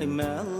Emel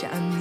想。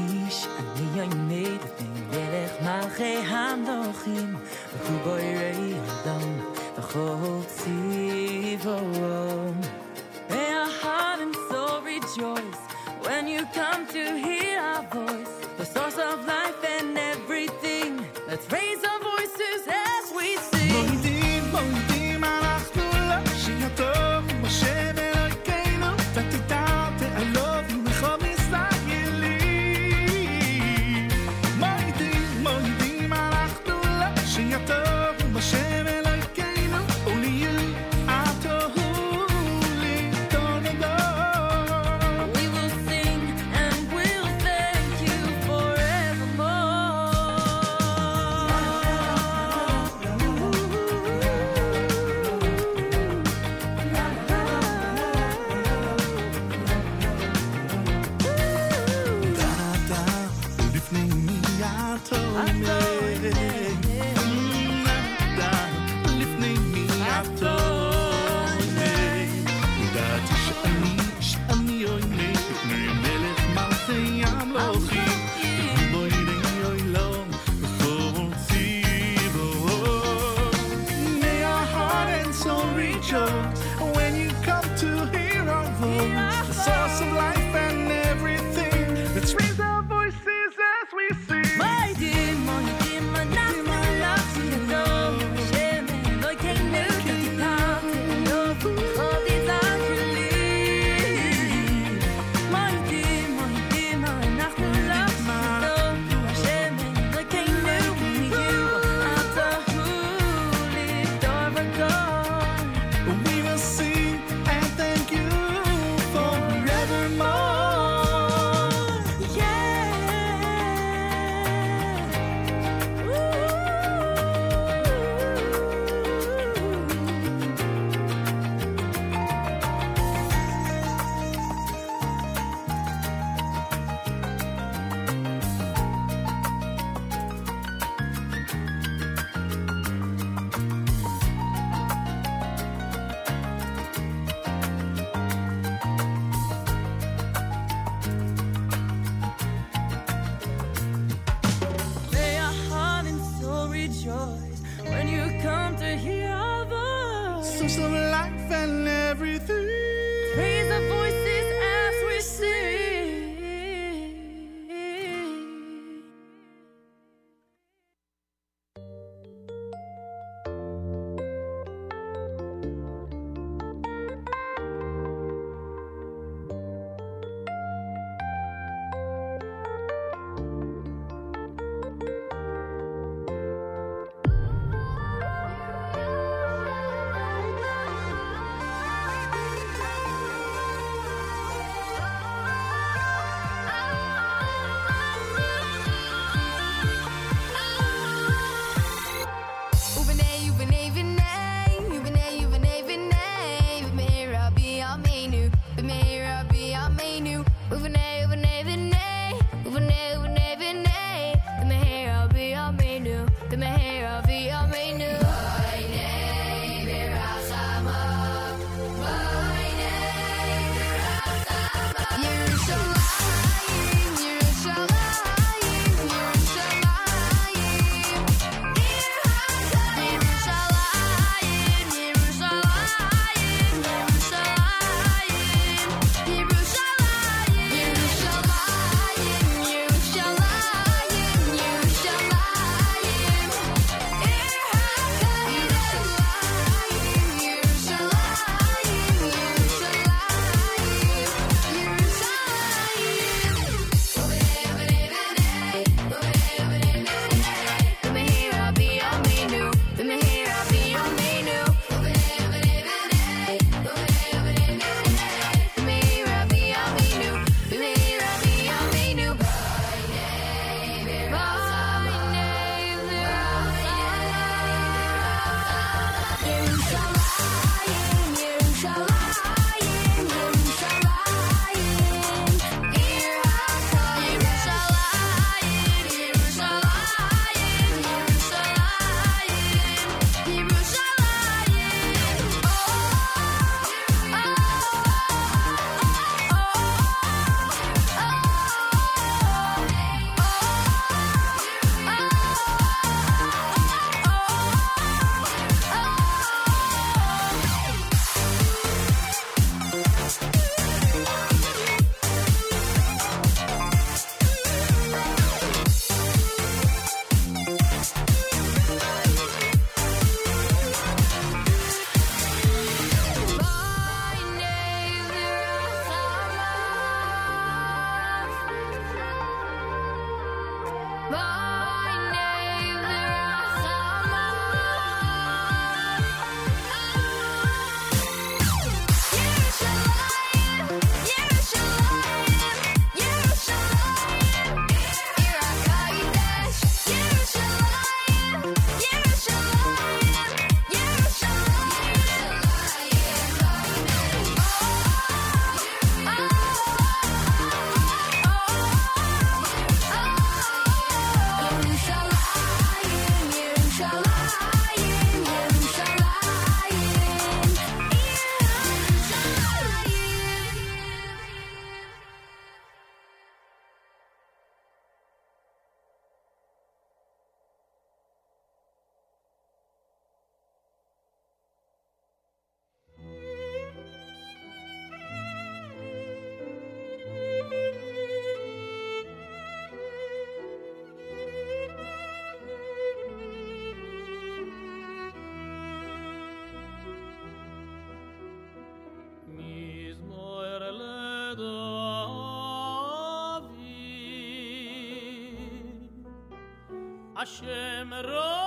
Hashem ro.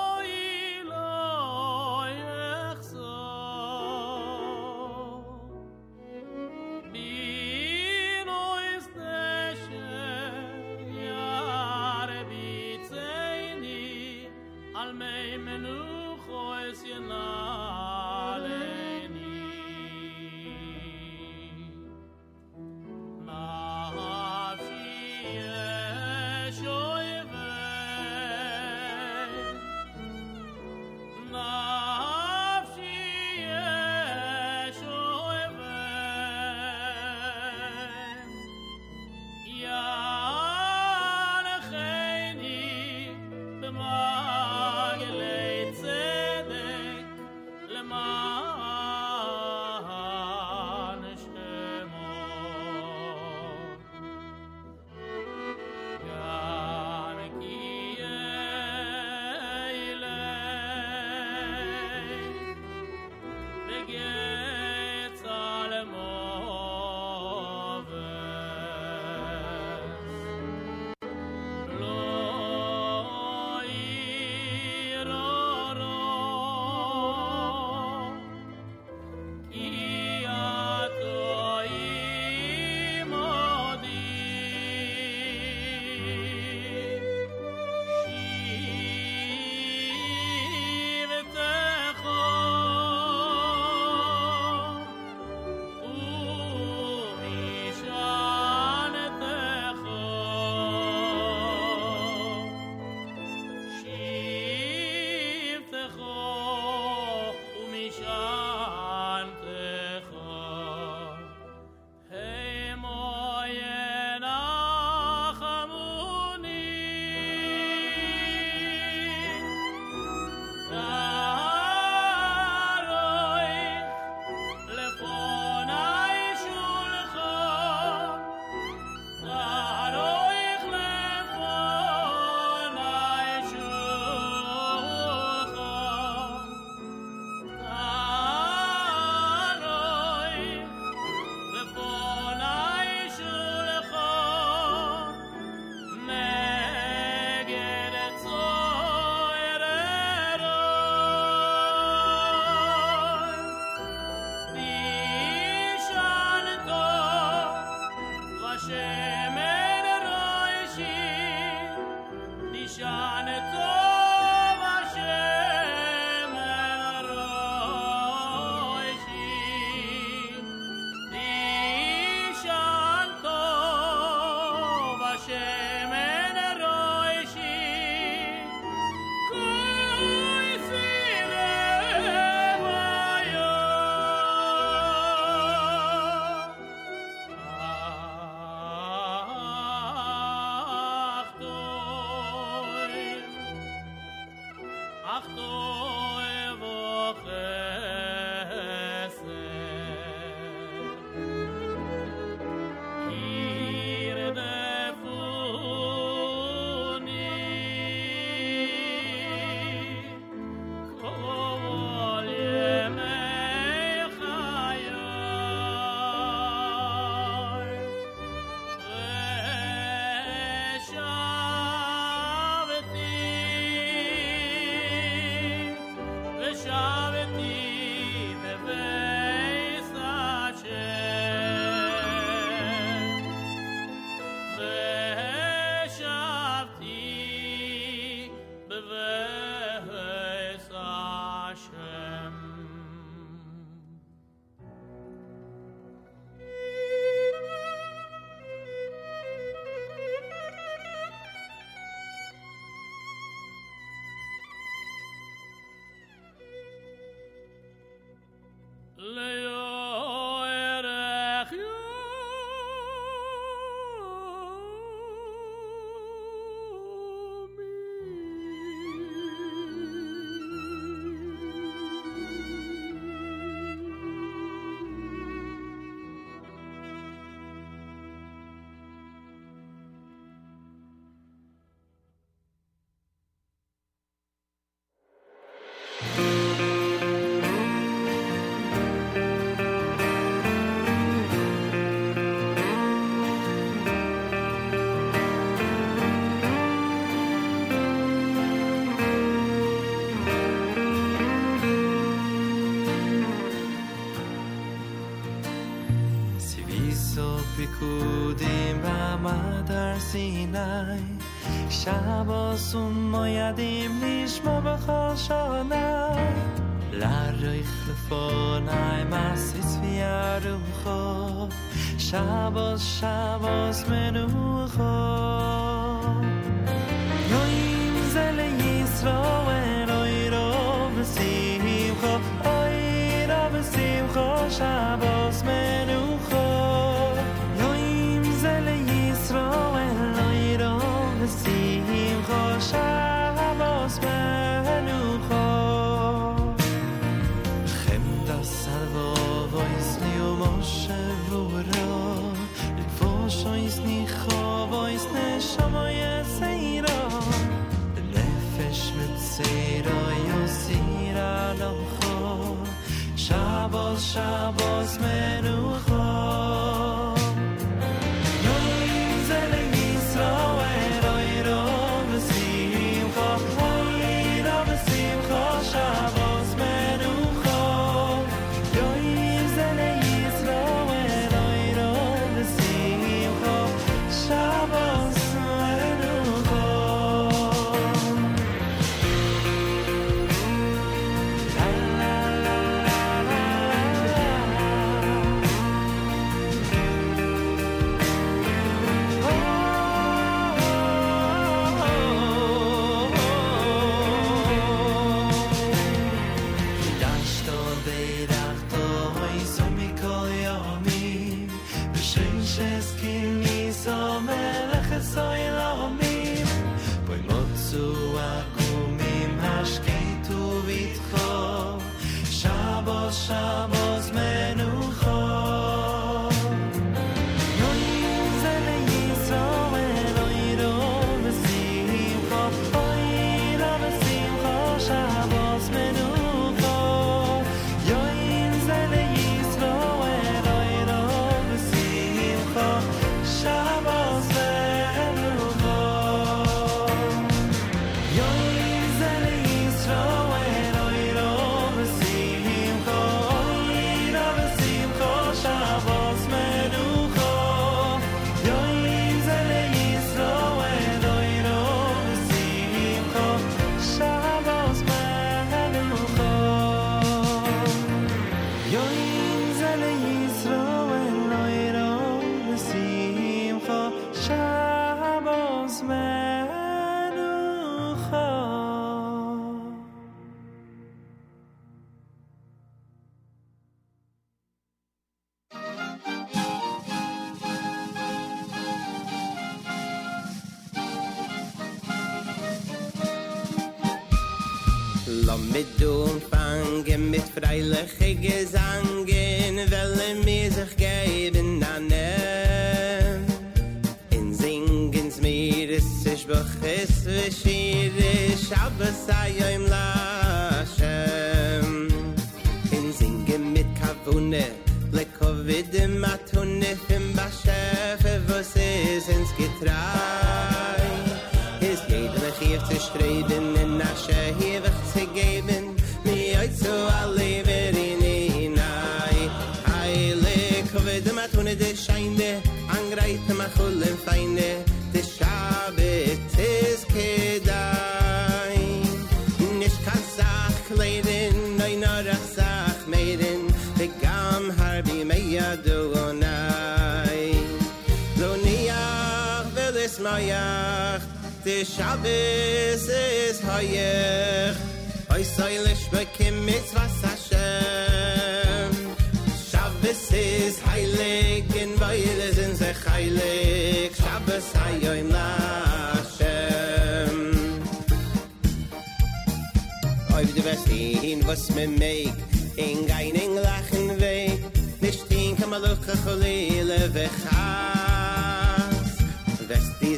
Hallelujah.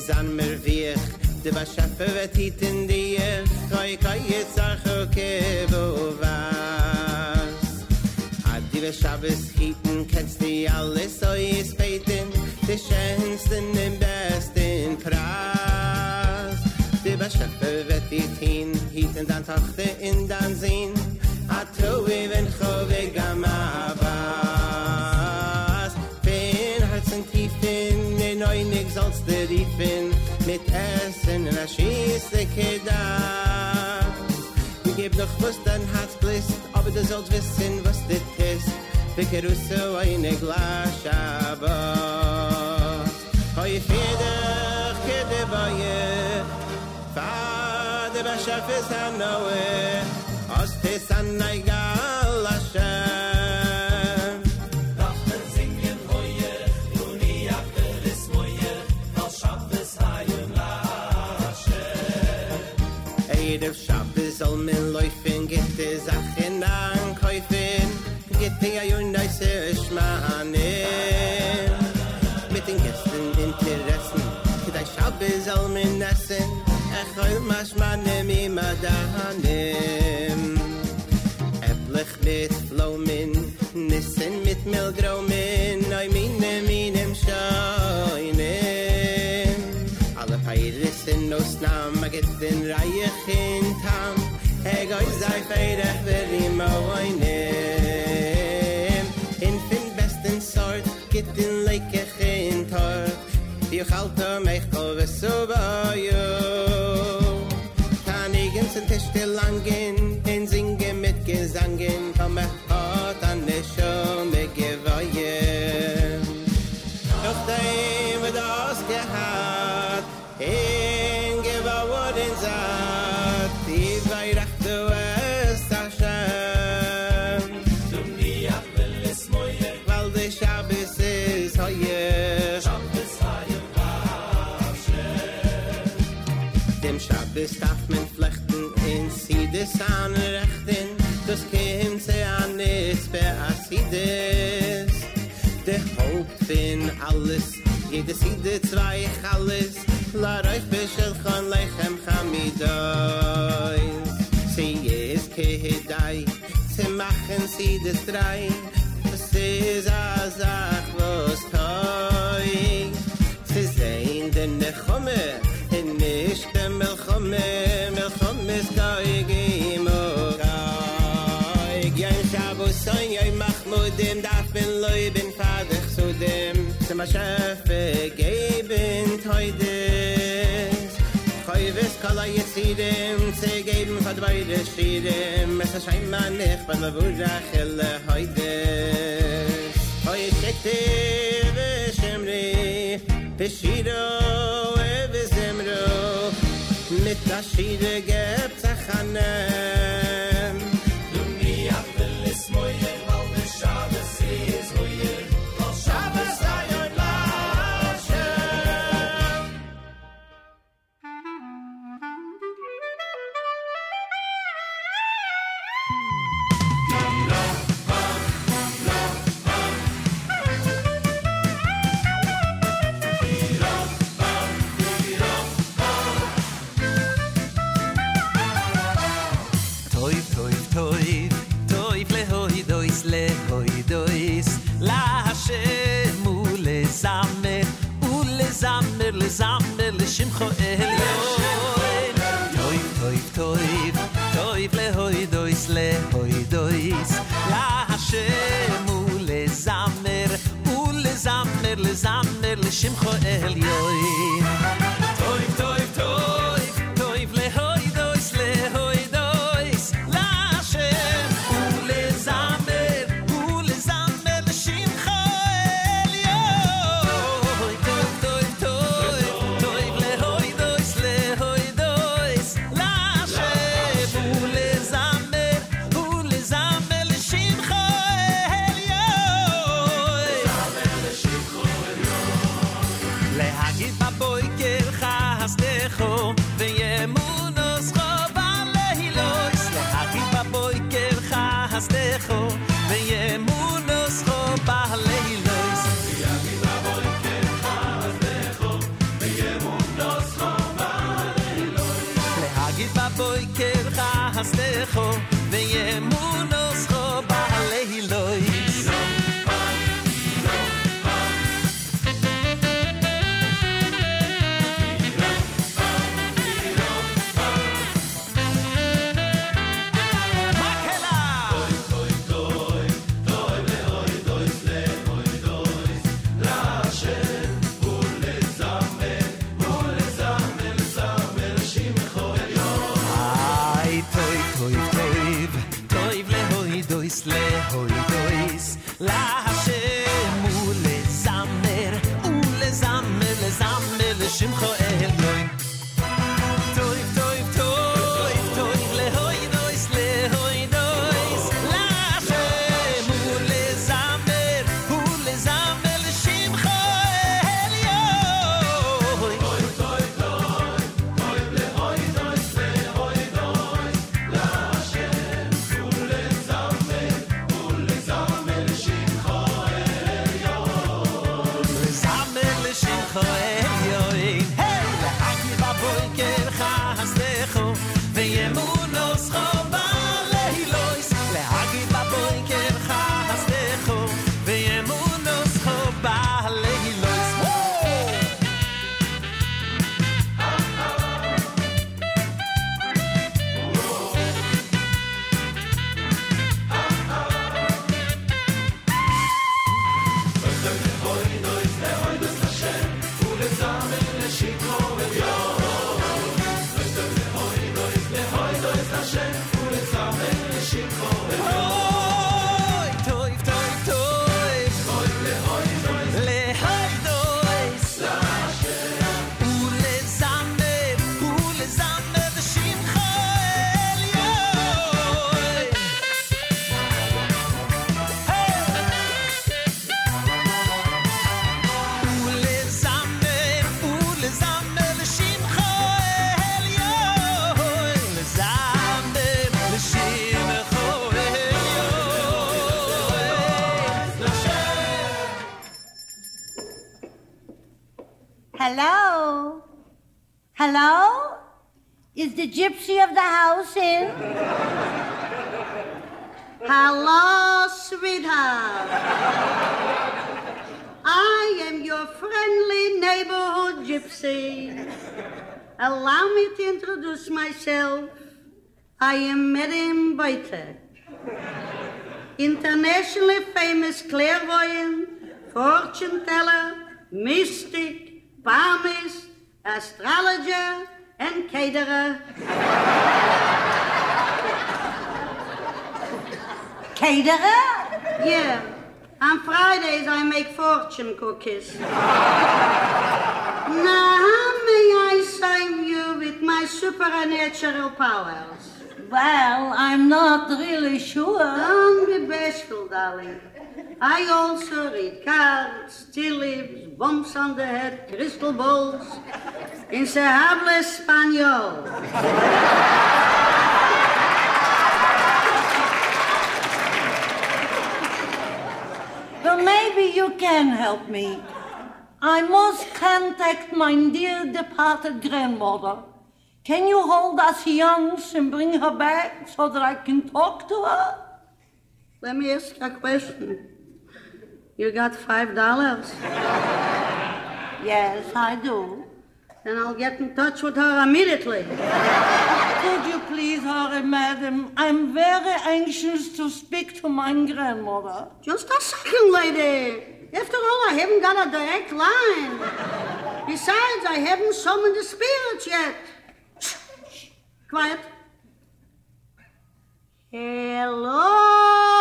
zan mer vier de ba schaffe wet in die kai kai sach ke bovas hat die schabes hiten kennst die alles so is beten de schönsten im besten pras de ba schaffe wet it hin hiten dann tachte in dan sehen hat du even khove gamav geht essen in a keda gib doch was dein herz blist aber du sollst wissen was dit is Wir it so eine ne glash aber hoy feder kede baie Fade ba shafes han noe aus san nay soll mir läufen geht der Sachen an kaufen geht der ja und ich sehe es mit den gästen interessen geht ich hab soll all essen. Ich hol mal mal mir mal da mit Flomin, Nissen mit Milgromin, Neu Mine, Mine, Mscheine. Alle Peiris in Ostnam, Maget den Reihe feydach vel im oynem in fin besten sort git in leike gein tort dir halt mir kol so war an rechten das gehen se an is be asides de hope bin alles jede side zwei alles la reich bisel khan lechem gamido sie is ke hedai se machen sie de drei das is as a was toy sie sein de nechome in nicht dem melchome melchome steigen ma shef geben heute Koyves kala yesidem ze geben hat beide shidem es scheint man nicht bei der wurde helle heute Hoy tete ve shemre peshido ve zemro mit gebt khanem zamer le zamer le shimcho el yoy. Toy toy toy toy le hoy dois le hoy dois. La hashem u le zamer u le zamer le zamer le shimcho el yoy. is le hoy dois la she mule zamer ule zamer le zamer le shim khoel Hello, sweetheart. I am your friendly neighborhood gypsy. Allow me to introduce myself. I am Miriam Beuter, internationally famous clairvoyant, fortune teller, mystic, palmist, astrologer, and caterer. Caterer? Yeah. On Fridays, I make fortune cookies. now, how may I serve you with my supernatural powers? Well, I'm not really sure. Don't be bashful, darling. I also read cards, tea leaves, bumps on the head, crystal balls. In se habla español. Well, maybe you can help me. I must contact my dear departed grandmother. Can you hold us youngs and bring her back so that I can talk to her? Let me ask you a question. You got five dollars? yes, I do. Then I'll get in touch with her immediately. Could you please hurry, madam? I'm very anxious to speak to my grandmother. Just a second, lady. After all, I haven't got a direct line. Besides, I haven't summoned the spirits yet. Quiet. Hello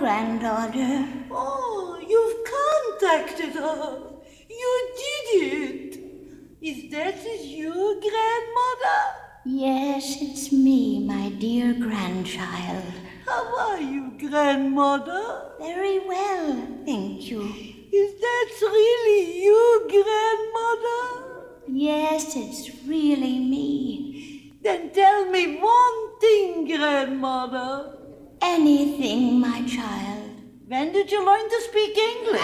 granddaughter. Oh, you've contacted her. You did it. Is that you, grandmother? Yes, it's me, my dear grandchild. How are you, grandmother? Very well, thank you. Is that really you, grandmother? Yes, it's really me. Then tell me one thing, grandmother. Anything, my child. When did you learn to speak English?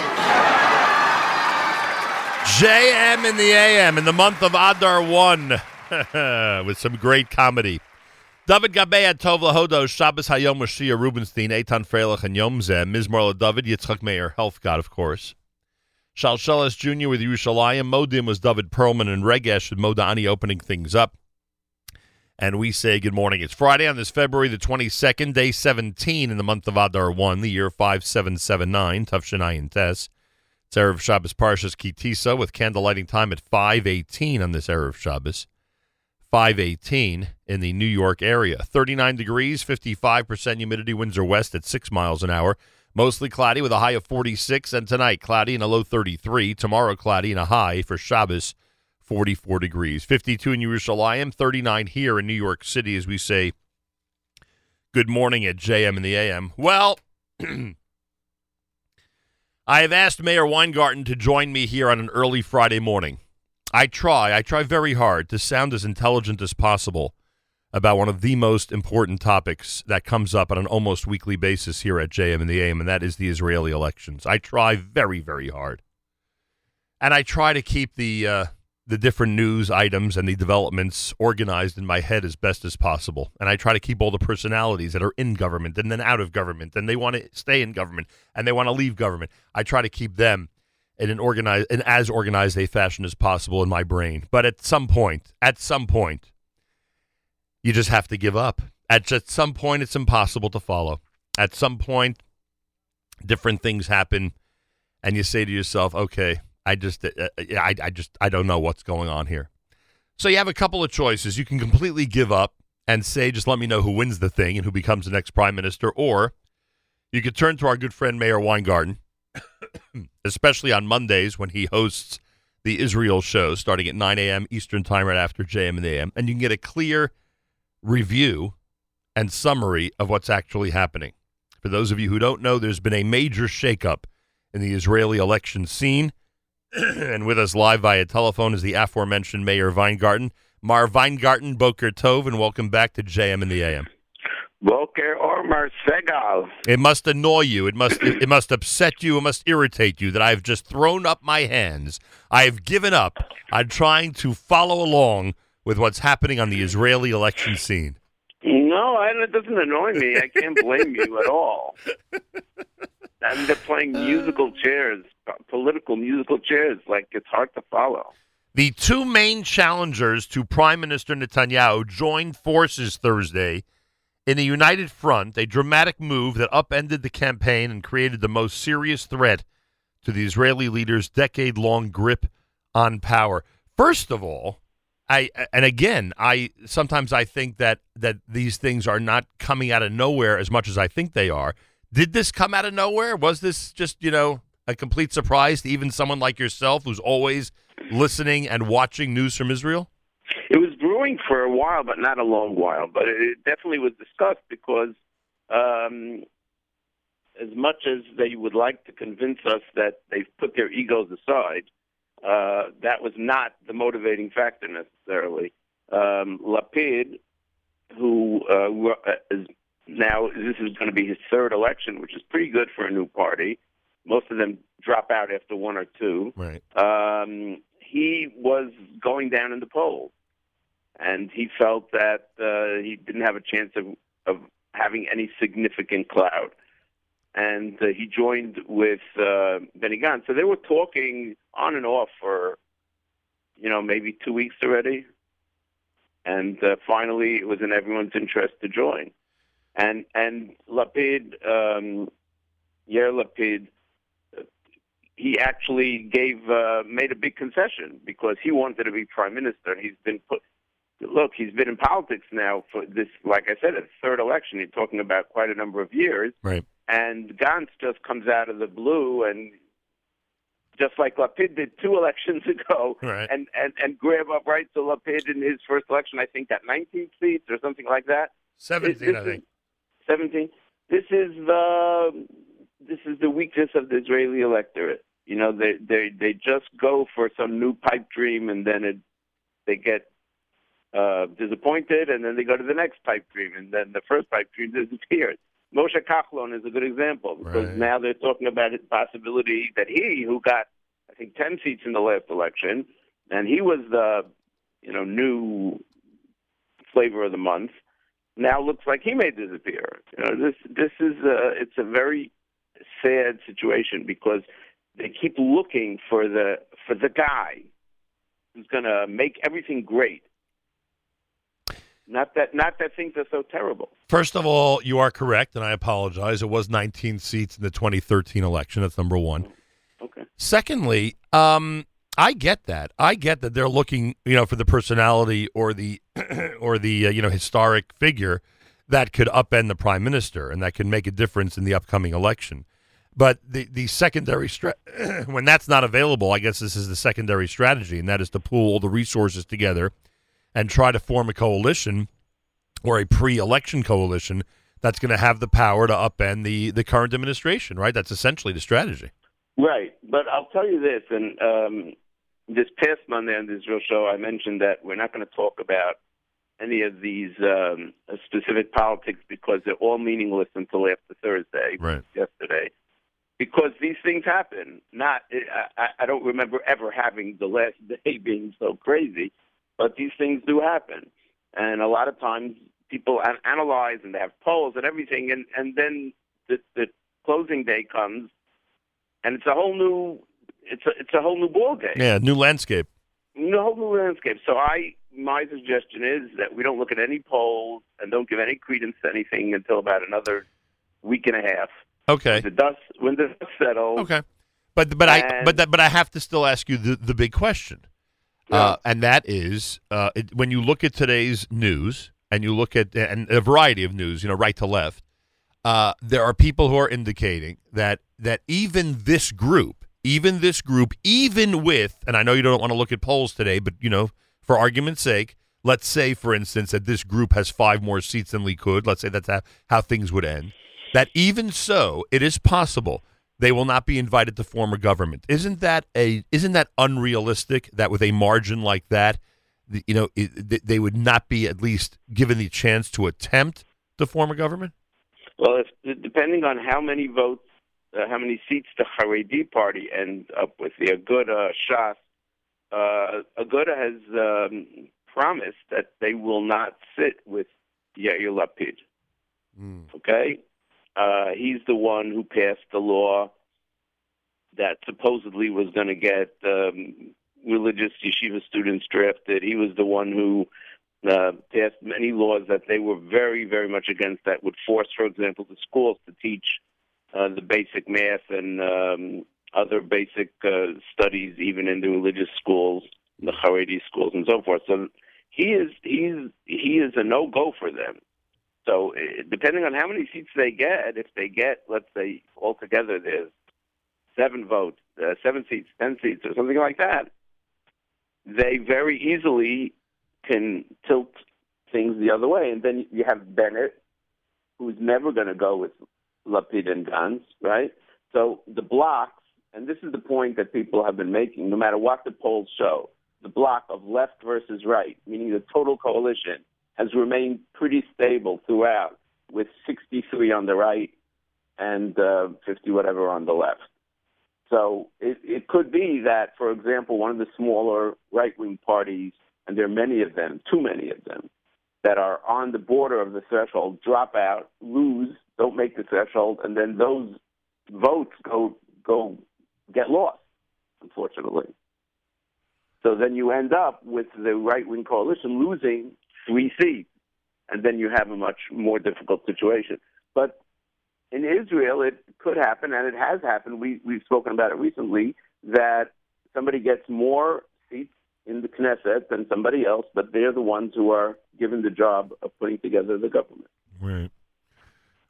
JM in the AM in the month of Adar 1 with some great comedy. David Gabea, Tov Lahodo, Shabbos Hayom Mashiach Rubenstein, Eitan Freilich, and Yom Zeh, Mizmor David, Yitzchak Meir, Health God, of course. Shalshelis Jr. with Yerushalayim, Modim was David Perlman and Regesh with Modani opening things up. And we say good morning. It's Friday on this February the 22nd, day 17 in the month of Adar 1, the year 5779, Tufshanai and Tess. It's Erev Shabbos Parshas Ki Tisa with candle lighting time at 518 on this Erev Shabbos. 518 in the New York area. 39 degrees, 55% humidity, winds are west at 6 miles an hour. Mostly cloudy with a high of 46, and tonight cloudy and a low 33. Tomorrow cloudy and a high for Shabbos, 44 degrees. 52 in Yerushalayim, 39 here in New York City as we say good morning at JM and the AM. Well, I have asked Meir Weingarten to join me here on an early Friday morning. I try, I try very hard to sound as intelligent as possible about one of the most important topics that comes up on an almost weekly basis here at JM and the AM, and that is the Israeli elections. I try very, very hard. And I try to keep the uh, the different news items and the developments organized in my head as best as possible. And I try to keep all the personalities that are in government and then out of government and they want to stay in government and they want to leave government. I try to keep them in an organized in as organized a fashion as possible in my brain. But at some point, at some point, you just have to give up. At just some point it's impossible to follow. At some point different things happen and you say to yourself, "Okay, I just, uh, uh, I, I just, I don't know what's going on here. So you have a couple of choices. You can completely give up and say, just let me know who wins the thing and who becomes the next prime minister, or you could turn to our good friend Meir Weingarten, especially on Mondays when he hosts the Israel show starting at 9 a.m. Eastern Time right after JM and AM, and you can get a clear review and summary of what's actually happening. For those of you who don't know, there's been a major shakeup in the Israeli election scene. and with us live via telephone is the aforementioned Meir Weingarten. Mar Weingarten, Boker Tov, and welcome back to JM in the AM. Boker Ormer Segal. It must annoy you. It must it must upset you. It must irritate you that I've just thrown up my hands. I have given up on trying to follow along with what's happening on the Israeli election scene. No, I, it doesn't annoy me. I can't blame you at all. And they're playing musical uh. chairs, political musical chairs. Like it's hard to follow. The two main challengers to Prime Minister Netanyahu joined forces Thursday in a united front, a dramatic move that upended the campaign and created the most serious threat to the Israeli leader's decade long grip on power. First of all, I and again, I sometimes I think that that these things are not coming out of nowhere as much as I think they are. Did this come out of nowhere? Was this just, you know, a complete surprise to even someone like yourself who's always listening and watching news from Israel? It was brewing for a while, but not a long while. But it definitely was discussed because, um, as much as they would like to convince us that they've put their egos aside, uh, that was not the motivating factor necessarily. Um, Lapid, who uh, is now this is going to be his third election, which is pretty good for a new party. Most of them drop out after one or two. Right. Um, he was going down in the polls, and he felt that uh, he didn't have a chance of, of having any significant clout. And uh, he joined with uh, Benny Gantz. So they were talking on and off for, you know, maybe two weeks already. And uh, finally, it was in everyone's interest to join and and Lapid, um, Yair Lapid, he actually gave uh, made a big concession because he wanted to be prime minister. He's been put. Look, he's been in politics now for this, like I said, a third election. You're talking about quite a number of years. Right. And Gantz just comes out of the blue and just like Lapid did two elections ago, Right. and, and, and grab up right. So Lapid in his first election, I think, got 19 seats or something like that. 17, This I is- think. 17. This is the this is the weakness of the Israeli electorate. You know, they they they just go for some new pipe dream, and then it they get uh, disappointed, and then they go to the next pipe dream, and then the first pipe dream disappears. Moshe Kachlon is a good example because Right. now they're talking about the possibility that he, who got I think ten seats in the last election, and he was the you know new flavor of the month now looks like he may disappear. You know, this this is a, it's a very sad situation because they keep looking for the for the guy who's going to make everything great. Not that not that things are so terrible. First of all, you are correct, and I apologize. It was 19 seats in the 2013 election. That's number one. Okay. Secondly, um, I get that. I get that they're looking, you know, for the personality or the or the uh, you know historic figure that could upend the prime minister and that can make a difference in the upcoming election. But the the secondary stra- when that's not available, I guess this is the secondary strategy, and that is to pool all the resources together and try to form a coalition or a pre-election coalition that's going to have the power to upend the the current administration. Right? That's essentially the strategy. Right, but I'll tell you this, and um, this past Monday on the Israel show, I mentioned that we're not going to talk about any of these um, specific politics because they're all meaningless until after Thursday, Right. yesterday. Because these things happen. Not, I, I- I don't remember ever having the last day being so crazy, but these things do happen, and a lot of times people an- analyze and they have polls and everything, and and then the, the closing day comes, and it's a whole new, it's a it's a whole new ball game Yeah, new landscape. no new landscape. So I, my suggestion is that we don't look at any polls and don't give any credence to anything until about another week and a half. Okay. The dust, when the dust settles. Okay. But but I but that, but I have to still ask you the the big question, uh, and that is uh, it, when you look at today's news and you look at and a variety of news, you know, right to left, uh, there are people who are indicating that that even this group, even this group, even with, and I know you don't want to look at polls today, but you know, for argument's sake, let's say, for instance, that this group has five more seats than we could. Let's say that's how, how things would end. That even so, it is possible they will not be invited to form a government. Isn't that a isn't that unrealistic? That with a margin like that, you know, it, they would not be at least given the chance to attempt to form a government. Well, if, depending on how many votes, uh, how many seats the Haredi party end up with, the Aguda Shas, uh, Aguda has um, promised that they will not sit with Yair Lapid. Okay, uh, he's the one who passed the law that supposedly was going to get um, religious yeshiva students drafted. He was the one who uh, passed many laws that they were very, very much against. That would force, for example, the schools to teach uh, the basic math and um, other basic uh, studies, even in the religious schools, the Haredi schools, and so forth. So he is he's he is a no go for them. So uh, depending on how many seats they get, if they get, let's say, altogether there's seven votes, uh, seven seats, ten seats, or something like that, they very easily can tilt things the other way. And then you have Bennett, who's never going to go with Lapid and Gantz, right? So the blocks, and this is the point that people have been making, no matter what the polls show, the block of left versus right, meaning the total coalition, has remained pretty stable throughout, with 63 on the right and uh, 50 whatever on the left. So it, it could be that, for example, one of the smaller right wing parties, and there are many of them, too many of them, that are on the border of the threshold drop out, lose, don't make the threshold, and then those votes go go get lost, unfortunately. So then you end up with the right wing coalition losing three seats, and then you have a much more difficult situation. But in Israel, it could happen, and it has happened. We, we've spoken about it recently that somebody gets more seats in the Knesset than somebody else, but they're the ones who are given the job of putting together the government. Right.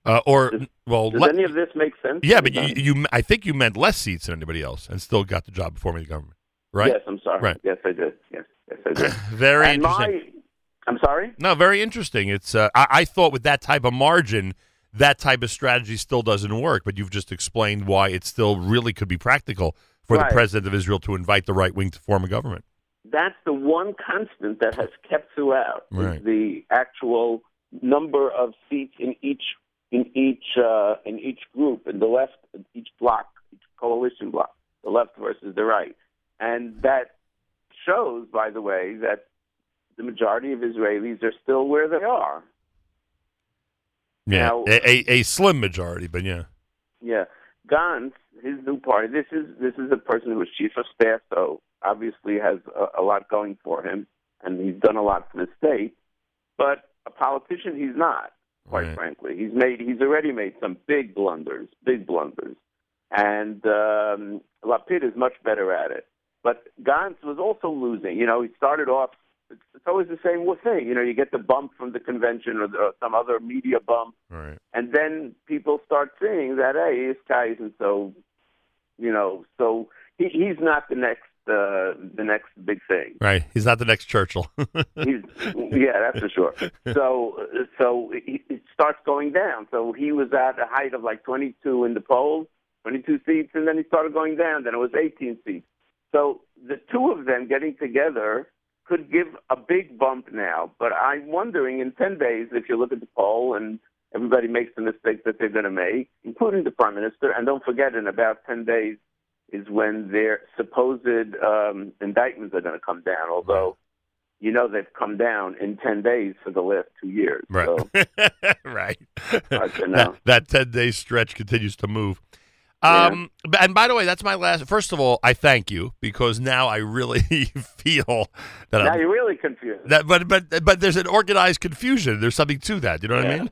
Uh, or well, Does le- any of this make sense? yeah, but you, you, I think you meant less seats than anybody else, and still got the job of forming the government, right? Yes, I'm sorry. Right. Yes, I did. Yes, yes, I did. Very and interesting. My, I'm sorry. No, very interesting. It's uh, I, I thought with that type of margin, that type of strategy still doesn't work. But you've just explained why it still really could be practical for Right. the president of Israel to invite the right wing to form a government. That's the one constant that has kept throughout is Right. the actual number of seats in each in each uh, in each group in the left, each block, each coalition block, the left versus the right, and that shows, by the way, that the majority of Israelis are still where they are. Yeah, Now- a, a, a slim majority, but yeah. Yeah, Gantz, his new party. This is this is a person who was chief of staff, so obviously has a, a lot going for him, and he's done a lot for the state. But a politician, he's not. Quite Right. frankly, he's made he's already made some big blunders, big blunders, and um, Lapid is much better at it. But Gantz was also losing. You know, he started off. It's, it's always the same thing. You know, you get the bump from the convention or, the, or some other media bump, Right. and then people start seeing that hey, this guy isn't so, you know, so he, he's not the next uh, the next big thing. Right. He's not the next Churchill. He's yeah, that's for sure. So so it, it starts going down. So he was at a height of like 22 in the polls, 22 seats, and then he started going down. Then it was 18 seats. So the two of them getting together could give a big bump now. But I'm wondering in 10 days if you look at the poll and everybody makes the mistakes that they're going to make, including the prime minister. And don't forget, in about 10 days is when their supposed um, indictments are going to come down. Although, you know, they've come down in 10 days for the last two years. right. So, right. That, that 10 day stretch continues to move. Um, b- and by the way, that's my last. First of all, I thank you because now I really feel that now I'm, you're really confused. that, but but but there's an organized confusion. There's something to that. You know what I mean?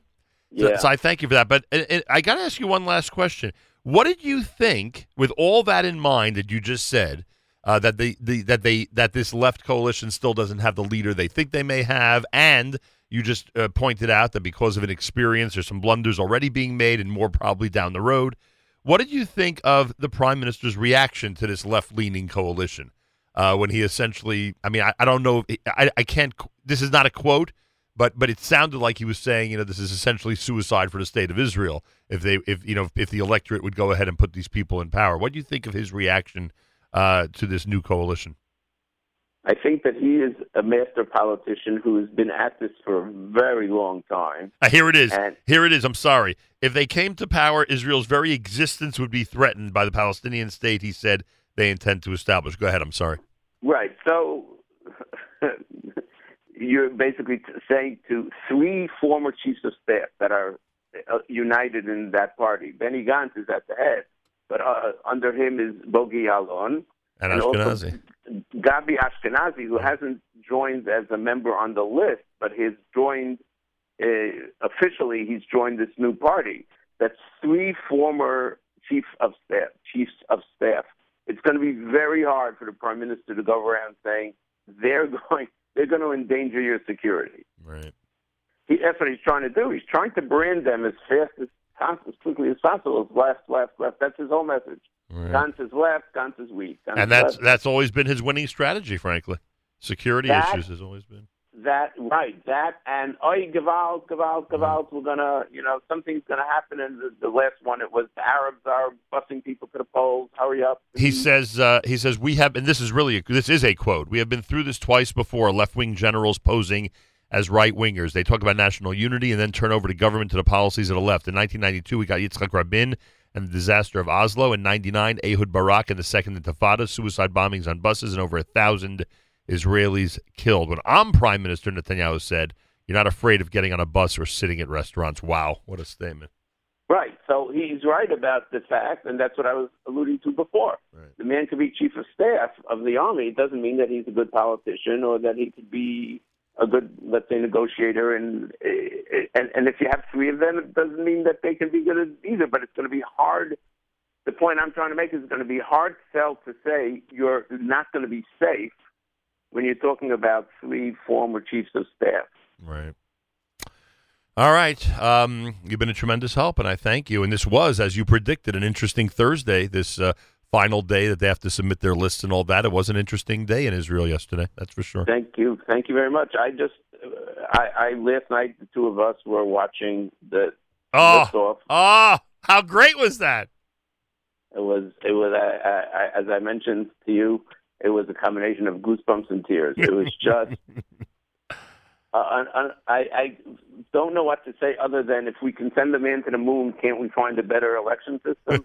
So, yeah. so I thank you for that. But uh, uh, I got to ask you one last question. What did you think, with all that in mind that you just said, uh, that the, the that they that this left coalition still doesn't have the leader they think they may have, and you just uh, pointed out that because of an experience, there's some blunders already being made, and more probably down the road. What did you think of the prime minister's reaction to this left-leaning coalition uh, when he essentially? I mean, I, I don't know. I, I can't. This is not a quote, but but it sounded like he was saying, you know, this is essentially suicide for the state of Israel if they if you know if the electorate would go ahead and put these people in power. What do you think of his reaction uh, to this new coalition? I think that he is a master politician who has been at this for a very long time. Uh, here it is. And- Here it is. I'm sorry. If they came to power, Israel's very existence would be threatened by the Palestinian state. He said they intend to establish. Go ahead. I'm sorry. Right. So you're basically t- saying to three former chiefs of staff that are uh, united in that party. Benny Gantz is at the head, but uh, under him is Bogie Ya'alon. And, And Ashkenazi. Gabi Ashkenazi, who hasn't joined as a member on the list, but has joined uh, officially. He's joined this new party. That's three former chiefs of staff. Chiefs of staff. It's going to be very hard for the prime minister to go around saying they're going they're going to endanger your security. Right. He, that's what he's trying to do. He's trying to brand them as fast as possible, as quickly as possible. As left, left, left. That's his whole message. Right. Gantz is left. Gantz is weak. Gantz And is that's left. that's always been his winning strategy, frankly. Security That- issues has always been. That right that and oi gewalt gewalt gewalt we're gonna you know something's gonna happen and the, the last one it was the arabs are busing people to the polls hurry up He says uh, he says we have, and this is really a, this is a quote. We have been through this twice before. Left wing generals posing as right wingers. They talk about national unity and then turn over the government to the policies of the left. In 1992, we got Yitzhak Rabin and the disaster of Oslo. In 99, Ehud Barak and the Second Intifada, suicide bombings on buses, and over a thousand Israelis killed. When I'm prime minister, Netanyahu said, "You're not afraid of getting on a bus or sitting at restaurants." Wow, what a statement! right so he's right about the fact and that's what i was alluding to before Right. the man could be chief of staff of the army it doesn't mean that he's a good politician or that he could be a good let's say negotiator and and and if you have three of them it doesn't mean that they can be good either but it's going to be hard the point I'm trying to make is it's going to be hard sell to say you're not going to be safe when you're talking about three former chiefs of staff. Right. All right. Um, you've been a tremendous help, and I thank you. And this was, as you predicted, an interesting Thursday. This uh, final day that they have to submit their lists and all that. It was an interesting day in Israel yesterday. That's for sure. Thank you, thank you very much. I just, uh, I, I last night the two of us were watching the Oh, oh, how great was that? It was, it was, I, I, I, as I mentioned to you, it was a combination of goosebumps and tears. It was just. Uh, I, I don't know what to say other than if we can send the man to the moon, can't we find a better election system?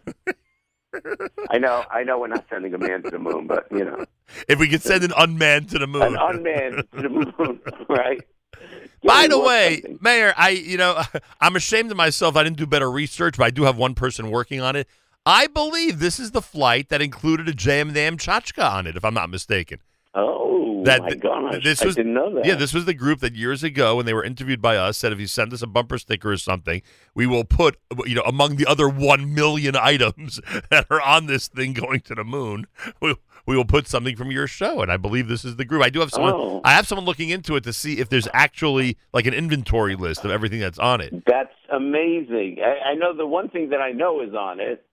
I know, I know, we're not sending a man to the moon, but you know, If we could send an unmanned to the moon. an unmanned to the moon, right? By the way, something. Meir, I you know I'm ashamed of myself. I didn't do better research, but I do have one person working on it. I believe this is the flight that included a JM the Amchachka on it, if I'm not mistaken. oh, that my gosh! this I didn't know that. yeah this was the group that years ago when they were interviewed by us said if you send us a bumper sticker or something we will put you know among the other one million items that are on this thing going to the moon we, we will put something from your show and I believe this is the group I do have someone Oh. I have someone looking into it to see if there's actually like an inventory list of everything that's on it That's amazing. I, I know the one thing that I know is on it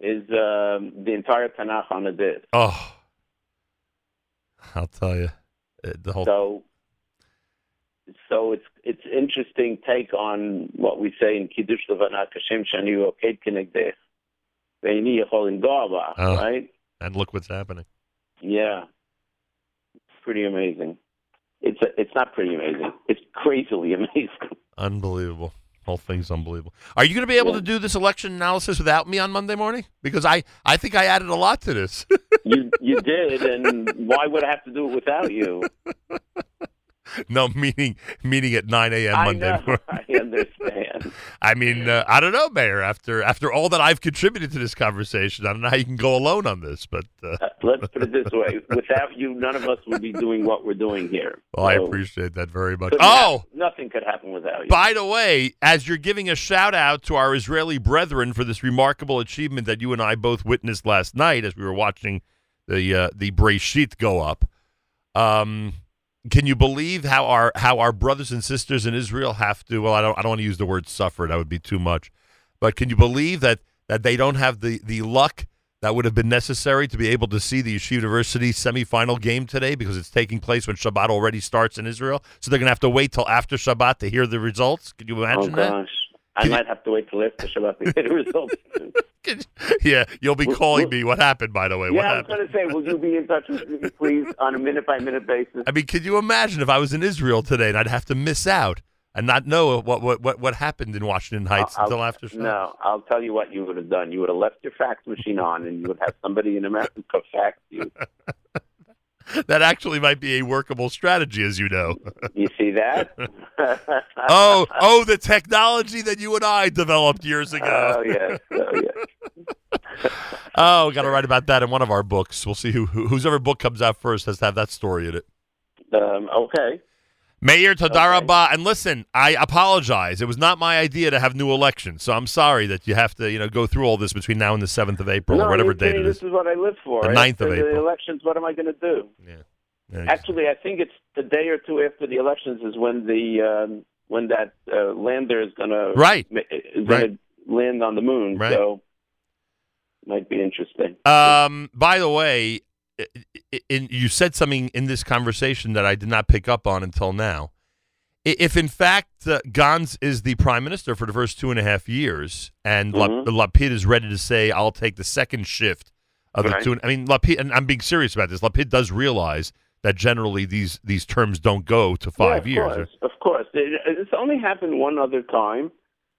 is um, the entire Tanakh on a disc. oh I'll tell you the whole So, so it's it's interesting take on what we say in Kiddush Levana Kashem Shani Oked Kenegdech. Ve'ini Yecholin Go'aba, Oh. right? and look what's happening Yeah, it's pretty amazing. It's it's not pretty amazing. It's crazily amazing. Unbelievable. Whole thing's unbelievable. Are you going to be able Yeah. to do this election analysis without me on Monday morning? Because I, I think I added a lot to this. You you did, and why would I have to do it without you? no, meeting meeting at 9 a.m. Monday. I know. morning. I understand. I mean, uh, I don't know, Meir. After after all that I've contributed to this conversation, I don't know how you can go alone on this. But uh, Uh, Let's put it this way: without you, none of us would be doing what we're doing here. well, I appreciate that very much. Oh, nothing could happen without you. By the way, as you're giving a shout out to our Israeli brethren for this remarkable achievement that you and I both witnessed last night as we were watching the uh, the Breshit go up, um, can you believe how our how our brothers and sisters in Israel have to? Well, I don't I don't want to use the word suffer; that would be too much. But can you believe that that they don't have the the luck that would have been necessary to be able to see the Yeshiva University semifinal game today because it's taking place when Shabbat already starts in Israel. So they're going to have to wait till after Shabbat to hear the results. Can you oh imagine that? I might have to wait till after Shabbat to get the results. Yeah, you'll be calling me. What happened, by the way? what yeah, I was going to say, will you be in touch with me, please, on a minute by minute basis? I mean, could you imagine if I was in Israel today and I'd have to miss out and not know what what what, what happened in Washington Heights I'll- until after Shabbat? No, I'll tell you what you would have done. You would have left your fax machine on, and you would have somebody in America fax you. That actually might be a workable strategy, as you know. You see that? oh, oh, the technology that you and I developed years ago. Oh yes, oh yes. Oh, got to write about that in one of our books. We'll see who, who whoever book comes out first has to have that story in it. Um, okay. Meir Tadaraba, and listen, I apologize. It was not my idea to have new elections, so I'm sorry that you have to, you know, go through all this between now and the seventh of April no, or whatever date it is. This is what I live for. The 9th of April. The elections. What am I going to do? Yeah, Actually, I think it's the day or two after the elections is when the um, when that uh, lander is going to Right. is Right. land on the moon. Right. So might be interesting. Um, by the way, in, you said something in this conversation that I did not pick up on until now. If in fact uh, Gantz is the prime minister for the first two and a half years, and La- Mhm. Lapid is ready to say, "I'll take the second shift of the Right. two," I mean, Lapid, and I'm being serious about this. Lapid does realize that generally these these terms don't go to five yeah, years. of Course, of course, it, it's only happened one other time,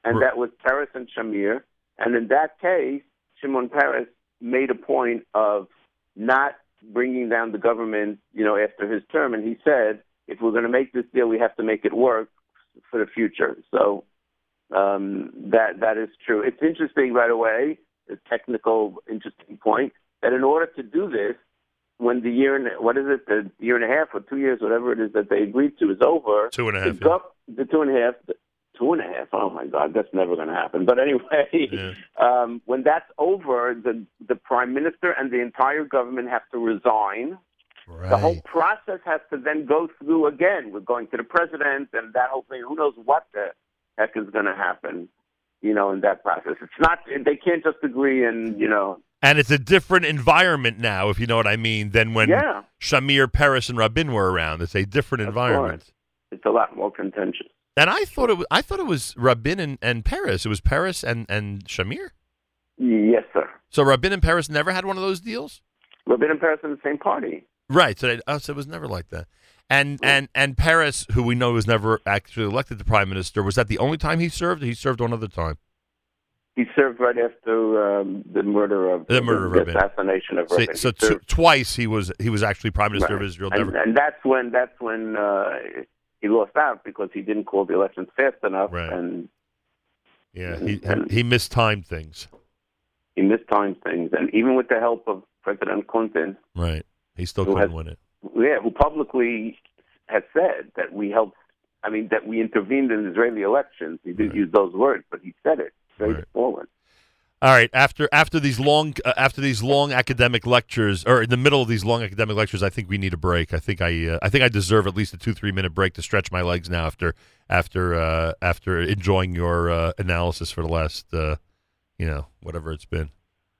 and Right. that was Peres and Shamir. And in that case, Shimon Peres made a point of not bringing down the government, you know, after his term, and he said, if we're going to make this deal, we have to make it work for the future. So um, that that is true. It's interesting, by the way, a technical interesting point that in order to do this, when the year and what is it, the year and a half or two years, whatever it is that they agreed to, is over, Two and a half. the, yeah. the two and a half, the two and a half. Oh my God, that's never going to happen. But anyway, Yeah. um, when that's over, the the prime minister and the entire government have to resign. Right. The whole process has to then go through again. We're going to the president and that whole thing. Who knows what the heck is going to happen, you know, in that process. It's not, they can't just agree and, you know, And it's a different environment now, if you know what I mean, than when Yeah. Shamir, Peres, and Rabin were around. It's a different Of environment. it's a lot more contentious. And I thought it was, I thought it was Rabin and, and Peres. It was Peres and, and Shamir. Yes, sir. So Rabin and Peres never had one of those deals? Rabin and Peres in the same party. Right. So, they, oh, so it was never like that. And and and Peres, who we know was never actually elected the prime minister, was that the only time he served? Or he served one other time. He served right after um, the murder of The murder of the assassination of So, Rabin. so He tw- served- twice he was he was actually prime minister of right. Israel. and, and that's when that's when uh, he lost out because he didn't call the elections fast enough, Right. and yeah, he and- he mistimed things. he mistimed things. And even with the help of President Clinton, Right. He still couldn't has- win it. yeah, who publicly has said that we helped. I mean, that we intervened in Israeli elections. He didn't use those words, but he said it straightforward. All right. After after these long uh, after these long academic lectures, or in the middle of these long academic lectures, I think we need a break. I think I uh, I think I deserve at least a two three minute break to stretch my legs now after after uh, after enjoying your uh, analysis for the last uh, you know whatever it's been.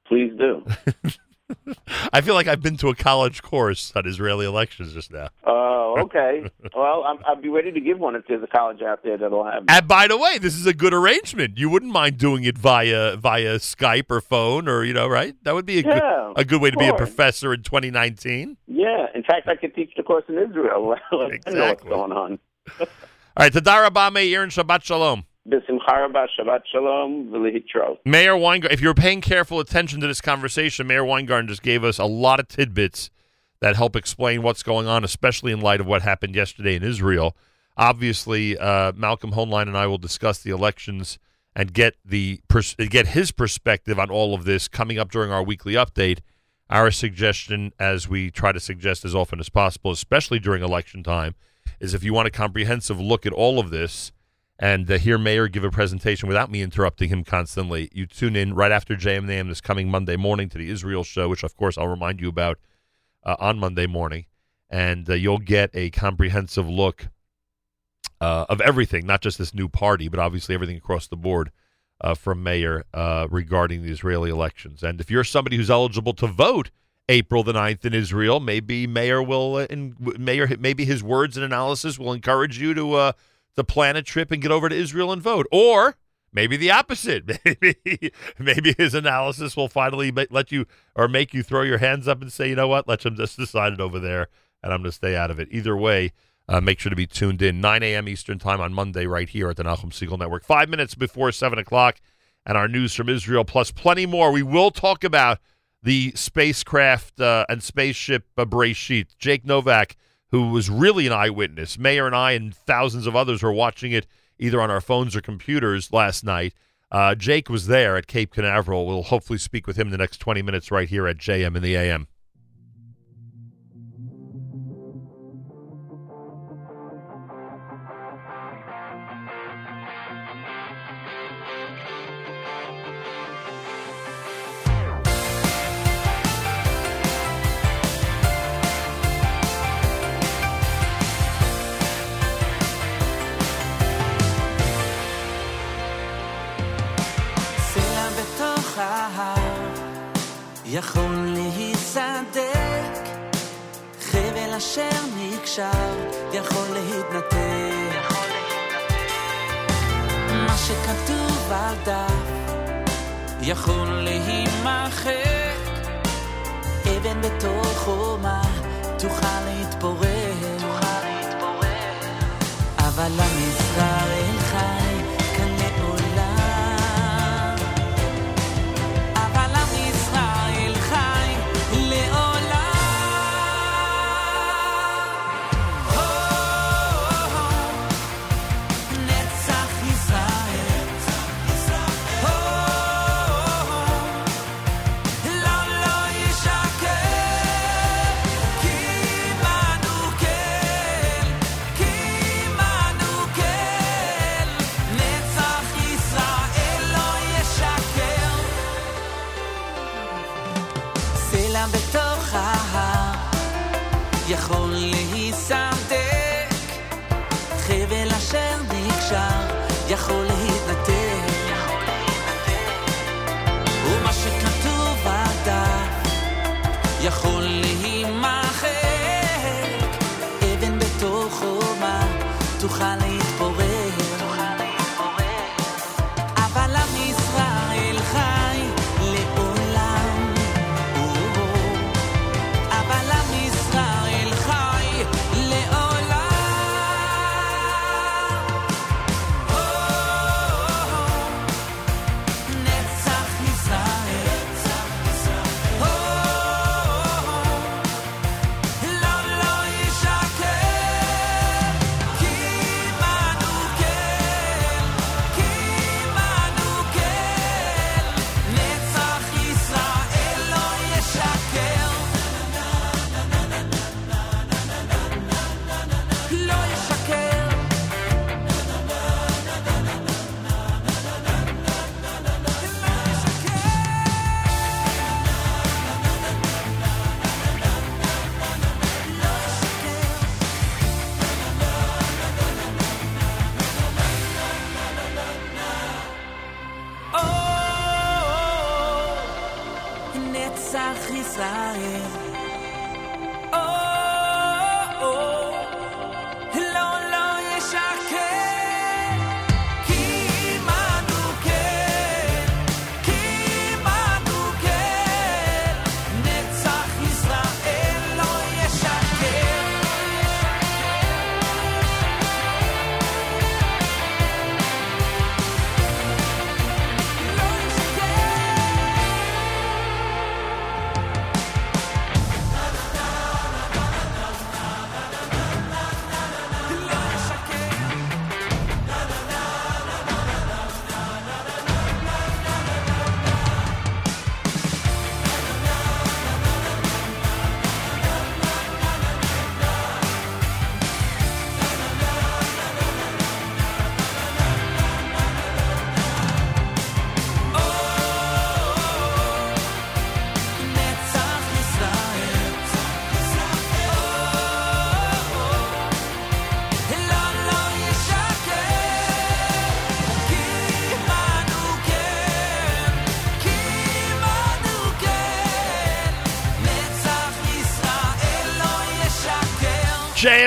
Please do. I feel like I've been to a college course on Israeli elections just now. Oh, okay. well, I'm, I'll be ready to give one if there's a college out there that'll have. And by the way, this is a good arrangement. You wouldn't mind doing it via via Skype or phone or you know, right? That would be a Yeah, good a good way to be a professor in 2019. Yeah. In fact, I could teach the course in Israel. Let them know what's Exactly. going on. All right, Tadar Rabba Meir and Shabbat Shalom. Meir Weingarten, if you're paying careful attention to this conversation, Meir Weingarten just gave us a lot of tidbits that help explain what's going on, especially in light of what happened yesterday in Israel. Obviously, uh, Malcolm Hoenlein and I will discuss the elections and get the pers- get his perspective on all of this coming up during our weekly update. Our suggestion, as we try to suggest as often as possible, especially during election time, is if you want a comprehensive look at all of this and uh, hear Meir give a presentation without me interrupting him constantly, you tune in right after JMNAM this coming Monday morning to the Israel show, which of course I'll remind you about uh, on Monday morning, and uh, you'll get a comprehensive look uh, of everything, not just this new party, but obviously everything across the board uh, from Meir uh, regarding the Israeli elections. And if you're somebody who's eligible to vote April the 9th in Israel, maybe Meir will, uh, in, Meir, maybe his words and analysis will encourage you to uh, to plan a trip and get over to Israel and vote, or maybe the opposite. Maybe maybe his analysis will finally let you or make you throw your hands up and say, you know what, let them just decide it over there, and I'm going to stay out of it. Either way. Uh, make sure to be tuned in 9 a.m. Eastern Time on Monday, right here at the Nachum Segal Network. Five minutes before seven o'clock, and our news from Israel, plus plenty more. We will talk about the spacecraft uh, and spaceship uh, Breshit. Jake Novak, who was really an eyewitness, Meir and I and thousands of others were watching it either on our phones or computers last night. Uh, Jake was there at Cape Canaveral. We'll hopefully speak with him in the next 20 minutes right here at JM in the AM. ההר יכול להיסדק חבל אשר נקשר יכול להתנתק. מה שכתוב על דף יכול להימחק. אבן בתוך חומה תוכל להתפורר. אבל עם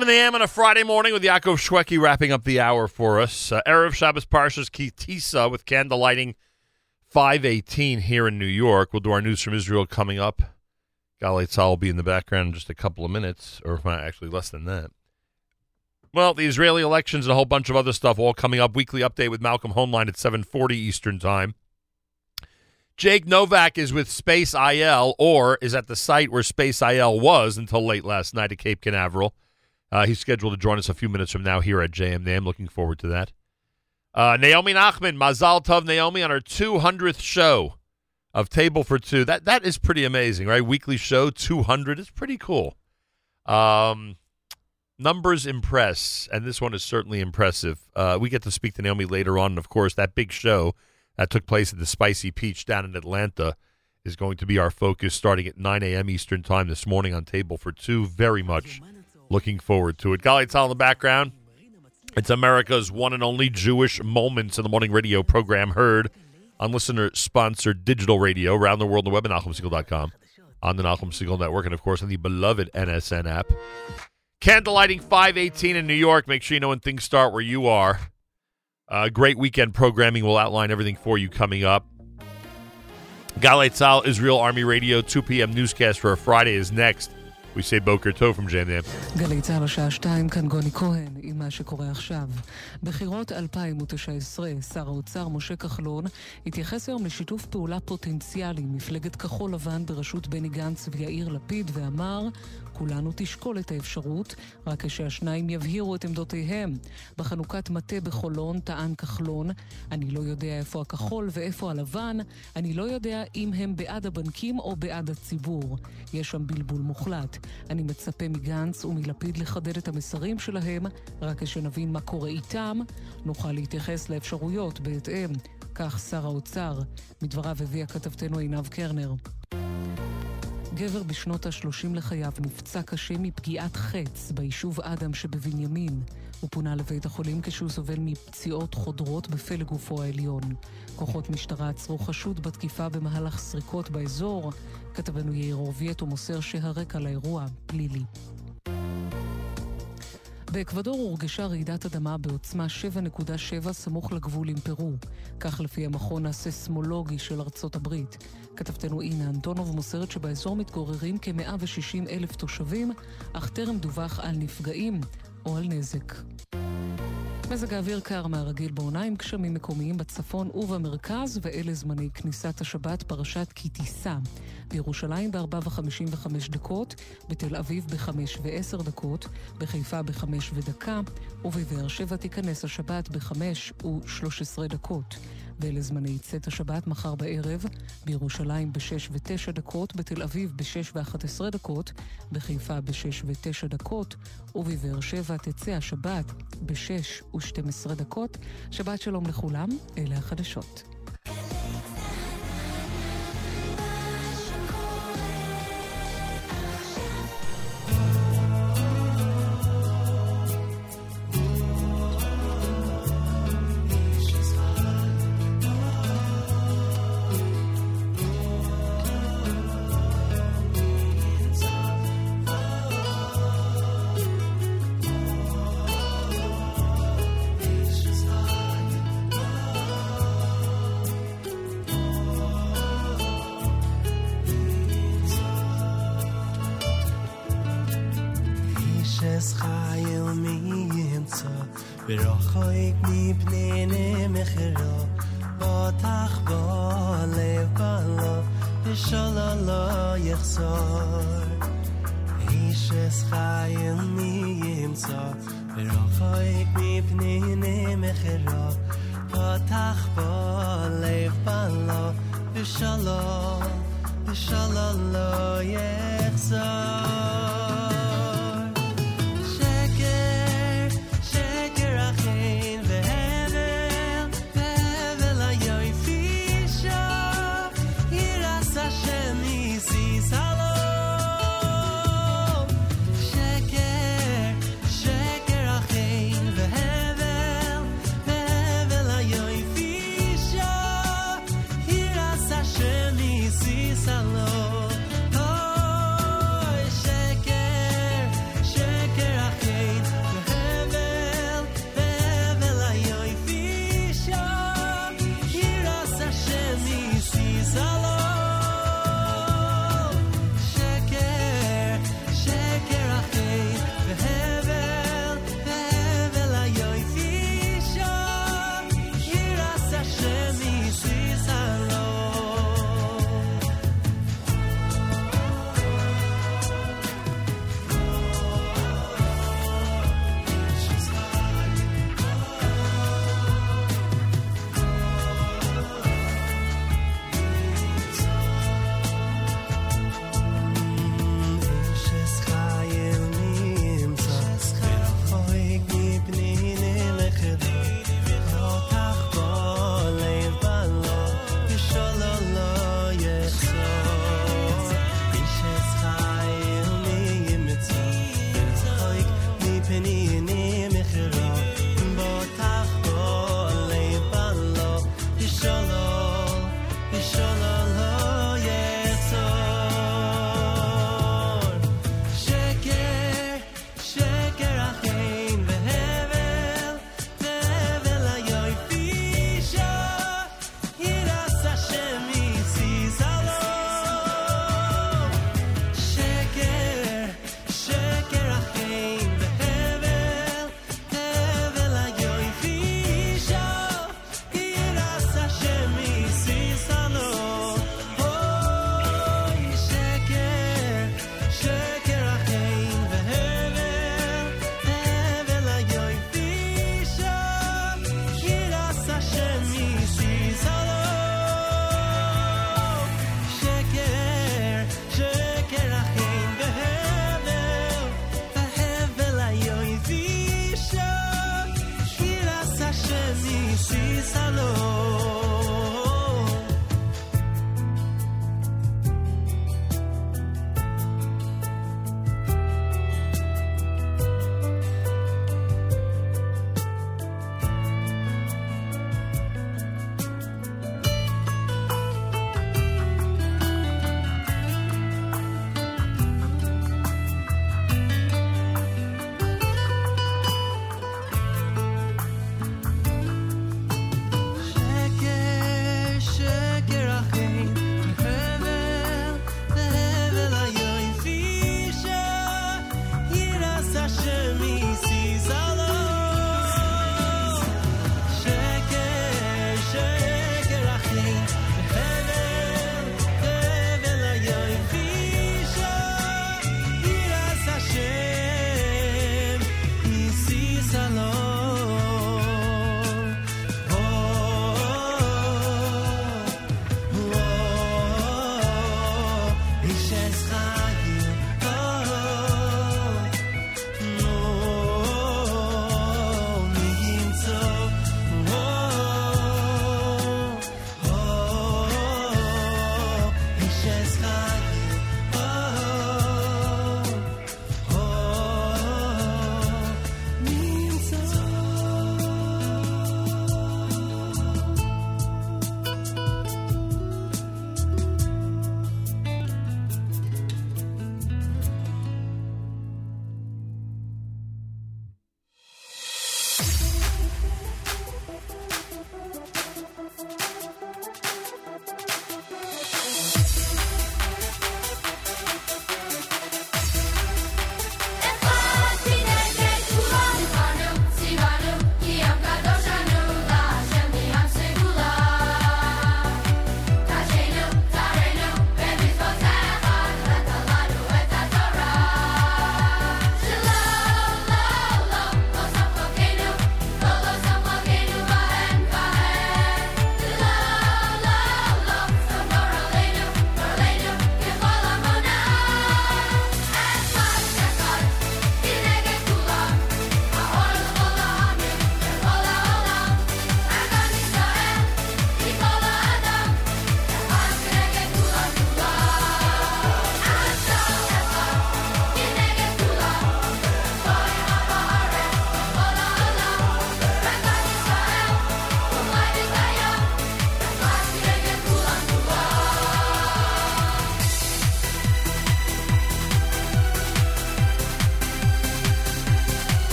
7 in the AM on a Friday morning with Yaakov Shweki wrapping up the hour for us. Uh, of Shabbos Parshas Ki Tisa with candlelighting 518 here in New York. We'll do our news from Israel coming up. Golly, Tzal will be in the background in just a couple of minutes, or actually less than that. Well, the Israeli elections and a whole bunch of other stuff all coming up. Weekly update with Malcolm Hoenlein at 740 Eastern Time. Jake Novak is with SpaceIL or is at the site where SpaceIL was until late last night at Cape Canaveral. Uh, he's scheduled to join us a few minutes from now here at JM. I'm looking forward to that. Uh, Naomi Nachman, Mazal Tov Naomi on her 200th show of Table for Two. That that is pretty amazing, right? Weekly show 200 is pretty cool. Um, numbers impress, and this one is certainly impressive. Uh, we get to speak to Naomi later on, and of course, that big show that took place at the Spicy Peach down in Atlanta is going to be our focus starting at 9 a.m. Eastern Time this morning on Table for Two. Very much looking forward to it. Galei Tzal in the background. It's America's one and only Jewish Moments in the Morning radio program heard on listener-sponsored digital radio around the world on the web at NachumSegal.com, on the Nachum Segal Network, and, of course, on the beloved NSN app. Candlelighting 518 in New York. Make sure you know when things start where you are. Uh, great weekend programming. We'll outline everything for you coming up. Galei Tzal, Israel Army Radio, 2 p.m. newscast for a Friday is next. We say Boker Tov from Jam Jam. גלי צה"ל השעה שתיים, כאן גוני כהן, עם מה שקורה עכשיו. בחירות 2019, שר האוצר משה כחלון התייחס היום לשיתוף פעולה פוטנציאלי עם מפלגת כחול לבן בראשות בני גנץ ויאיר לפיד ואמר, כולנו תשקול את האפשרות, רק כשהשניים יבהירו את עמדותיהם. בחנוכת מטה בחולון טען כחלון, אני לא יודע איפה הכחול ואיפה הלבן, אני לא יודע אם הם בעד הבנקים או בעד הציבור. יש שם בלבול מוחלט. אני מצפה מגנץ ומלפיד לחדד את המסרים שלהם, רק כשנבין מה קורה איתם, נוכל להתייחס לאפשרויות בהתאם. כך שר האוצר. מדבריו הביאה כתבתנו עינב קרנר. גבר בשנות ה-30 לחייו נפצע קשה מפגיעת חץ ביישוב אדם שבבנימין. הוא פונה לבית החולים כשהוא סובל מפציעות חודרות בפלג גופו העליון. כוחות משטרה עצרו חשוד בתקיפה במהלך סריקות באזור. כתבנו יאיר אורבייט ומוסר שהרקע לאירוע פלילי. באקוודור הורגשה רעידת אדמה בעוצמה 7.7 סמוך לגבול עם פרו. כך לפי המכון הסיסמולוגי של ארצות הברית. כתבתנו אינה אנטונוב מוסרת שבאזור מתגוררים כ-160 אלף תושבים, אך טרם דווח על נפגעים או על נזק. מזג האוויר קר מהרגיל בעונה עם גשמים מקומיים בצפון ובמרכז, ואלה זמני כניסת השבת פרשת כי תישא. בירושלים ב-4 ו-55 דקות, בתל אביב ב-5 ו-10 דקות, בחיפה ב-5 ודקה, ובבאר שבע תיכנס השבת ב-5 ו-13 דקות. ואלה זמני צאת השבת מחר בערב, בירושלים ב-6 ו-9 דקות, בתל אביב ב-6 ו-11 דקות, בחיפה ב-6 ו-9 דקות, ובבאר שבע תצא השבת ב-6 ו-12 דקות. שבת שלום לכולם, אלה החדשות.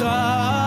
gaan.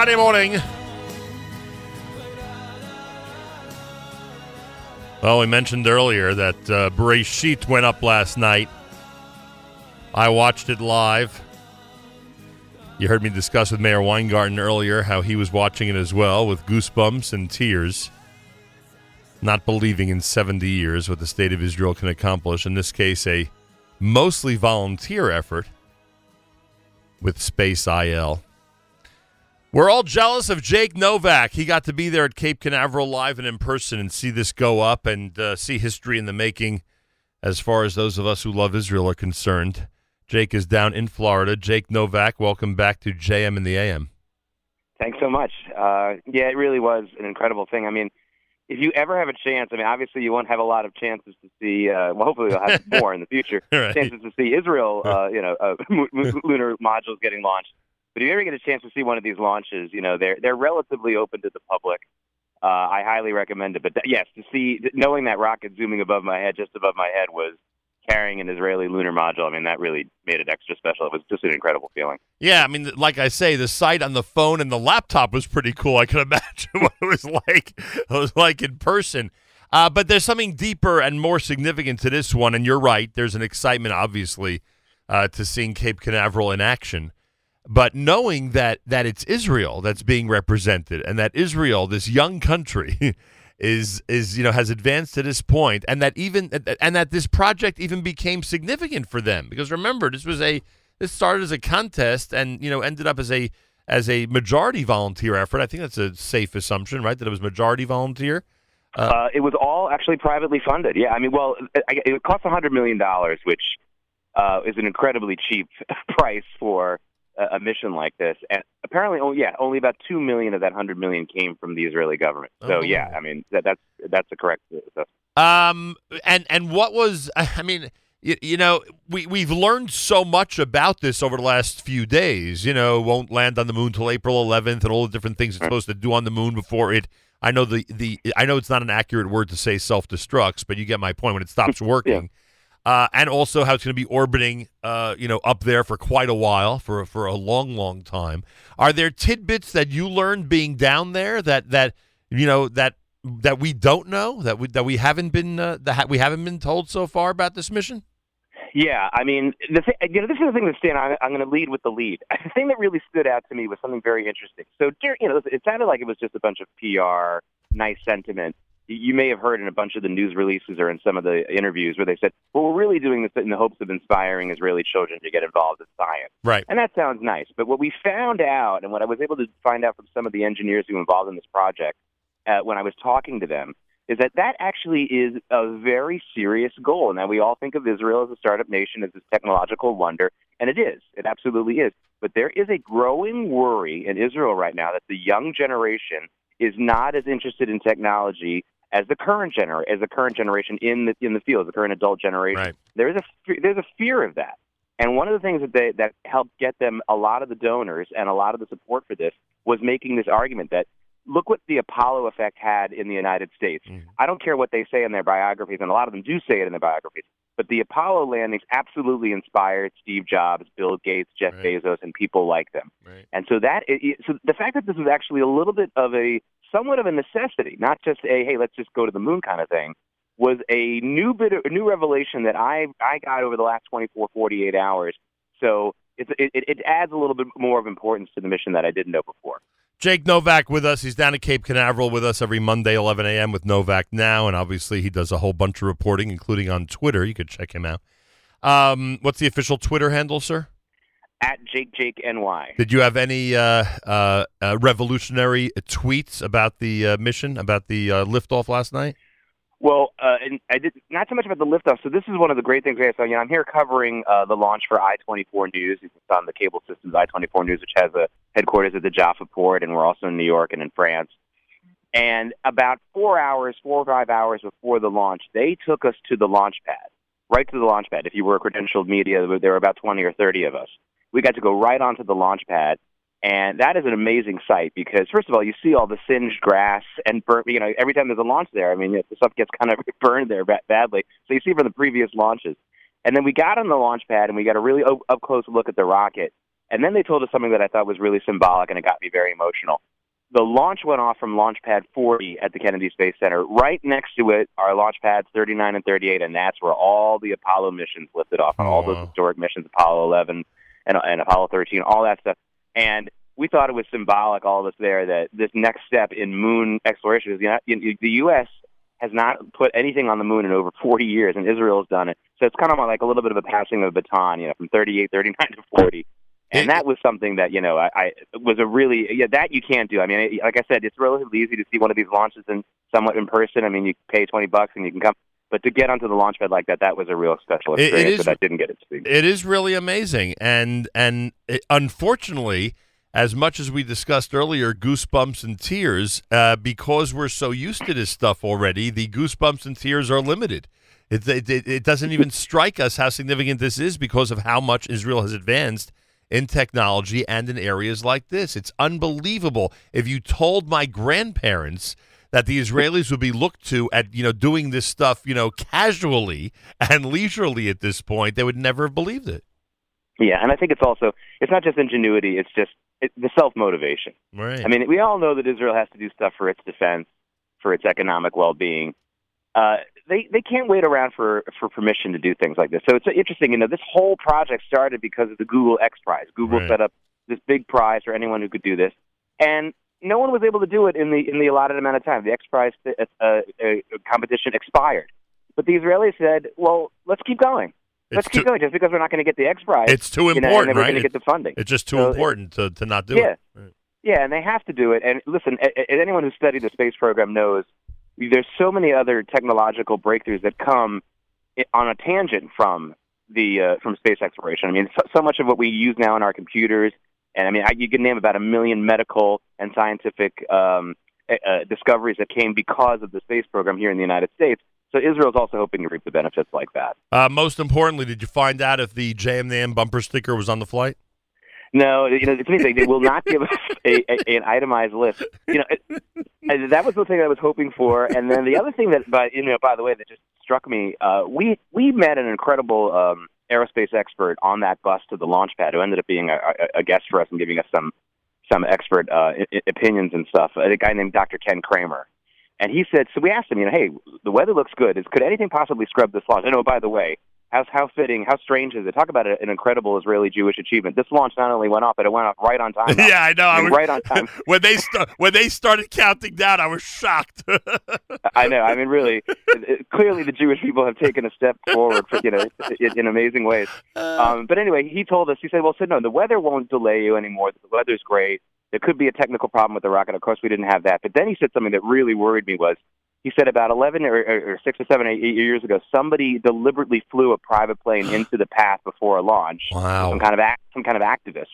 Friday morning. Well, we mentioned earlier that uh, Bereshit went up last night. I watched it live. You heard me discuss with Meir Weingarten earlier how he was watching it as well with goosebumps and tears, not believing in 70 years what the state of Israel can accomplish. In this case, a mostly volunteer effort with SpaceIL. We're all jealous of Jake Novak. He got to be there at Cape Canaveral live and in person and see this go up and uh, see history in the making as far as those of us who love Israel are concerned. Jake is down in Florida. Jake Novak, welcome back to JM in the AM. Thanks so much. Uh, yeah, it really was an incredible thing. I mean, if you ever have a chance, I mean, obviously you won't have a lot of chances to see. Uh, well, hopefully you'll have more in the future. Right. Chances to see Israel, uh, you know, uh, lunar modules getting launched. But if you ever get a chance to see one of these launches, you know, they're they're relatively open to the public. Uh, I highly recommend it. But th- yes, to see knowing that rocket zooming above my head, just above my head, was carrying an Israeli lunar module. I mean, that really made it extra special. It was just an incredible feeling. Yeah, I mean, like I say, the sight on the phone and the laptop was pretty cool. I can imagine what it was like. It was like in person. Uh, but there's something deeper and more significant to this one, and you're right. There's an excitement, obviously, uh, to seeing Cape Canaveral in action. But knowing that that it's Israel that's being represented, and that Israel, this young country, is is you know has advanced to this point, and that even and that this project even became significant for them because remember this was a this started as a contest and you know ended up as a as a majority volunteer effort. I think that's a safe assumption, right? That it was majority volunteer. Uh, it was all actually privately funded. Yeah, I mean, well, it, it cost a hundred million dollars, which uh, is an incredibly cheap price for a, a mission like this. And apparently, oh yeah, only about two million of that hundred million came from the Israeli government. So Oh. yeah, I mean, that, that's that's a correct assessment. Um, and and what was I mean, you, you know, we we've learned so much about this over the last few days. You know, won't land on the moon till April 11th, and all the different things it's supposed to do on the moon before it. I know the the I know it's not an accurate word to say self destructs, but you get my point when it stops working. Uh, and also how it's going to be orbiting, uh, you know, up there for quite a while, for for a long, long time. Are there tidbits that you learned being down there that that you know that that we don't know that we that we haven't been uh, that we haven't been told so far about this mission? Yeah, I mean, the th- you know, this is the thing that Stan. I, I'm going to lead with the lead. The thing that really stood out to me was something very interesting. So, you know, it sounded like it was just a bunch of PR, nice sentiment. You- may have heard in a bunch of the news releases or in some of the interviews where they said, "Well, we're really doing this in the hopes of inspiring Israeli children to get involved in science." Right. And that sounds nice. But what we found out, and what I was able to find out from some of the engineers who were involved in this project, uh, when I was talking to them, is that that actually is a very serious goal. Now, we all think of Israel as a startup nation, as this technological wonder, and it is. It absolutely is. But there is a growing worry in Israel right now that the young generation is not as interested in technology as the current gener- as the current generation in the in the field, the current adult generation. Right. There is a there's a fear of that. And one of the things that they that helped get them a lot of the donors and a lot of the support for this was making this argument that look what the Apollo effect had in the United States. Mm. I don't care what they say in their biographies, and a lot of them do say it in their biographies. But the Apollo landings absolutely inspired Steve Jobs, Bill Gates, Jeff Bezos, and people like them. And so that, it, so the fact that this was actually a little bit of a, somewhat of a necessity, not just a hey, let's just go to the moon kind of thing, was a new bit, of, a new revelation that I I got over the last 24, 48 hours. So it, it it adds a little bit more of importance to the mission that I didn't know before. Jake Novak with us. He's down at Cape Canaveral with us every Monday, 11 a.m. with Novak Now, and obviously he does a whole bunch of reporting, including on Twitter. You could check him out. Um, what's the official Twitter handle, sir? At Jake Jake NY. Did you have any uh, uh, uh, revolutionary tweets about the uh, mission, about the uh, liftoff last night? Well, uh, and I did not so much about the liftoff. So this is one of the great things. Okay, so you know, I'm here covering uh, the launch for I-24 News. It's on the cable systems I-24 News, which has a headquarters at the Jaffa port, and we're also in New York and in France. And about four hours, four or five hours before the launch, they took us to the launch pad, right to the launch pad. If you were a credentialed media, there were about 20 or 30 of us. We got to go right onto the launch pad. And that is an amazing sight because, first of all, you see all the singed grass and burn. You know, every time there's a launch there, I mean, the stuff gets kind of burned there ba- badly. So you see from the previous launches. And then we got on the launch pad and we got a really up up close look at the rocket. And then they told us something that I thought was really symbolic and it got me very emotional. The launch went off from Launch Pad 40 at the Kennedy Space Center. Right next to it are Launch Pads 39 and 38, and that's where all the Apollo missions lifted off. all those historic missions, Apollo 11 and, and Apollo 13, all that stuff. And we thought it was symbolic, all of us there, that this next step in moon exploration is the, the U.S. has not put anything on the moon in over 40 years, and Israel has done it. So it's kind of like a little bit of a passing of a baton, you know, from 38, 39 to 40. And that was something that you know I, I was a really yeah that you can't do. I mean, like I said, it's relatively easy to see one of these launches in somewhat in person. I mean, you pay twenty bucks and you can come. But to get onto the launch pad like that, that was a real special It- it experience is- that I didn't get to see. It is really amazing, and and it, unfortunately, as much as we discussed earlier, goosebumps and tears, uh, because we're so used to this stuff already, the goosebumps and tears are limited. It, it, it it doesn't even strike us how significant this is because of how much Israel has advanced in technology and in areas like this. It's unbelievable. If you told my grandparents that the Israelis would be looked to at you know doing this stuff you know casually and leisurely at this point, they would never have believed it. Yeah, and I think it's also it's not just ingenuity; it's just it, the self motivation. Right. I mean, we all know that Israel has to do stuff for its defense, for its economic well being. Uh, they they can't wait around for for permission to do things like this. So it's interesting. You know, this whole project started because of the Google X Prize. Google Right. set up this big prize for anyone who could do this, and no one was able to do it in the in the allotted amount of time. The X Prize uh, uh, uh, competition expired, but the Israelis said, "Well, let's keep going." Let's It's keep too- going. Just because we're not going to get the X Prize, It's too you know, important, and we're right? going to get the funding. It's just too So it- important to, to not do yeah. it. Yeah, and they have to do it. And listen, a- a- anyone who studied the space program knows there's so many other technological breakthroughs that come on a tangent from the uh, from space exploration. I mean, so, so much of what we use now in our computers, and I mean, I, you can name about a million medical and scientific um, uh, uh, discoveries that came because of the space program here in the United States. So Israel's also hoping to reap the benefits like that. Uh, most importantly, did you find out if the JMN bumper sticker was on the flight? No, you know, it's amazing. They will not give us a, a, an itemized list. You know, it, that was the thing I was hoping for. And then the other thing that, by you know, by the way, that just struck me, uh, we we met an incredible um, aerospace expert on that bus to the launch pad, who ended up being a, a, guest for us and giving us some some expert uh, I- opinions and stuff. A guy named Dr. Ken Kremer. And he said, so we asked him, you know, hey, the weather looks good. Is could anything possibly scrub this launch? And oh, by the way, how's how fitting, how strange is it? Talk about an incredible Israeli Jewish achievement. This launch not only went off, but it went off right on time. yeah, I know. I mean, was, right on time. when they st- when they started counting down, I was shocked. I know. I mean, really, it, it, clearly the Jewish people have taken a step forward, for, you know, in, in amazing ways. Um, but anyway, he told us. He said, "Well, said no, the weather won't delay you anymore. The weather's great. There could be a technical problem with the rocket. Of course, we didn't have that. But then he said something that really worried me was." He said about 11 or, or six or seven, eight years ago, somebody deliberately flew a private plane into the path before a launch. Wow. Some kind of act, some kind of activist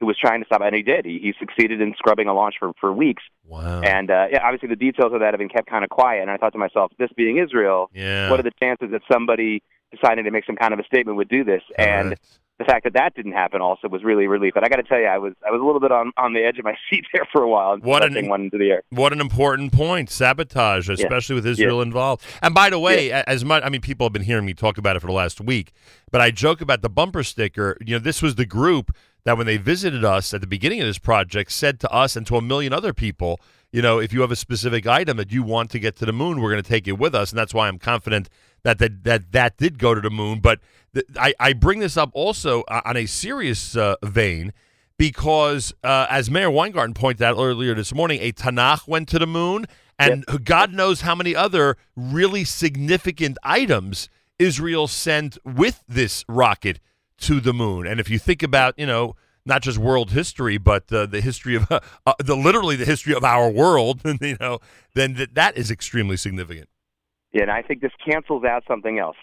who was trying to stop, it, and he did. He, he succeeded in scrubbing a launch for for weeks. Wow. And uh, yeah, obviously the details of that have been kept kind of quiet. And I thought to myself, this being Israel, Yeah. what are the chances that somebody deciding to make some kind of a statement would do this? And the fact that that didn't happen also was really a relief. But I got to tell you, I was I was a little bit on on the edge of my seat there for a while. What an- went into the air. What an important point. Sabotage, especially with Israel involved. And by the way, a- as much I mean people have been hearing me talk about it for the last week, but I joke about the bumper sticker. You know, this was the group that when they visited us at the beginning of this project said to us and to a million other people, you know, if you have a specific item that you want to get to the moon, we're going to take it with us, and that's why I'm confident that that that, that did go to the moon. But th- I I bring this up also uh, on a serious uh, vein because, uh, as Meir Weingarten pointed out earlier this morning, a Tanakh went to the moon, and God knows how many other really significant items Israel sent with this rocket to the moon. And if you think about, you know, not just world history, but uh, the history of uh, uh, the literally the history of our world, you know, then th- that is extremely significant. Yeah, and I think this cancels out something else.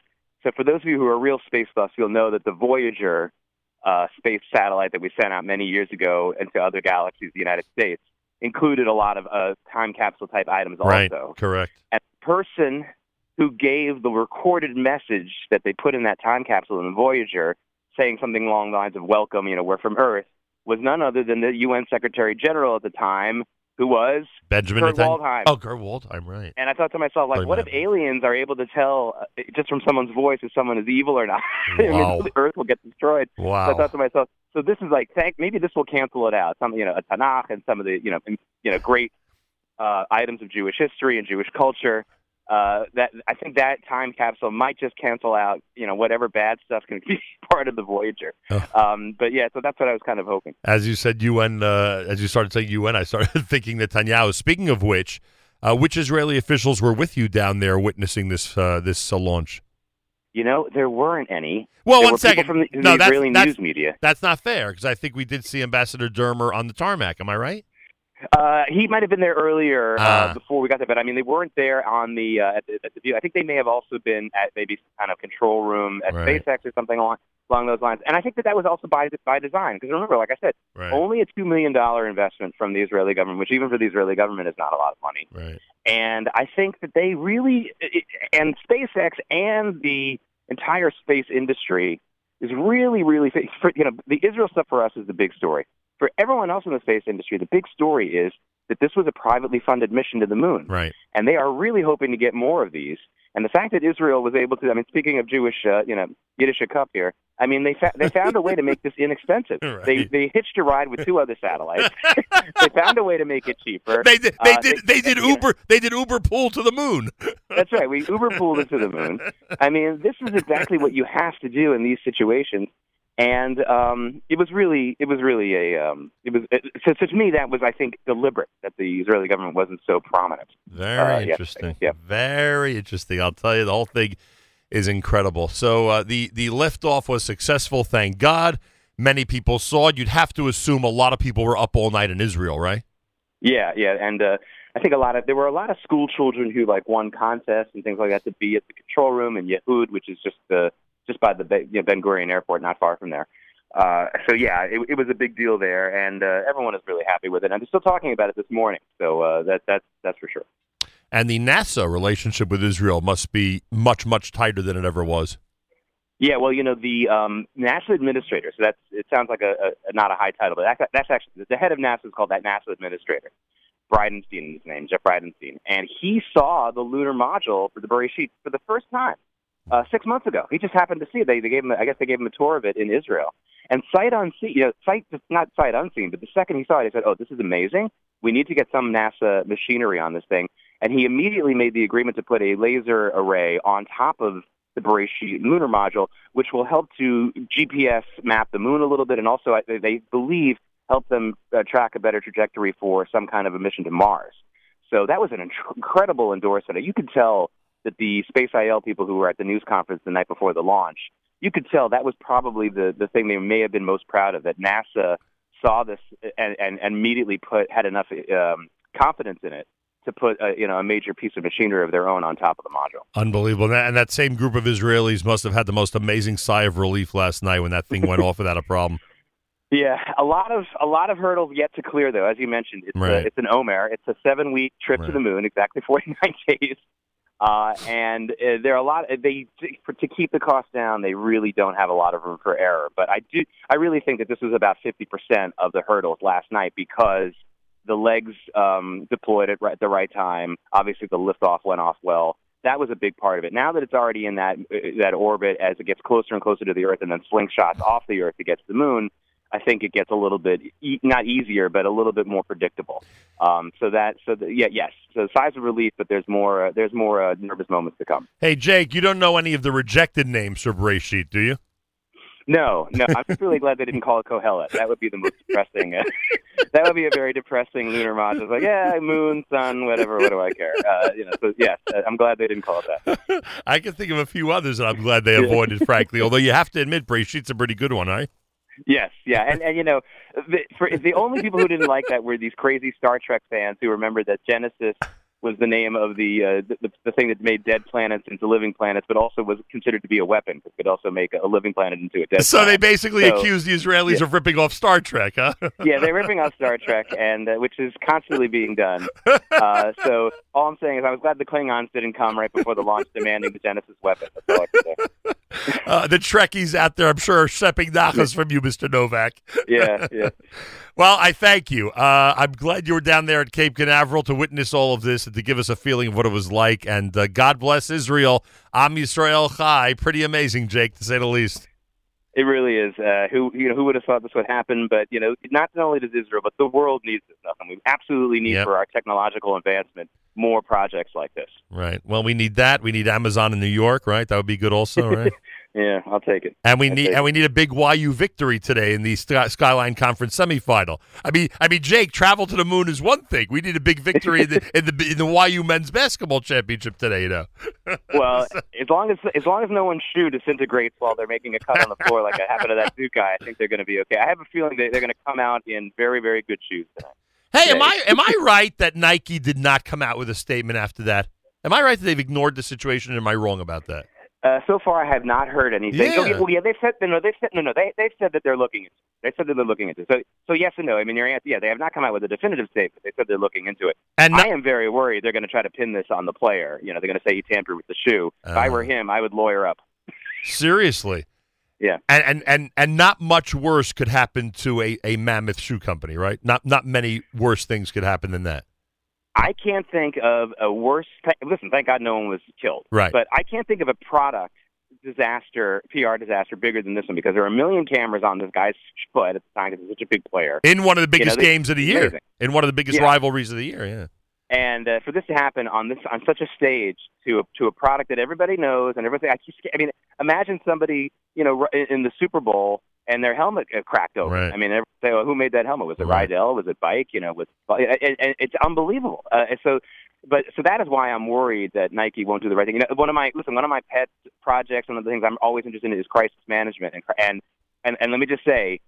So for those of you who are real space buffs, you'll know that the Voyager uh, space satellite that we sent out many years ago into other galaxies, the United States, included a lot of uh, time capsule type items Right. also. Correct. And the person who gave the recorded message that they put in that time capsule in the Voyager, saying something along the lines of "Welcome," you know, we're from Earth, was none other than the UN Secretary General at the time, who was Benjamin Kurt Netanyahu. Waldheim. Oh, Kurt Waldheim, right. And I thought to myself, like, what if aliens are able to tell uh, just from someone's voice if someone is evil or not? I mean, Wow. the Earth will get destroyed. So I Wow. thought to myself, so this is like, thank maybe this will cancel it out. Some, you know, a Tanakh and some of the, you know, im- you know, great uh, items of Jewish history and Jewish culture. Uh, that I think that time capsule might just cancel out, you know, whatever bad stuff can be part of the Voyager. Um, but yeah, so that's what I was kind of hoping. As you said, UN. Uh, as you started saying UN, I started thinking that Netanyahu. Speaking of which, uh, which Israeli officials were with you down there witnessing this uh, this uh, launch? You know, there weren't any. Well, there one second. from the, the no, that's, Israeli that's, news media. That's not fair because I think we did see Ambassador Dermer on the tarmac. Am I right? Uh, he might have been there earlier Ah. uh, before we got there, but I mean, they weren't there on the uh, at the, at the view. I think they may have also been at maybe some kind of control room at Right. SpaceX or something along along those lines. And I think that that was also by by design because remember, like I said, Right. only a two million dollar investment from the Israeli government, which even for the Israeli government is not a lot of money. Right. And I think that they really and SpaceX and the entire space industry is really, really you know the Israel stuff for us is the big story. For everyone else in the space industry, the big story is that this was a privately funded mission to the moon, Right. and they are really hoping to get more of these. And the fact that Israel was able to, I mean, speaking of Jewish, uh, you know, Yiddishe kop here, I mean, they fa- they found a way to make this inexpensive. Right. They they hitched a ride with two other satellites. they found a way to make it cheaper. They did. They Uh, did. They, did Uber. They did Uber pool to the moon. That's right. We Uber pooled it to the moon. I mean, this is exactly what you have to do in these situations. And um, it was really, it was really a, um, it was. It, so, so to me, that was, I think, deliberate that the Israeli government wasn't so prominent. Very Uh, yeah. Very interesting. I'll tell you, the whole thing is incredible. So uh, the the liftoff was successful. Thank God. Many people saw it. You'd have to assume a lot of people were up all night in Israel, right? Yeah, yeah, and uh, I think a lot of there were a lot of school children who like won contests and things like that to be at the control room in Yehud, which is just uh, just by the you know, Ben Gurion Airport, not far from there. Uh, so yeah, it, it was a big deal there, and uh, everyone is really happy with it. And they're still talking about it this morning, so uh, that that's that's for sure. And the NASA relationship with Israel must be much much tighter than it ever was. Yeah, well, you know, the um, NASA administrator. So that's it sounds like a, a not a high title, but that's, that's actually the head of NASA is called that NASA administrator. Bridenstine is his name, Jeff Bridenstine, and he saw the lunar module for the Bereshit for the first time uh, six months ago. He just happened to see it. They, they gave him, I guess, they gave him a tour of it in Israel, and sight unseen, you know, sight not sight unseen, but the second he saw it, he said, "Oh, this is amazing. We need to get some NASA machinery on this thing." And he immediately made the agreement to put a laser array on top of the Bereshit lunar module, which will help to GPS map the moon a little bit, and also they believe help them uh, track a better trajectory for some kind of a mission to Mars. So that was an incredible endorsement. You could tell that the SpaceIL people who were at the news conference the night before the launch, you could tell that was probably the, the thing they may have been most proud of, that NASA saw this and, and, and immediately put had enough um, confidence in it to put a, you know a major piece of machinery of their own on top of the module. Unbelievable. And that, and that same group of Israelis must have had the most amazing sigh of relief last night when that thing went off without a problem. Yeah, a lot of a lot of hurdles yet to clear, though. As you mentioned, it's Right. a, it's an Omer. It's a seven week trip to the moon, exactly forty nine days. Uh, and uh, there are a lot. They to keep the cost down, they really don't have a lot of room for error. But I do. I really think that this was about fifty percent of the hurdles last night because the legs um, deployed at right, the right time. Obviously, the liftoff went off well. That was a big part of it. Now that it's already in that uh, that orbit, as it gets closer and closer to the Earth, and then slingshots off the Earth to get to the moon, I think it gets a little bit e- not easier, but a little bit more predictable. Um, so that so the, yeah yes, so size of relief, but there's more uh, there's more uh, nervous moments to come. Hey, Jake, you don't know any of the rejected names for Beresheet, do you? No, no, I'm just really glad they didn't call it Kohelet. That would be the most depressing. Uh, that would be a very depressing lunar module. It's like, yeah, moon, sun, whatever. What do I care? Uh, you know. So yes, uh, I'm glad they didn't call it that. I can think of a few others that I'm glad they avoided, frankly. Although you have to admit, Beresheet's a pretty good one, right? Yes, yeah, and and you know, the, for the only people who didn't like that were these crazy Star Trek fans who remembered that Genesis was the name of the, uh, the the thing that made dead planets into living planets, but also was considered to be a weapon. It could also make a living planet into a dead. So they basically So- accused the Israelis yeah. of ripping off Star Trek, huh? yeah, they're ripping off Star Trek, and uh, which is constantly being done. Uh, so all I'm saying is, I was glad the Klingons didn't come right before the launch demanding the Genesis weapon. That's all I can say. Uh, the Trekkies out there, I'm sure, are shepping nachas from you, Mr. Novak. Yeah, yeah. Well, I thank you. Uh, I'm glad you were down there at Cape Canaveral to witness all of this and to give us a feeling of what it was like. And uh, God bless Israel. Am Yisrael Chai. Pretty amazing, Jake, to say the least. It really is. Uh, who you know who would have thought this would happen? But you know, not only does Israel, but the world needs this stuff, and we absolutely need Yep. for our technological advancement more projects like this. Right. Well, we need that. We need Amazon in New York, right? That would be good also, right? Yeah, I'll take it. And we I'll need and we need a big YU victory today in the Skyline Conference semifinal. I mean, I mean, Jake, travel to the moon is one thing. We need a big victory in the in the, in the YU men's basketball championship today. You know. Well, as long as as long as no one's shoe disintegrates while they're making a cut on the floor, like it happened to that Duke guy, I think they're going to be okay. I have a feeling that they're going to come out in very, very good shoes tonight. Hey, am I am I right that Nike did not come out with a statement after that? Am I right that they've ignored the situation? Or am I wrong about that? Uh, so far, I have not heard anything. Yeah. Okay, well, yeah, they've said no, no, they've said no, no, they they've said that they're looking into. It. They said that they're looking into. It. So, so yes and no. I mean, your answer, yeah, they have not come out with a definitive statement. They said they're looking into it. And I am very worried they're going to try to pin this on the player. You know, they're going to say he tampered with the shoe. if I Uh. were him, I would lawyer up. Seriously. Yeah. And and and and not much worse could happen to a, a mammoth shoe company, right? Not not many worse things could happen than that. I can't think of a worse. Listen, thank God no one was killed. Right. But I can't think of a product disaster, PR disaster bigger than this one because there are a million cameras on this guy's foot at the time because he's such a big player. In one of the You know, biggest they- games of the year. amazing. In one of the biggest Yeah. rivalries of the year, yeah. And uh, for this to happen on this on such a stage to a, to a product that everybody knows and everybody, I, keep, I mean, imagine somebody you know in the Super Bowl and their helmet uh, cracked open. Right. I mean, say, well, who made that helmet? Was it Right. Riddell? Was it Bike? You know, with and, and it's unbelievable. Uh, so, but so that is why I'm worried that Nike won't do the right thing. You know, one of my listen, one of my pet projects, one of the things I'm always interested in is crisis management, and and and, and let me just say.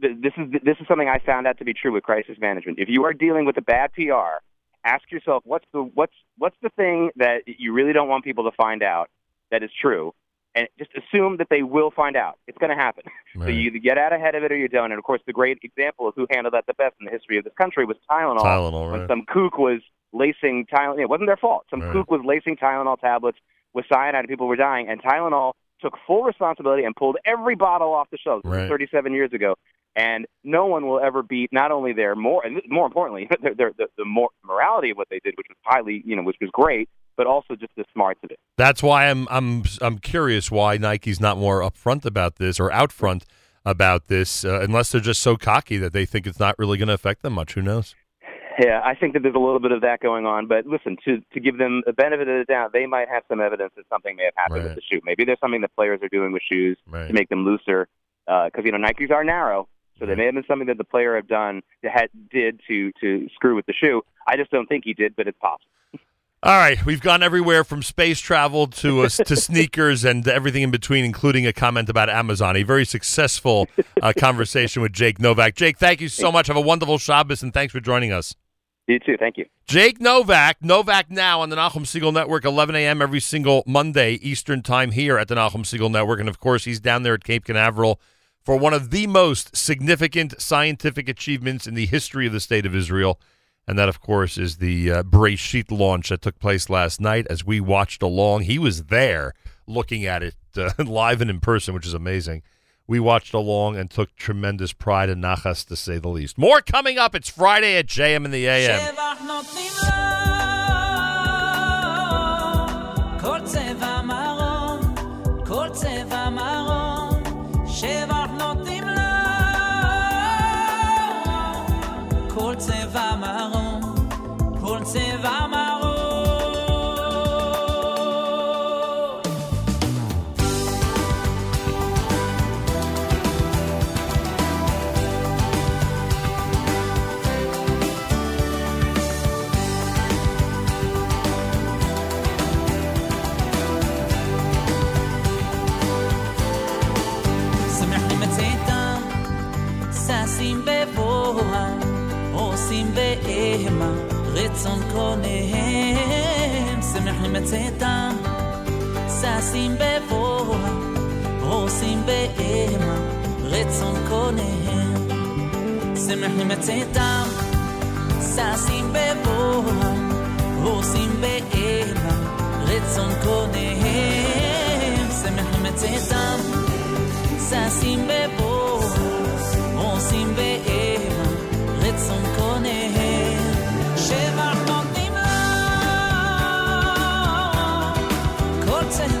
th- This is this is something I found out to be true with crisis management. If you are dealing with a bad PR, ask yourself what's the what's what's the thing that you really don't want people to find out that is true and just assume that they will find out. It's going to happen. So you either get out ahead of it or you don't and of course the great example of who handled that the best in the history of this country was tylenol, Tylenol, right. when some kook was lacing tylenol it wasn't their fault. Some Right. kook was lacing tylenol tablets with cyanide and people were dying. And tylenol took full responsibility and pulled every bottle off the shelves. Right. 37 years ago. And no one will ever beat not only their more and more importantly their, their, the, the more morality of what they did, which was highly you know which was great, but also just the smarts of it. That's why I'm I'm I'm curious why Nike's not more upfront about this or out front about this, uh, unless they're just so cocky that they think it's not really going to affect them much. Who knows? Yeah, I think that there's a little bit of that going on. But listen, to to give them the benefit of the doubt, they might have some evidence that something may have happened Right. with the shoe. Maybe there's something that players are doing with shoes Right. to make them looser, because you know Nikes are narrow. So there may have been something that the player have done that had, did to to screw with the shoe. I just don't think he did, but it's possible. All right, we've gone everywhere from space travel to uh, to sneakers and everything in between, including a comment about Amazon. A very successful uh, conversation with Jake Novak. Jake, thank you so much. Have a wonderful Shabbos, and thanks for joining us. You too. Thank you. Jake Novak, Novak now on the Nachum Segal Network, 11 a.m. every single Monday Eastern Time here at the Nachum Segal Network. And of course, he's down there at Cape Canaveral for one of the most significant scientific achievements in the history of the state of Israel. And that, of course, is the uh, Beresheet launch that took place last night as we watched along. He was there looking at it uh, live and in person, which is amazing. We watched along and took tremendous pride in Nachas, to say the least. More coming up. It's Friday at JM in the AM. נושאים בהמה, רצון קונהם, שמח למצאתם, ששים בבואה, הורסים בהמה, רצון קונהם, שמח למצאתם, ששים בבואה, הורסים בהמה, רצון קונהם, שמח למצאתם, ששים בבואה, הורסים בהמה Seven.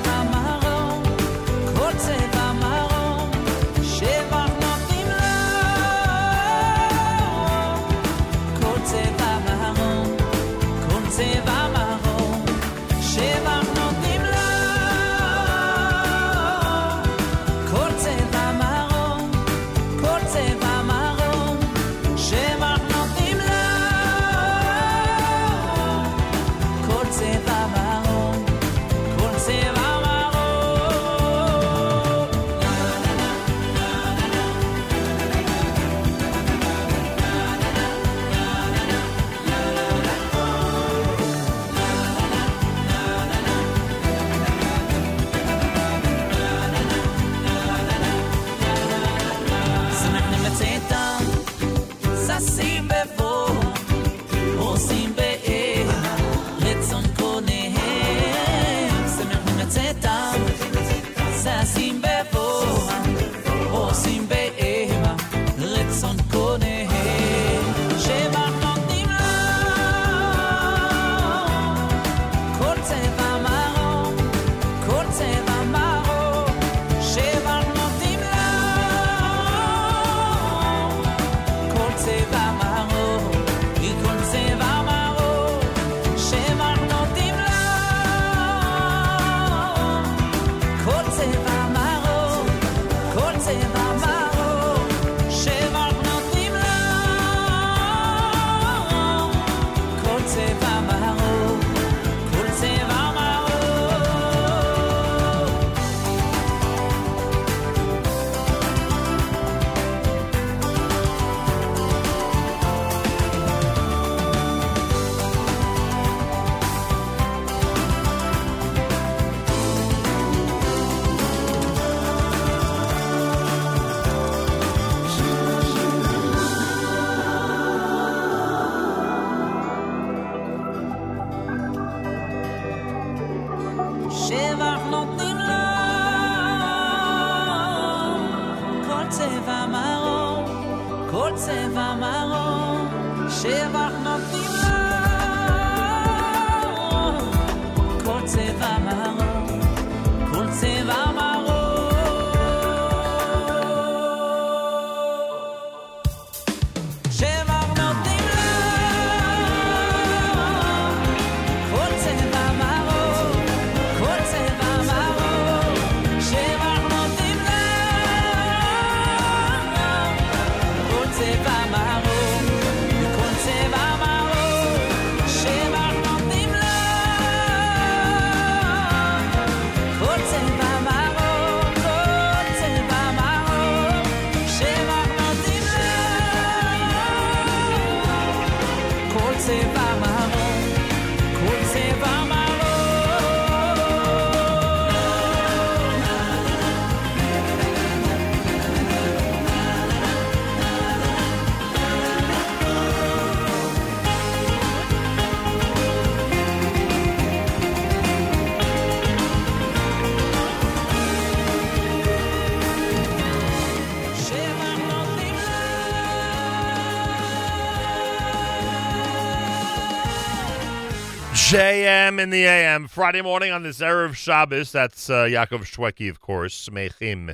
In the AM. Friday morning on this Erev Shabbos. That's uh, Yaakov Shwekey, of course. Smechim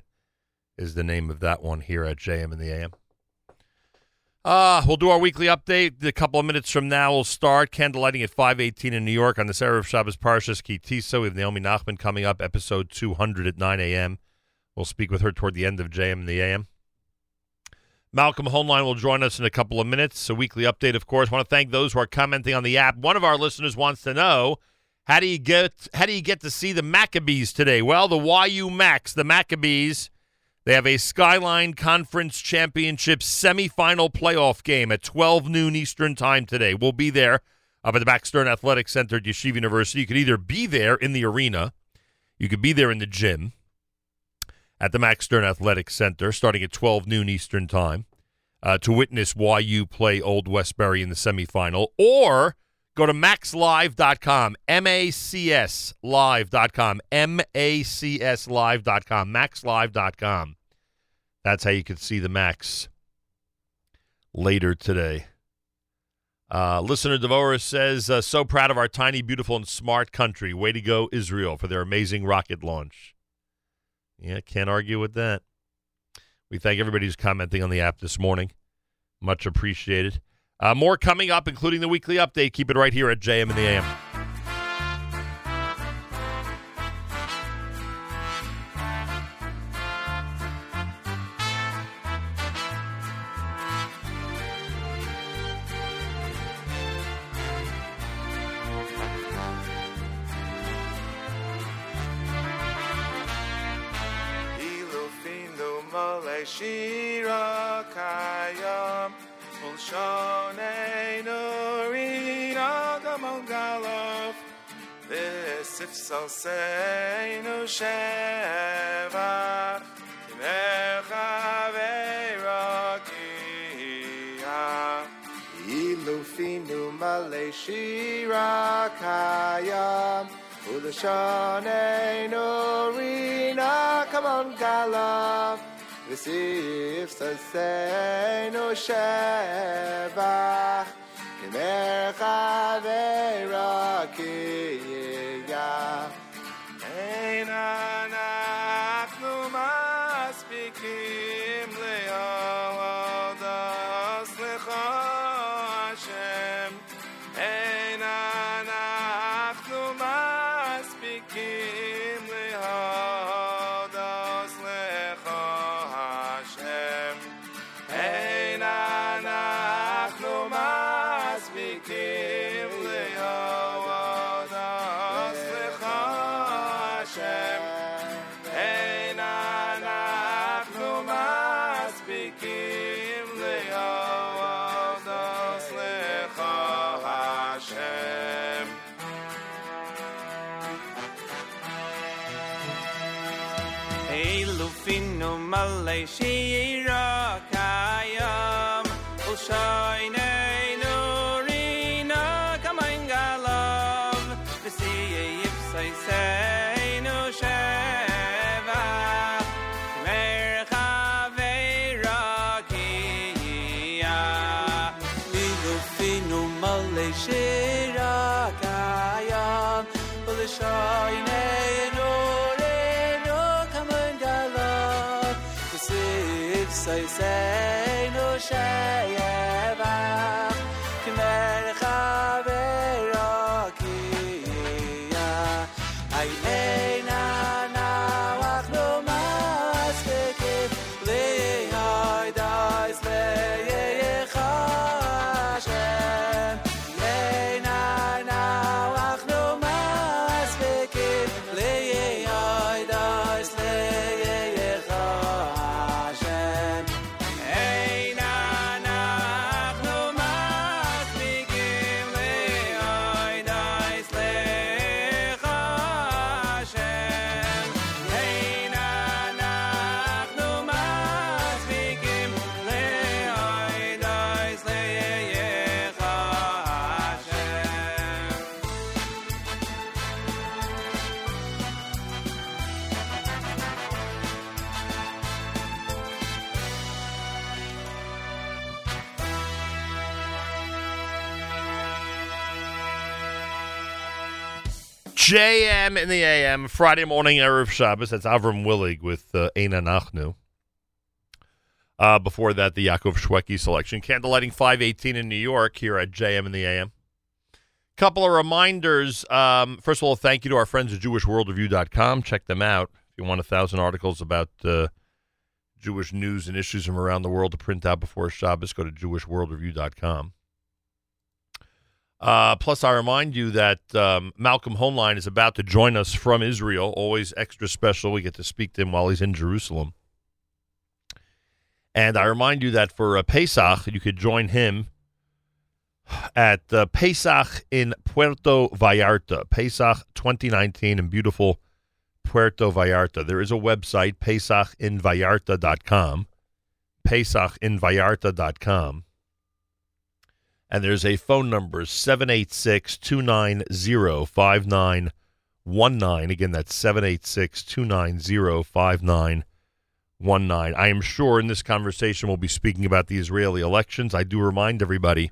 is the name of that one here at JM in the AM. Uh, we'll do our weekly update. A couple of minutes from now, we'll start candlelighting at 518 in New York on this Erev Shabbos Parshas Ki Tisa. We have Naomi Nachman coming up, episode 200 at 9 a.m. We'll speak with her toward the end of JM in the AM. Malcolm Hoenlein will join us in a couple of minutes. A weekly update, of course. want to thank those who are commenting on the app. One of our listeners wants to know how do you get how do you get to see the Maccabees today? Well, the YU Macs, the Maccabees, they have a Skyline Conference Championship semifinal playoff game at 12 noon Eastern Time today. We'll be there up at the Max Stern Athletic Center at Yeshiva University. You could either be there in the arena, you could be there in the gym at the Max Stern Athletic Center starting at 12 noon Eastern Time uh, to witness YU play Old Westbury in the semifinal, or go to macslive.com, M-A-C-S live.com, M-A-C-S live.com, macslive.com. That's how you can see the Macs later today. Uh, listener Devorah says, uh, so proud of our tiny, beautiful, and smart country. Way to go, Israel, for their amazing rocket launch. Yeah, can't argue with that. We thank everybody who's commenting on the app this morning. Much appreciated. Uh, more coming up, including the weekly update. Keep it right here at JM in the AM. Shira kayam Visif salseinu shevach Kinecha veirakia Ilufinu male shira kayam Ulashonenu rina kamon galav V'sif saseinu shevach Kinecha veirakia Elufinu male say no shame. JM in the AM, Friday morning, Erev Shabbos. That's Avram Willig with uh, Nachnu. Uh, before that, the Yaakov Shwekey selection. Candlelighting 518 in New York here at JM in the AM. Couple of reminders. Um, first of all, thank you to our friends at JewishWorldReview.com. Check them out. If you want a thousand articles about uh, Jewish news and issues from around the world to print out before Shabbos, go to JewishWorldReview.com. Uh, plus, I remind you that um, Malcolm Hoenlein is about to join us from Israel. Always extra special. We get to speak to him while he's in Jerusalem. And I remind you that for uh, Pesach, you could join him at uh, Pesach in Puerto Vallarta, Pesach 2019 in beautiful Puerto Vallarta. There is a website, pesachinvallarta.com, pesachinvallarta.com. And there's a phone number, 786 290 5919. Again, that's 786 290 5919. I am sure in this conversation we'll be speaking about the Israeli elections. I do remind everybody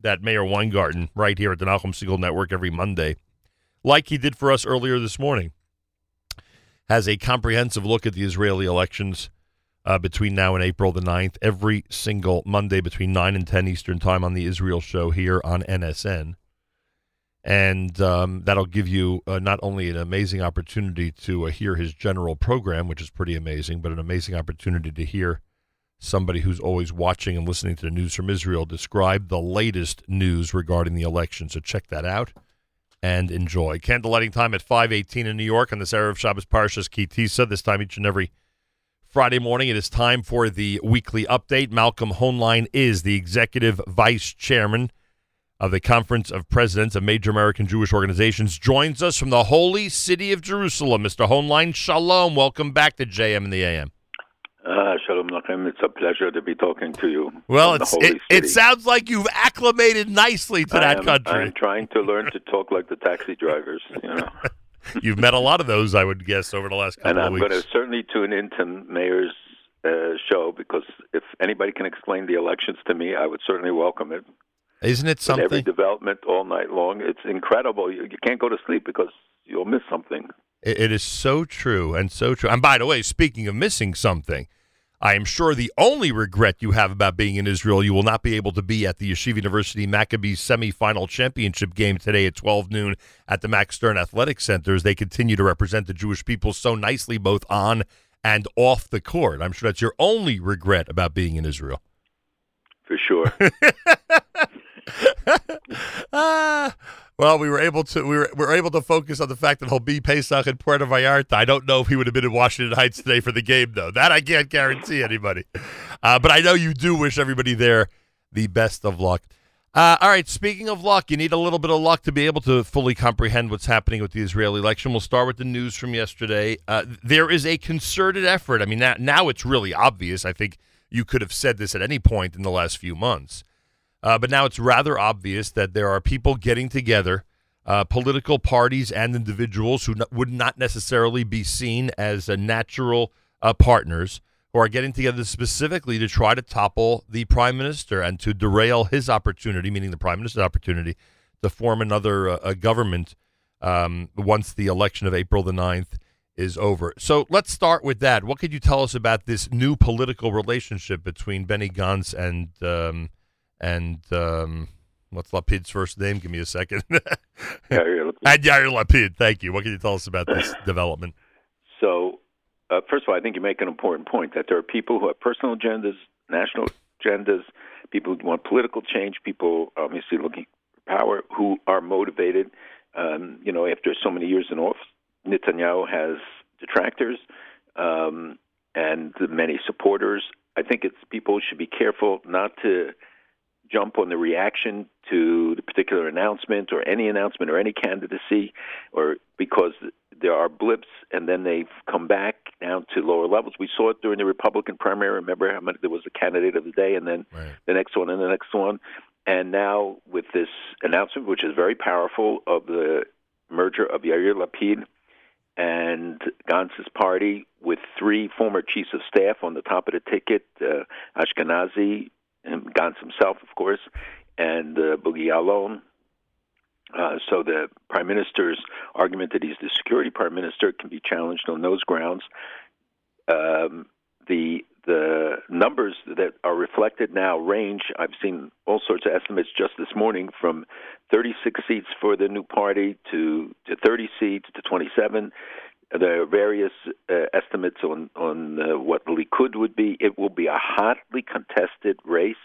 that Meir Weingarten, right here at the Nachum Segal Network every Monday, like he did for us earlier this morning, has a comprehensive look at the Israeli elections uh, between now and April the 9th, every single Monday between 9 and 10 Eastern Time on the Israel Show here on NSN. And um, that'll give you uh, not only an amazing opportunity to uh, hear his general program, which is pretty amazing, but an amazing opportunity to hear somebody who's always watching and listening to the news from Israel describe the latest news regarding the election. So check that out and enjoy. Candlelighting time at 518 in New York on this Erev Shabbos Parshas Ki Tisa, this time each and every Friday morning. It is time for the weekly update. Malcolm Hoenlein is the executive vice chairman of the Conference of Presidents of Major American Jewish Organizations. Joins us from the holy city of Jerusalem. Mr. Hoenlein, shalom. Welcome back to JM and the AM. Uh, Shalom Lachem. It's a pleasure to be talking to you. Well, it's, it, it sounds like you've acclimated nicely to I that am- country. I'm trying to learn to talk like the taxi drivers, you know. You've met a lot of those, I would guess, over the last couple and of I'm going to certainly tune into Meir's uh, show because if anybody can explain the elections to me, I would certainly welcome it. Isn't it With every development all night long, it's incredible. You, you can't go to sleep because you'll miss something. It, it is so true and so true. And by the way, speaking of missing something, I am sure the only regret you have about being in Israel, you will not be able to be at the Yeshiva University Maccabees semifinal championship game today at 12 noon at the Max Stern Athletic Center as they continue to represent the Jewish people so nicely both on and off the court. I'm sure that's your only regret about being in Israel. For sure. Ah, well, we were able to we were, we were able to focus on the fact that he'll be Pesach in Puerto Vallarta. I don't know if he would have been in Washington Heights today for the game, though. That I can't guarantee anybody. Uh, but I know you do wish everybody there the best of luck. Uh, all right, speaking of luck, you need a little bit of luck to be able to fully comprehend what's happening with the Israeli election. We'll start with the news from yesterday. Uh, there is a concerted effort. I mean, now, now it's really obvious. I think you could have said this at any point in the last few months. Uh, but now it's rather obvious that there are people getting together, uh, political parties and individuals who would not necessarily be seen as uh, natural partners, who are getting together specifically to try to topple the prime minister and to derail his opportunity, meaning the prime minister's opportunity, to form another uh, government um, once the election of April the 9th is over. So let's start with that. What could you tell us about this new political relationship between Benny Gantz and um, and um, what's Lapid's first name? Give me a second. Yair Lapid. Yair Lapid. Thank you. What can you tell us about this development? So, uh, first of all, I think you make an important point that there are people who have personal agendas, national agendas, people who want political change, people obviously looking for power, who are motivated. Um, you know, after so many years in office, Netanyahu has detractors um, and many supporters. I think it's people should be careful not to jump on the reaction to the particular announcement or any announcement or any candidacy, or because there are blips and then they come back down to lower levels. We saw it during the Republican primary. Remember how many, there was a candidate of the day, and then right. the next one, and the next one. And now with this announcement, which is very powerful, of the merger of Yair Lapid and Gantz's party with three former chiefs of staff on the top of the ticket, uh, Ashkenazi, and Gantz himself, of course, and uh, Bogie. Uh, so the prime minister's argument that he's the security prime minister can be challenged on those grounds. Um, the the numbers that are reflected now range. I've seen all sorts of estimates just this morning from 36 seats for the new party to to 30 seats to 27. There are various uh, estimates on on uh, what Likud would be. It will be a hotly contested race.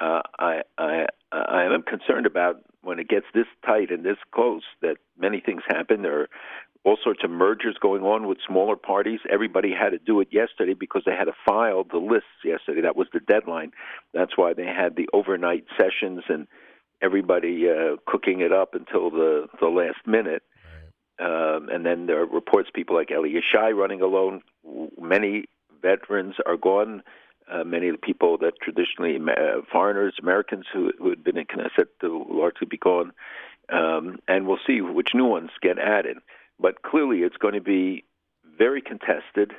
Uh, I I I am concerned about when it gets this tight and this close that many things happen. There are all sorts of mergers going on with smaller parties. Everybody had to do it yesterday because they had to file the lists yesterday. That was the deadline. That's why they had the overnight sessions and everybody uh, cooking it up until the the last minute. Um, and then there are reports people like Eli Yishai running alone. Many veterans are gone. Uh, many of the people that traditionally uh, foreigners, Americans who, who had been in Knesset, will largely be gone. Um, and we'll see which new ones get added. But clearly, it's going to be very contested.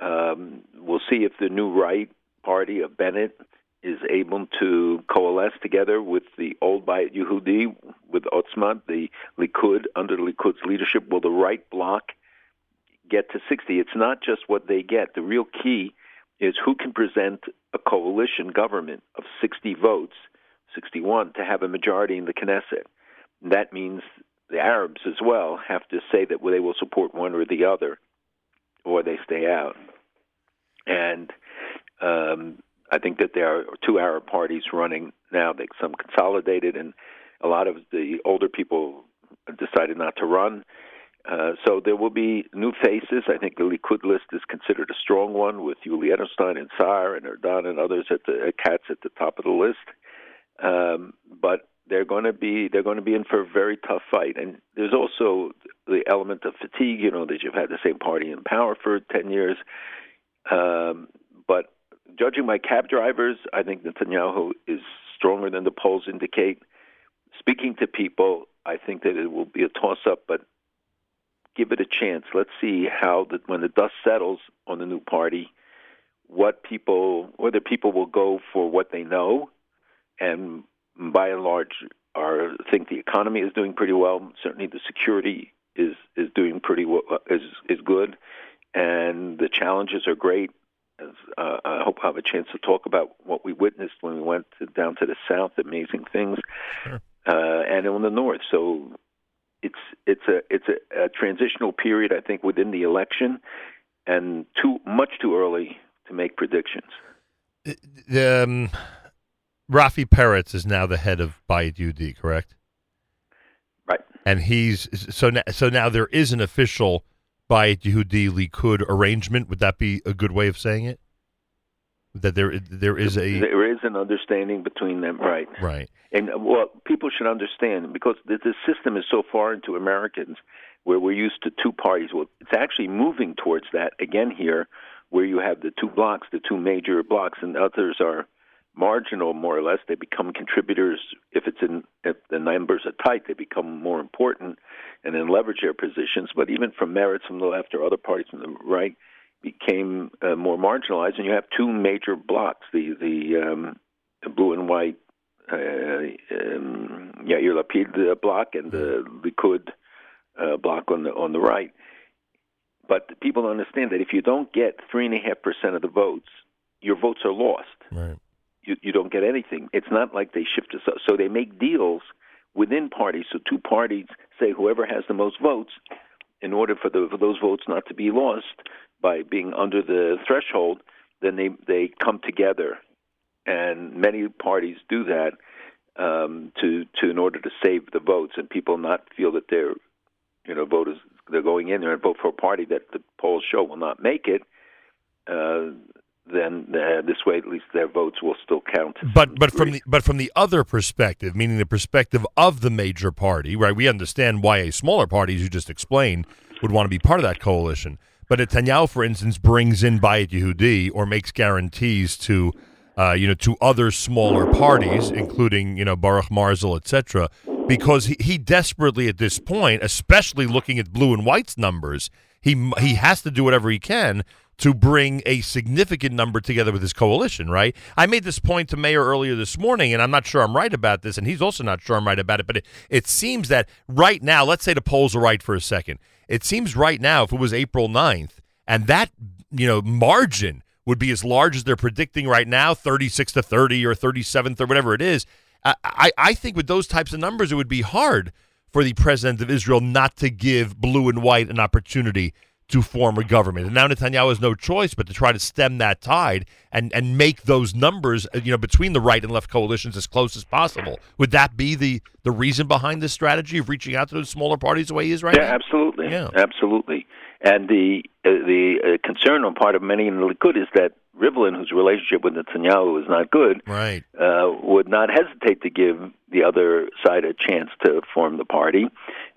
Um, we'll see if the new right party of Bennett is able to coalesce together with the old Bayit Yehudi, with Otzma, the Likud, under Likud's leadership. Will the right bloc get to 60? It's not just what they get. The real key is who can present a coalition government of 60 votes, 61, to have a majority in the Knesset. That means the Arabs as well have to say that they will support one or the other, or they stay out. And um, I think that there are two Arab parties running now. They some consolidated, and a lot of the older people decided not to run. Uh, so there will be new faces. I think the Likud list is considered a strong one with Yuli Edelstein and Saar and Erdan and others at the uh, cats at the top of the list. Um, but they're going to be they're going to be in for a very tough fight. And there's also the element of fatigue. You know that you've had the same party in power for ten years. Um, but judging by cab drivers, I think Netanyahu is stronger than the polls indicate. Speaking to people, I think that it will be a toss-up, but give it a chance. Let's see how the, when the dust settles on the new party, what people whether people will go for what they know, and by and large, are think the economy is doing pretty well. Certainly, the security is is doing pretty well, is is good, and the challenges are great. As, uh, I hope I have a chance to talk about what we witnessed when we went to, down to the south. Amazing things, Sure. uh, and in the north. So it's it's a it's a, a transitional period. I think within the election, and too much too early to make predictions. The, um, Rafi Peretz is now the head of Yehudi, correct? Right. And he's so now, so now there is an official Bayit Yehudi Likud arrangement. Would that be a good way of saying it? That there there is a there is an understanding between them, right? right. And well, people should understand because the, the system is so foreign to Americans, where we're used to two parties. Well, it's actually moving towards that again here, where you have the two blocks, the two major blocks, and others are marginal, more or less. They become contributors if it's in if the numbers are tight. They become more important and then leverage their positions. But even from Meretz from the left or other parties from the right became uh, more marginalized, and you have two major blocks: the the, um, the blue and white uh, um, Yair Lapid uh, block and the Likud uh, bloc on the on the right. But people understand that if you don't get three and a half percent of the votes, your votes are lost. Right. You you don't get anything. It's not like they shift us. So they make deals within parties. So two parties say whoever has the most votes, in order for, the, for those votes not to be lost by being under the threshold, then they they come together, and many parties do that um, to to in order to save the votes and people not feel that they're you know voters they're going in there and vote for a party that the polls show will not make it. Uh, then uh, this way, at least their votes will still count. But but from the but from the other perspective, meaning the perspective of the major party, right? We understand why a smaller party, as you just explained, would want to be part of that coalition. But Netanyahu, for instance, brings in Bayit Yehudi or makes guarantees to, uh, you know, to other smaller parties, including you know Baruch Marzel, etc., because he, he desperately at this point, especially looking at blue and white's numbers, he he has to do whatever he can to bring a significant number together with his coalition, right? I made this point to Meir earlier this morning, and I'm not sure I'm right about this, and he's also not sure I'm right about it, but it, it seems that right now, let's say the polls are right for a second. It seems right now, if it was April 9th, and that, you know, margin would be as large as they're predicting right now, 36 to 30 or 37 or whatever it is, I, I think with those types of numbers, it would be hard for the president of Israel not to give blue and white an opportunity to form a government. And now Netanyahu has no choice but to try to stem that tide and, and make those numbers, uh, you know, between the right and left coalitions as close as possible. Would that be the, the reason behind this strategy of reaching out to those smaller parties the way he is right yeah, now? absolutely. Yeah. absolutely. And the uh, the uh, concern on part of many in the Likud is that Rivlin, whose relationship with Netanyahu is not good, Right. uh, would not hesitate to give the other side a chance to form the party.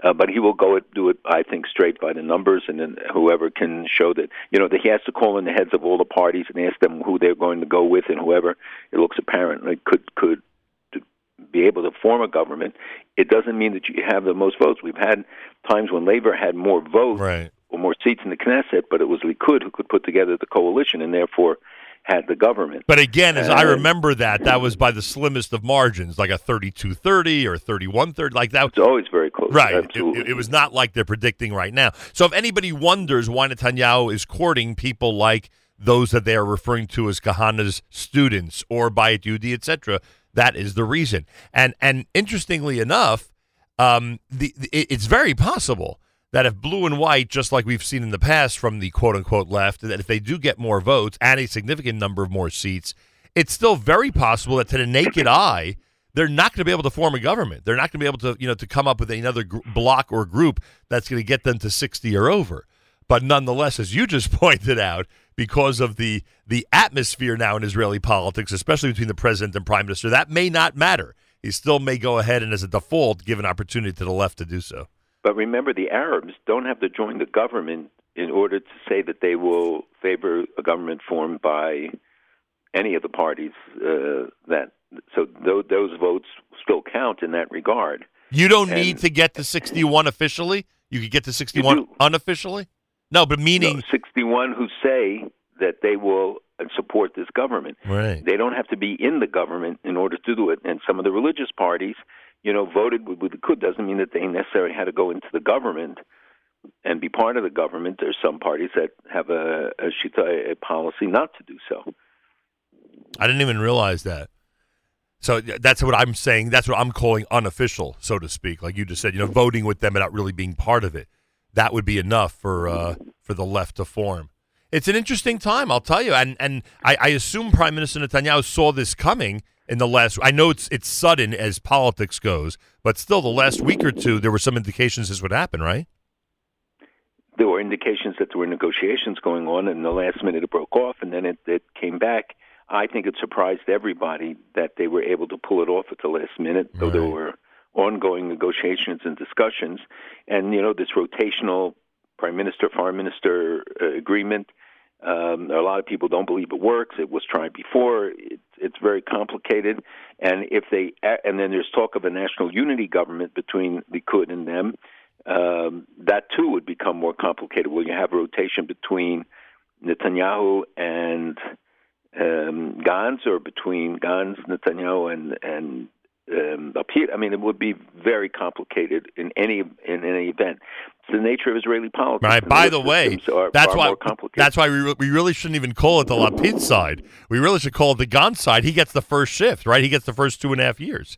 Uh, but he will go it, do it, I think, straight by the numbers, and then whoever can show that you know that he has to call in the heads of all the parties and ask them who they're going to go with, and whoever it looks apparent like could could be able to form a government. It doesn't mean that you have the most votes. We've had times when Labor had more votes right. Or more seats in the Knesset, but it was Likud who could put together the coalition and therefore had the government. But again, as I remember that, that was by the slimmest of margins, like a 32-30 or 31-30, like that. It's always very close. Right. It, Absolutely. it- it was not like they're predicting right now. So if anybody wonders why Netanyahu is courting people like those that they are referring to as Kahane's students or Bayit Yehudi, etc., that is the reason. And and interestingly enough, um, the, the it's very possible that if blue and white, just like we've seen in the past from the quote unquote left, that if they do get more votes and a significant number of more seats, it's still very possible that to the naked eye, they're not going to be able to form a government. They're not going to be able to, you know, to come up with another gr- block or group that's going to get them to 60 or over. But nonetheless, as you just pointed out, because of the the atmosphere now in Israeli politics, especially between the president and prime minister, that may not matter. He still may go ahead and, as a default, give an opportunity to the left to do so. But remember, the Arabs don't have to join the government in order to say that they will favor a government formed by any of the parties. Uh, that so those, those votes still count in that regard. You don't And- need to get to 61 officially. You could get to 61 unofficially. No, but meaning No, 61 who say that they will support this government. Right. They don't have to be in the government in order to do it. And some of the religious parties, you know, voted with, the Likud doesn't mean that they necessarily had to go into the government and be part of the government. There's some parties that have a, a shita, a policy not to do so. I didn't even realize that. So that's what I'm saying. That's what I'm calling unofficial, so to speak. Like you just said, you know, voting with them without really being part of it. That would be enough for uh, for the left to form. It's an interesting time, I'll tell you. And and I, I assume Prime Minister Netanyahu saw this coming in the last. I know it's it's sudden as politics goes, but still, the last week or two, there were some indications this would happen, right? There were indications that there were negotiations going on, and the last minute it broke off, and then it, it came back. I think it surprised everybody that they were able to pull it off at the last minute, though there were ongoing negotiations and discussions. And, you know, this rotational prime minister, foreign minister uh, agreement, um, a lot of people don't believe it works. It was tried before. It's it's very complicated, and if they and then there's talk of a national unity government between Likud and them. Um, that too would become more complicated. Will you have a rotation between Netanyahu and um, Gantz, or between Gantz, Netanyahu, and and um, Lapid. I mean, it would be very complicated in any in any event. It's the nature of Israeli politics. Right. By the way, are that's far why that's why we re- we really shouldn't even call it the Lapid side. We really should call it the Gantz side. He gets the first shift, right? He gets the first two and a half years.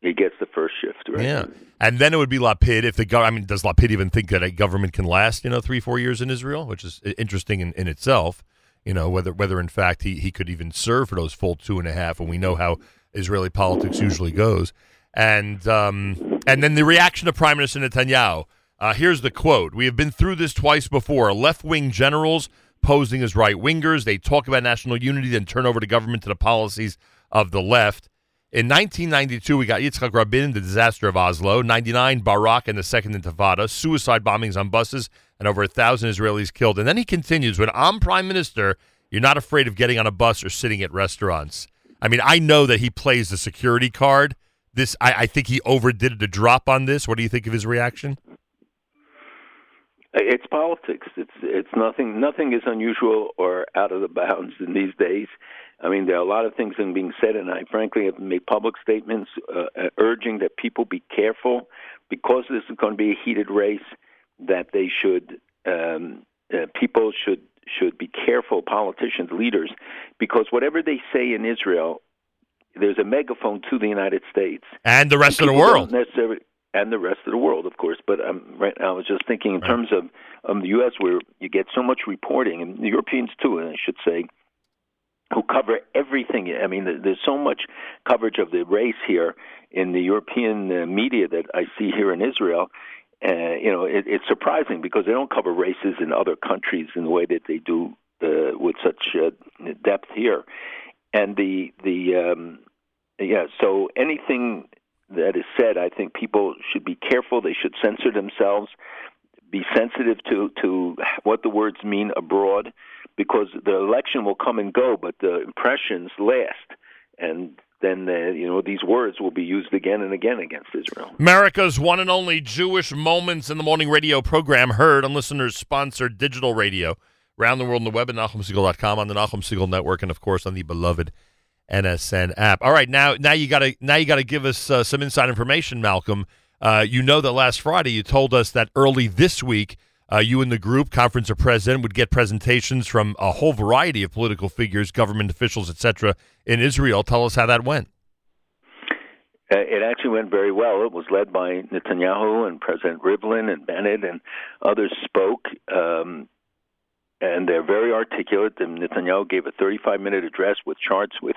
he gets the first shift, right? Yeah. And then it would be Lapid if the gov- I mean, does Lapid even think that a government can last, you know, three, four years in Israel, which is interesting in, in itself. You know, whether whether in fact he, he could even serve for those full two and a half, and we know how Israeli politics usually goes. And um, and then the reaction of Prime Minister Netanyahu. Uh, here's the quote: "We have been through this twice before. Left wing generals posing as right wingers. They talk about national unity, then turn over the government to the policies of the left." In 1992, we got Yitzhak Rabin, the disaster of Oslo. 99, Barak and the Second Intifada, suicide bombings on buses, and over a thousand Israelis killed. And then he continues, when I'm prime minister, you're not afraid of getting on a bus or sitting at restaurants. I mean, I know that he plays the security card. This, I, I think he overdid the drop on this. What do you think of his reaction? It's politics. It's it's nothing. Nothing is unusual or out of the bounds in these days. I mean, there are a lot of things that are being said, and I frankly have made public statements uh, uh, urging that people be careful because this is going to be a heated race. That they should, um, uh, people should should be careful, politicians, leaders, because whatever they say in Israel, there's a megaphone to the United States And the rest of the world. necessarily, and the rest of the world, of course. But um, right now, I was just thinking in terms of um, the U.S., where you get so much reporting, and the Europeans too, and I should say, who cover everything. I mean, there's so much coverage of the race here in the European uh, media that I see here in Israel. Uh, you know, it, it's surprising because they don't cover races in other countries in the way that they do uh, with such uh, depth here. And the the um, yeah, so anything that is said, I think people should be careful. They should censor themselves, be sensitive to to what the words mean abroad, because the election will come and go, but the impressions last, and then uh, you know these words will be used again and again against Israel. America's one and only Jewish Moments in the Morning radio program heard on listeners sponsored digital radio around the world on the web at NachumSegal.com, on the Nachum Segal Network, and of course on the beloved NSN app. All right, now now you got to now you got to give us uh, some inside information, Malcolm. Uh, you know that last Friday you told us that early this week uh, you and the group conference of president would get presentations from a whole variety of political figures, government officials, etc. in Israel. Tell us how that went. Uh, it actually went very well. It was led by Netanyahu and President Rivlin and Bennett and others spoke, um, and they're very articulate. And Netanyahu gave a 35-minute address with charts with,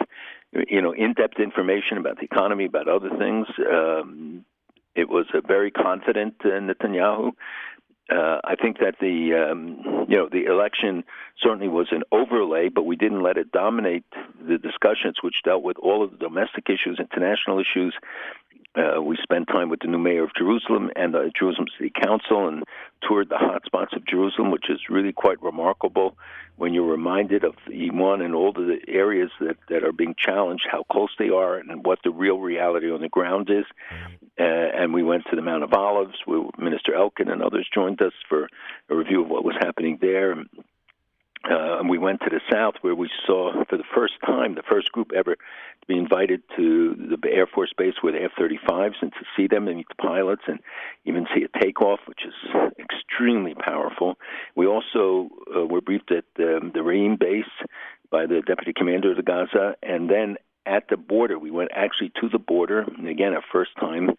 you know, in-depth information about the economy, about other things. Um, it was a very confident uh, Netanyahu. Uh, I think that the um, you know the election certainly was an overlay, but we didn't let it dominate the discussions, which dealt with all of the domestic issues, international issues. Uh, we spent time with the new mayor of Jerusalem and the Jerusalem City Council and toured the hot spots of Jerusalem, which is really quite remarkable when you're reminded of Iman and all the areas that, that are being challenged, how close they are, and what the real reality on the ground is. Uh, and we went to the Mount of Olives, where Minister Elkin and others joined us for a review of what was happening there. Uh, and we went to the south where we saw for the first time, the first group ever to be invited to the Air Force Base with F 35s and to see them and meet the pilots and even see a takeoff, which is extremely powerful. We also uh, were briefed at um, the Reem base by the deputy commander of the Gaza, and then at the border, we went actually to the border, and again, our first time,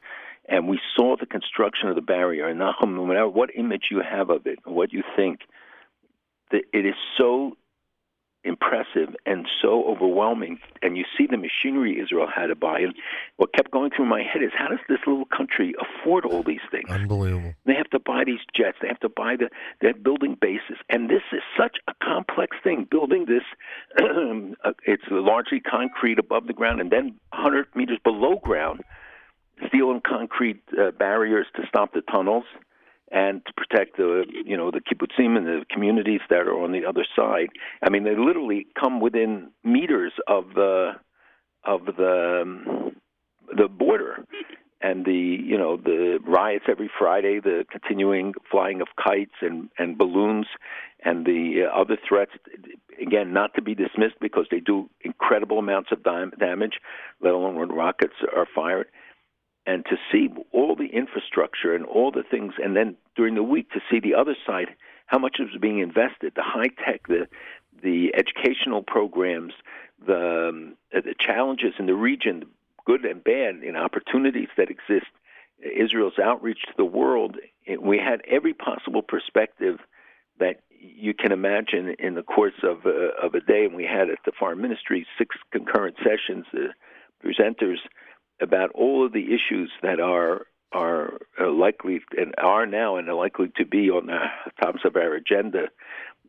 and we saw the construction of the barrier. And Nachum, no matter what image you have of it, what you think, that it is so impressive and so overwhelming. And you see the machinery Israel had to buy. And what kept going through my head is how does this little country afford all these things? Unbelievable. They have to buy these jets. They have to buy the they're building bases, and this is such a complex thing. Building this, uh, it's largely concrete above the ground, and then 100 meters below ground, steel and concrete uh, barriers to stop the tunnels and to protect the you know the kibbutzim and the communities that are on the other side. I mean, they literally come within meters of the of the the border and the you know the riots every Friday, the continuing flying of kites and and balloons, and the uh, other threats. again, not to be dismissed because they do incredible amounts of dam- damage, let alone when rockets are fired. And to see all the infrastructure and all the things, and then during the week to see the other side, how much is being invested, the high tech, the the educational programs, the, um, uh, the challenges in the region, the good and bad, and opportunities that exist, Israel's outreach to the world. We had every possible perspective that you can imagine in the course of a, of a day, and we had at the Foreign Ministry six concurrent sessions, the presenters about all of the issues that are are uh, likely and are now and are likely to be on the tops of our agenda.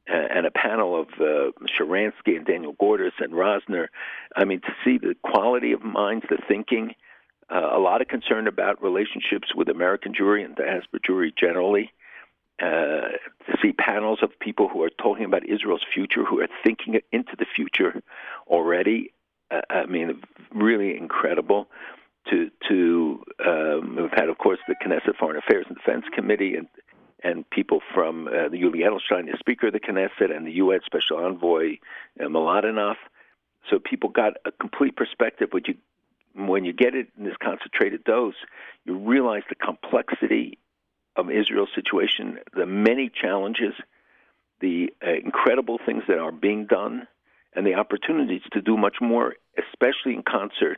Uh, and a panel of uh, Sharansky and Daniel Gordis and Rosner. I mean, to see the quality of minds, the thinking, uh, a lot of concern about relationships with American Jewry and diaspora Jewry generally. Uh, to see panels of people who are talking about Israel's future, who are thinking into the future already. I mean, really incredible. To to um, we've had, of course, the Knesset Foreign Affairs and Defense Committee and and people from uh, the Yuli Edelstein, the Speaker of the Knesset, and the U.S. Special Envoy uh. So people got a complete perspective. When you when you get it in this concentrated dose, you realize the complexity of Israel's situation, the many challenges, the uh, incredible things that are being done, and the opportunities to do much more, especially in concert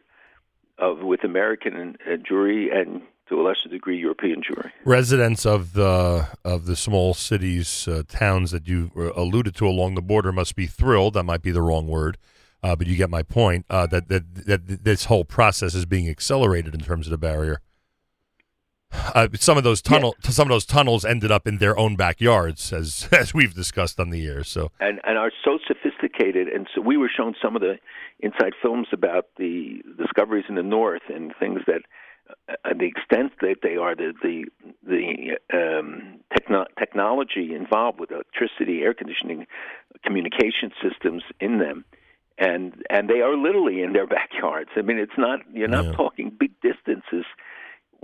of with American Jewry and to a lesser degree European Jewry. Residents of the of the small cities, uh, towns that you uh, alluded to along the border must be thrilled. That might be the wrong word, uh, but you get my point. Uh, that, that that this whole process is being accelerated in terms of the barrier. Uh, some of those tunnel, yeah. some of those tunnels ended up in their own backyards, as as we've discussed on the air. So and and are so sophisticated, and so we were shown some of the inside films about the discoveries in the north and things that uh, the extent that they are, the the the um, techno- technology involved with electricity, air conditioning, communication systems in them, and and they are literally in their backyards. I mean, it's not you're not Yeah. talking big distances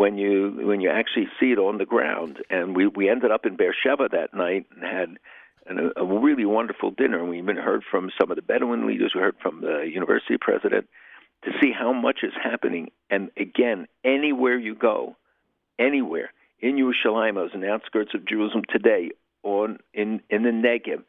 when you when you actually see it on the ground. And we we ended up in Beersheba that night and had an, a really wonderful dinner. And we even heard from some of the Bedouin leaders. We heard from the university president to see how much is happening. And again, anywhere you go, anywhere in Yerushalayim, those on the outskirts of Jerusalem today, on in in the Negev,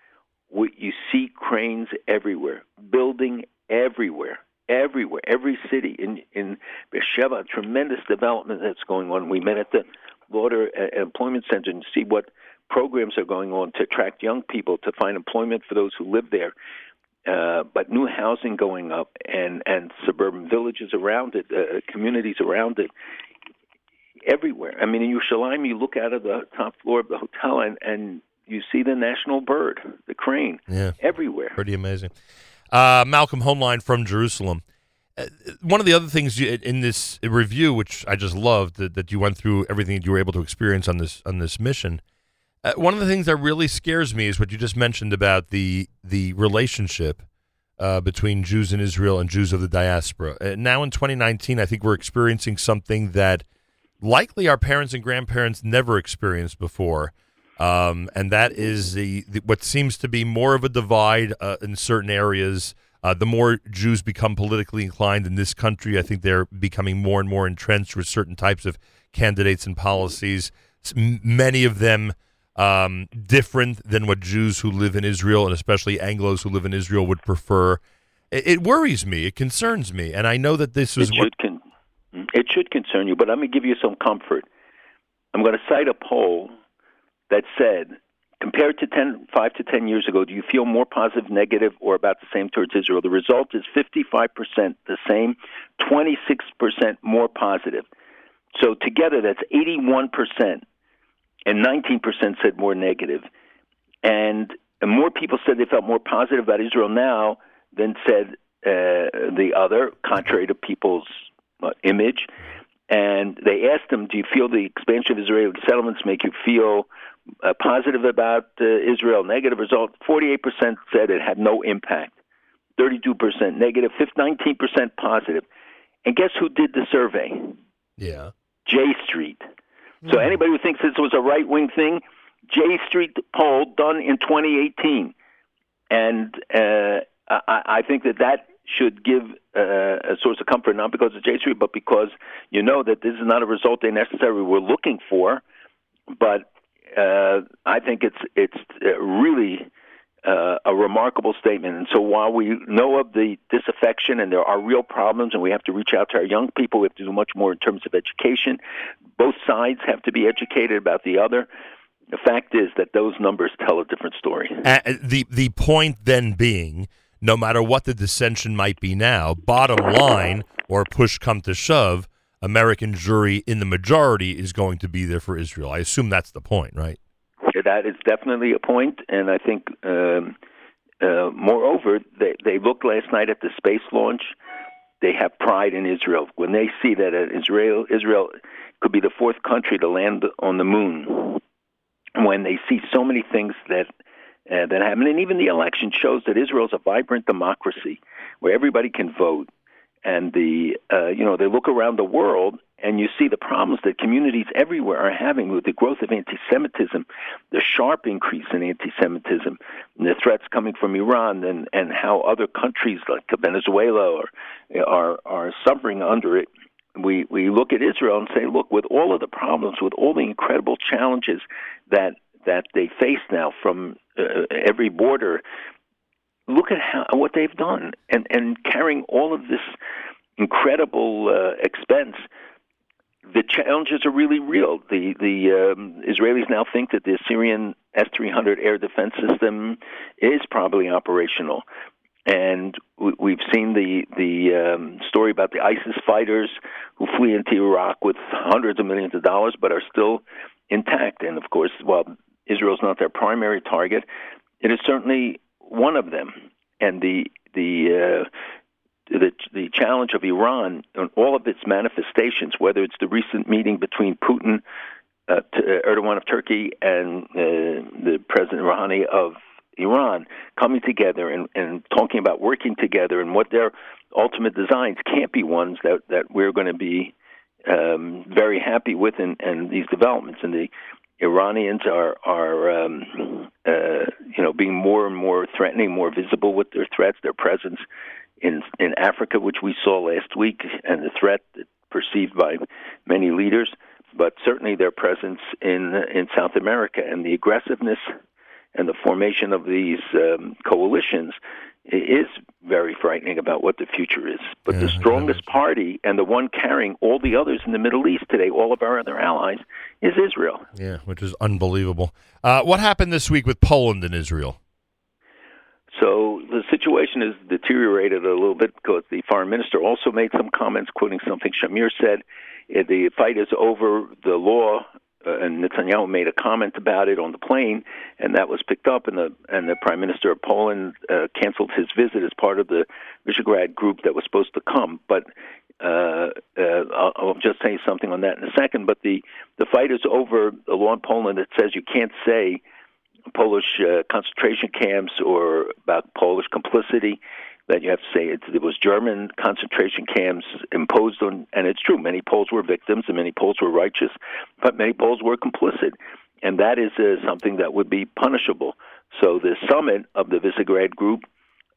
we, you see cranes everywhere, building everywhere, everywhere, every city in in Beersheba. Tremendous development that's going on. We met at the Water uh, Employment Center to see what programs are going on to attract young people to find employment for those who live there. Uh, but new housing going up and and suburban villages around it, uh, communities around it, everywhere. I mean, in Yerushalayim, you look out of the top floor of the hotel and and you see the national bird, the crane, Yeah. everywhere. Pretty amazing. Uh, Malcolm Hoenlein from Jerusalem. Uh, one of the other things you, in this review, which I just loved, that, that you went through everything that you were able to experience on this on this mission. Uh, one of the things that really scares me is what you just mentioned about the the relationship uh, between Jews in Israel and Jews of the diaspora. Uh, now in 2019, I think we're experiencing something that likely our parents and grandparents never experienced before. Um, and that is the, the what seems to be more of a divide uh, in certain areas. Uh, the more Jews become politically inclined in this country, I think they're becoming more and more entrenched with certain types of candidates and policies. Many of them um, different than what Jews who live in Israel and especially Anglo's who live in Israel would prefer. It, it worries me. It concerns me, and I know that this is it what con- it should concern you, but let me give you some comfort. I'm going to cite a poll that said, compared to 10, 5 to 10 years ago, do you feel more positive, negative, or about the same towards Israel? The result is 55% the same, 26% more positive. So together, that's 81%, and 19% said more negative. And more people said they felt more positive about Israel now than said uh, the other, contrary to people's uh, image. And they asked them, "Do you feel the expansion of Israeli settlements make you feel uh, positive about uh, Israel?" Negative result: forty-eight percent said it had no impact, thirty-two percent negative, negative, nineteen percent positive. And guess who did the survey? yeah. J Street. So anybody who thinks this was a right wing thing, J Street poll done in 2018. and uh, I, I think that that should give uh, a source of comfort, not because of J Street, but because you know that this is not a result they necessarily were looking for. But uh, I think it's it's uh, really uh, a remarkable statement. And so while we know of the disaffection and there are real problems, and we have to reach out to our young people, we have to do much more in terms of education. Both sides have to be educated about the other. The fact is that those numbers tell a different story. Uh, the the point then being, no matter what the dissension might be now, bottom line or push come to shove, American Jewry in the majority is going to be there for Israel. I assume that's the point, right? That is definitely a point, and I think, um, uh, moreover, they they looked last night at the space launch. They have pride in Israel when they see that uh, Israel Israel could be the fourth country to land on the moon. When they see so many things that uh, that happen, and even the election shows that Israel is a vibrant democracy where everybody can vote, and the uh, you know they look around the world and you see the problems that communities everywhere are having with the growth of anti-Semitism, the sharp increase in anti-Semitism, and the threats coming from Iran, and and how other countries like Venezuela are are are suffering under it. We we look at Israel and say, look, with all of the problems, with all the incredible challenges that that they face now from uh, every border, look at how what they've done, and and carrying all of this incredible uh, expense the challenges are really real. The the um, Israelis now think that the Syrian S three hundred air defense system is probably operational, and we, we've seen the the um, story about the ISIS fighters who flee into Iraq with hundreds of millions of dollars, but are still intact. And of course, while Israel's not their primary target, it is certainly one of them. And the the uh, the, the challenge of Iran and all of its manifestations, whether it's the recent meeting between Putin, uh, to, uh, Erdogan of Turkey, and uh, the President Rouhani of Iran, coming together and, and talking about working together and what their ultimate designs can't be ones that, that we're going to be um, very happy with and, and these developments. And the Iranians are are um, uh, you know being more and more threatening, more visible with their threats, their presence in in Africa, which we saw last week, and the threat perceived by many leaders, but certainly their presence in in South America and the aggressiveness and the formation of these um, coalitions is very frightening about what the future is. But the strongest party and the one carrying all the others in the Middle East today, all of our other allies, is Israel. Yeah, which is unbelievable. Uh, what happened this week with Poland and Israel? So the situation has deteriorated a little bit because the foreign minister also made some comments, quoting something Shamir said. Uh, The fight is over. The law, uh, and Netanyahu made a comment about it on the plane, and that was picked up. And the and the prime minister of Poland uh, canceled his visit as part of the Visegrad group that was supposed to come. But uh, uh, I'll, I'll just say something on that in a second. But the the fight is over. The law in Poland that says you can't say Polish uh, concentration camps or about Polish complicity. That you have to say it, it was German concentration camps imposed on, and it's true. Many Poles were victims, and many Poles were righteous, but many Poles were complicit, and that is uh, something that would be punishable. So the summit of the Visegrad Group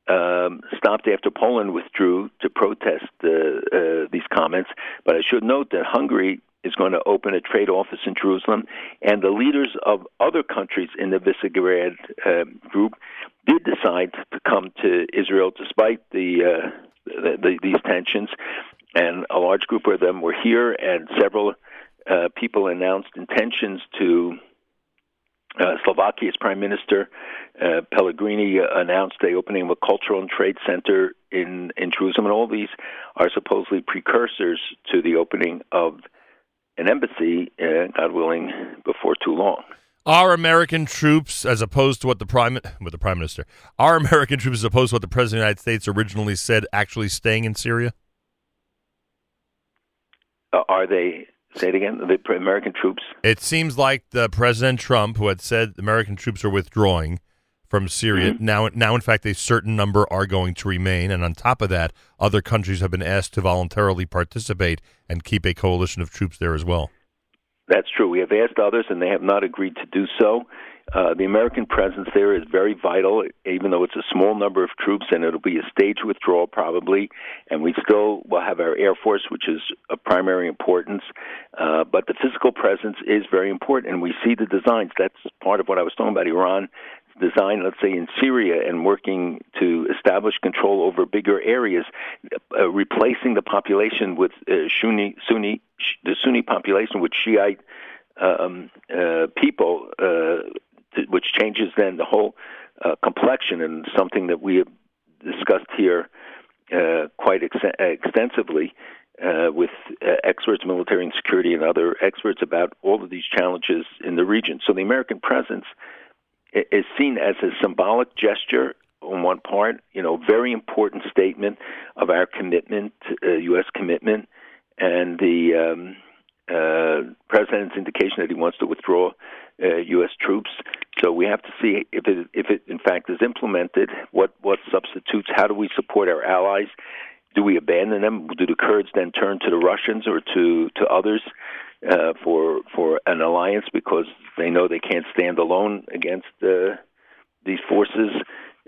um, stopped after Poland withdrew to protest uh, uh, these comments. But I should note that Hungary is going to open a trade office in Jerusalem, and the leaders of other countries in the Visegrad uh, group did decide to come to Israel despite the, uh, the, the these tensions, and a large group of them were here, and several uh, people announced intentions to. Uh, Slovakia's Prime Minister uh, Pellegrini announced the opening of a cultural and trade center in in Jerusalem, and all these are supposedly precursors to the opening of an embassy, uh, God willing, before too long. Are American troops, as opposed to what the prime, with the prime minister, are American troops, as opposed to what the president of the United States originally said, actually staying in Syria? Uh, are they? Say it again. The American troops. It seems like the President Trump, who had said American troops are withdrawing from Syria, Mm-hmm. now, now in fact, a certain number are going to remain, and on top of that, other countries have been asked to voluntarily participate and keep a coalition of troops there as well. That's true. We have asked others, and they have not agreed to do so. Uh, the American presence there is very vital, even though it's a small number of troops, and it'll be a staged withdrawal probably. And we still will have our Air Force, which is of primary importance. Uh, but the physical presence is very important, and we see the designs. That's part of what I was talking about. Iran design, let's say, in Syria and working to establish control over bigger areas, uh, replacing the population with uh, Sunni, Sunni, the Sunni population with Shiite um, uh, people, uh, which changes then the whole uh, complexion and something that we have discussed here uh, quite ex- extensively. Uh, with uh, experts, military and security, and other experts about all of these challenges in the region. So the American presence is seen as a symbolic gesture on one part, you know, very important statement of our commitment, uh, U.S. commitment, and the um, uh, president's indication that he wants to withdraw uh, U.S. troops. So we have to see if it, if it in fact is implemented. What what substitutes? How do we support our allies? Do we abandon them? Do the Kurds then turn to the Russians or to to others uh, for for an alliance because they know they can't stand alone against uh, these forces?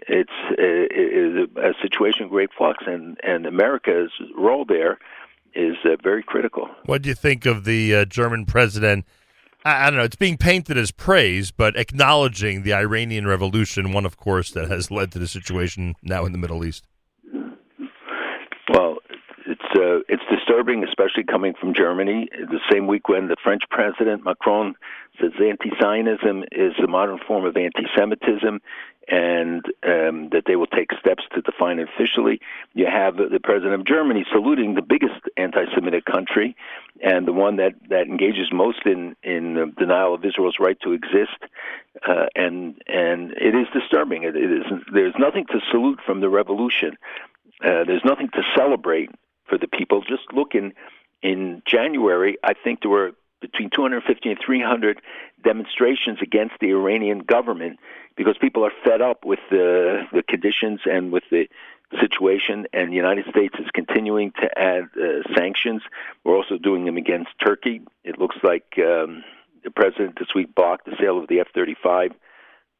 It's uh, it is a situation of great flux, and and America's role there is uh, very critical. What do you think of the uh, German president? I, I don't know. It's being painted as praise, but acknowledging the Iranian Revolution, one, of course, that has led to the situation now in the Middle East. Uh, it's disturbing, especially coming from Germany. The same week when the French president Macron says anti-Zionism is the modern form of anti-Semitism, and um, that they will take steps to define it officially. You have the president of Germany saluting the biggest anti-Semitic country, and the one that that engages most in in the denial of Israel's right to exist. Uh, and and it is disturbing. It, it is. There's nothing to salute from the revolution. Uh, there's nothing to celebrate for the people. Just look in in January. I think there were between 250 and 300 demonstrations against the Iranian government because people are fed up with the the conditions and with the situation. And the United States is continuing to add uh, sanctions. We're also doing them against Turkey. It looks like um, the president this week blocked the sale of the F-35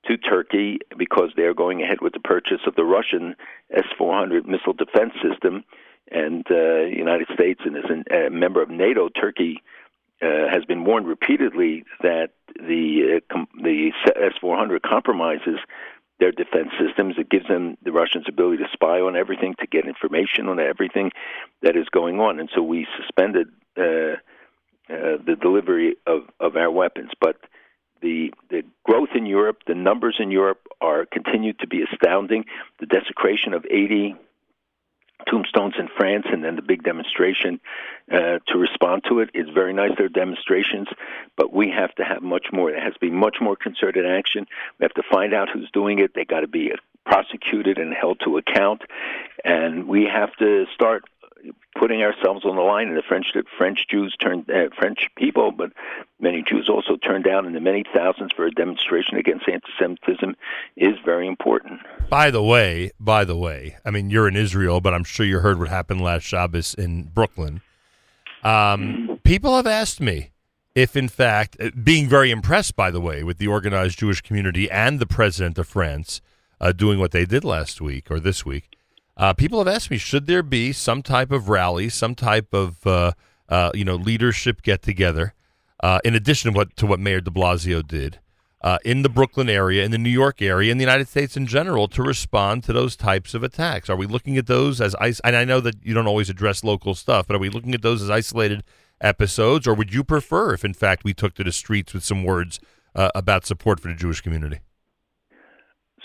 to Turkey because they are going ahead with the purchase of the Russian S-400 missile defense system. And uh, the United States, and as a member of NATO, Turkey uh, has been warned repeatedly that the uh, com- the S-400 compromises their defense systems. It gives them the Russians' ability to spy on everything, to get information on everything that is going on. And so we suspended uh, uh, the delivery of, of our weapons. But the the growth in Europe, the numbers in Europe are continue to be astounding. The desecration of 80 tombstones in France, and then the big demonstration uh, to respond to it. it is very nice. There are demonstrations, but we have to have much more. There has to be much more concerted action. We have to find out who's doing it. They got to be prosecuted and held to account, and we have to start putting ourselves on the line. And the French French Jews turned uh, French people, but many Jews also turned down in the many thousands for a demonstration against anti-Semitism is very important. By the way, by the way, I mean you're in Israel, but I'm sure you heard what happened last Shabbos in Brooklyn. Um, people have asked me if, in fact, uh, being very impressed, by the way, with the organized Jewish community and the president of France uh, doing what they did last week or this week. Uh, people have asked me, should there be some type of rally, some type of uh, uh, you know leadership get together, uh, in addition to what to what Mayor De Blasio did uh, in the Brooklyn area, in the New York area, in the United States in general, to respond to those types of attacks? Are we looking at those as and I know that you don't always address local stuff, but are we looking at those as isolated episodes, or would you prefer if, in fact, we took to the streets with some words uh, about support for the Jewish community?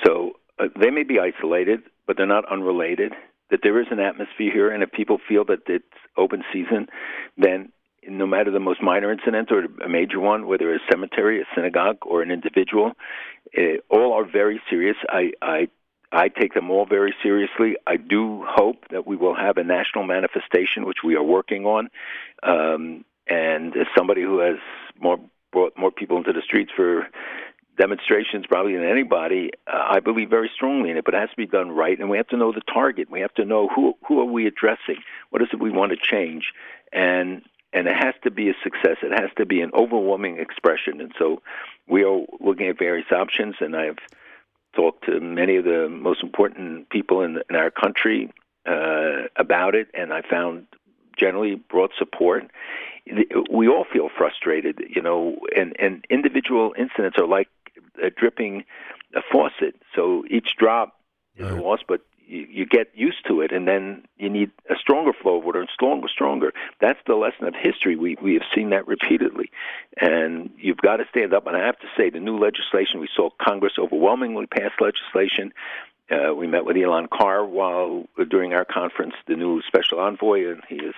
So they may be isolated, but they're not unrelated. That there is an atmosphere here, and if people feel that it's open season, then no matter the most minor incident or a major one, whether it's a cemetery, a synagogue, or an individual, uh, all are very serious. I, I I take them all very seriously. I do hope that we will have a national manifestation, which we are working on. Um, and as somebody who has more brought more people into the streets for demonstrations probably than anybody, uh, I believe very strongly in it. But it has to be done right, and we have to know the target. We have to know who who are we addressing. What is it we want to change, and and it has to be a success. It has to be an overwhelming expression. And so we are looking at various options, and I've talked to many of the most important people in, in our country uh, about it, and I found generally broad support. We all feel frustrated, you know, and, and individual incidents are like a dripping a faucet. So each drop is a loss, but you, you get used to it, and then you need a stronger flow of water and stronger, stronger. That's the lesson of history. We we have seen that repeatedly, and you've got to stand up. And I have to say, the new legislation we saw Congress overwhelmingly pass legislation. Uh, we met with Elan Carr while during our conference, the new special envoy, and he is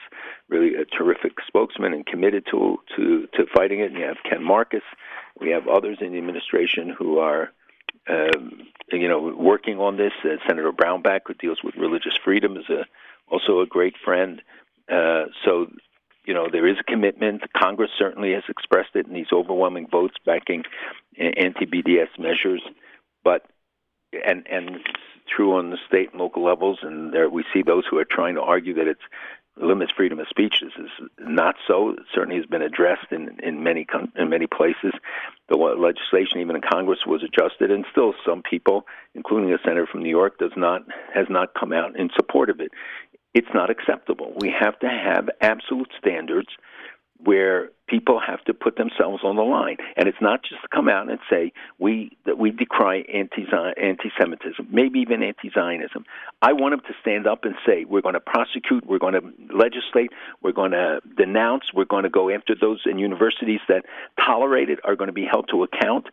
really a terrific spokesman and committed to to to fighting it. And you have Ken Marcus. We have others in the administration who are um, you know, working on this. Uh, Senator Brownback, who deals with religious freedom, is a, also a great friend. Uh, so, you know, there is a commitment. Congress certainly has expressed it in these overwhelming votes backing anti-BDS measures. But and and true on the state and local levels, and there we see those who are trying to argue that it's limits freedom of speech. This is not so. It certainly has been addressed in in many in many places. The legislation, even in Congress, was adjusted, and still some people, including a senator from New York, does not has not come out in support of it. It's not acceptable. We have to have absolute standards where people have to put themselves on the line, and it's not just to come out and say we that we decry anti anti-Semitism, maybe even anti-Zionism. I want them to stand up and say we're going to prosecute, we're going to legislate, we're going to denounce, we're going to go after those in universities that tolerate it are going to be held to account,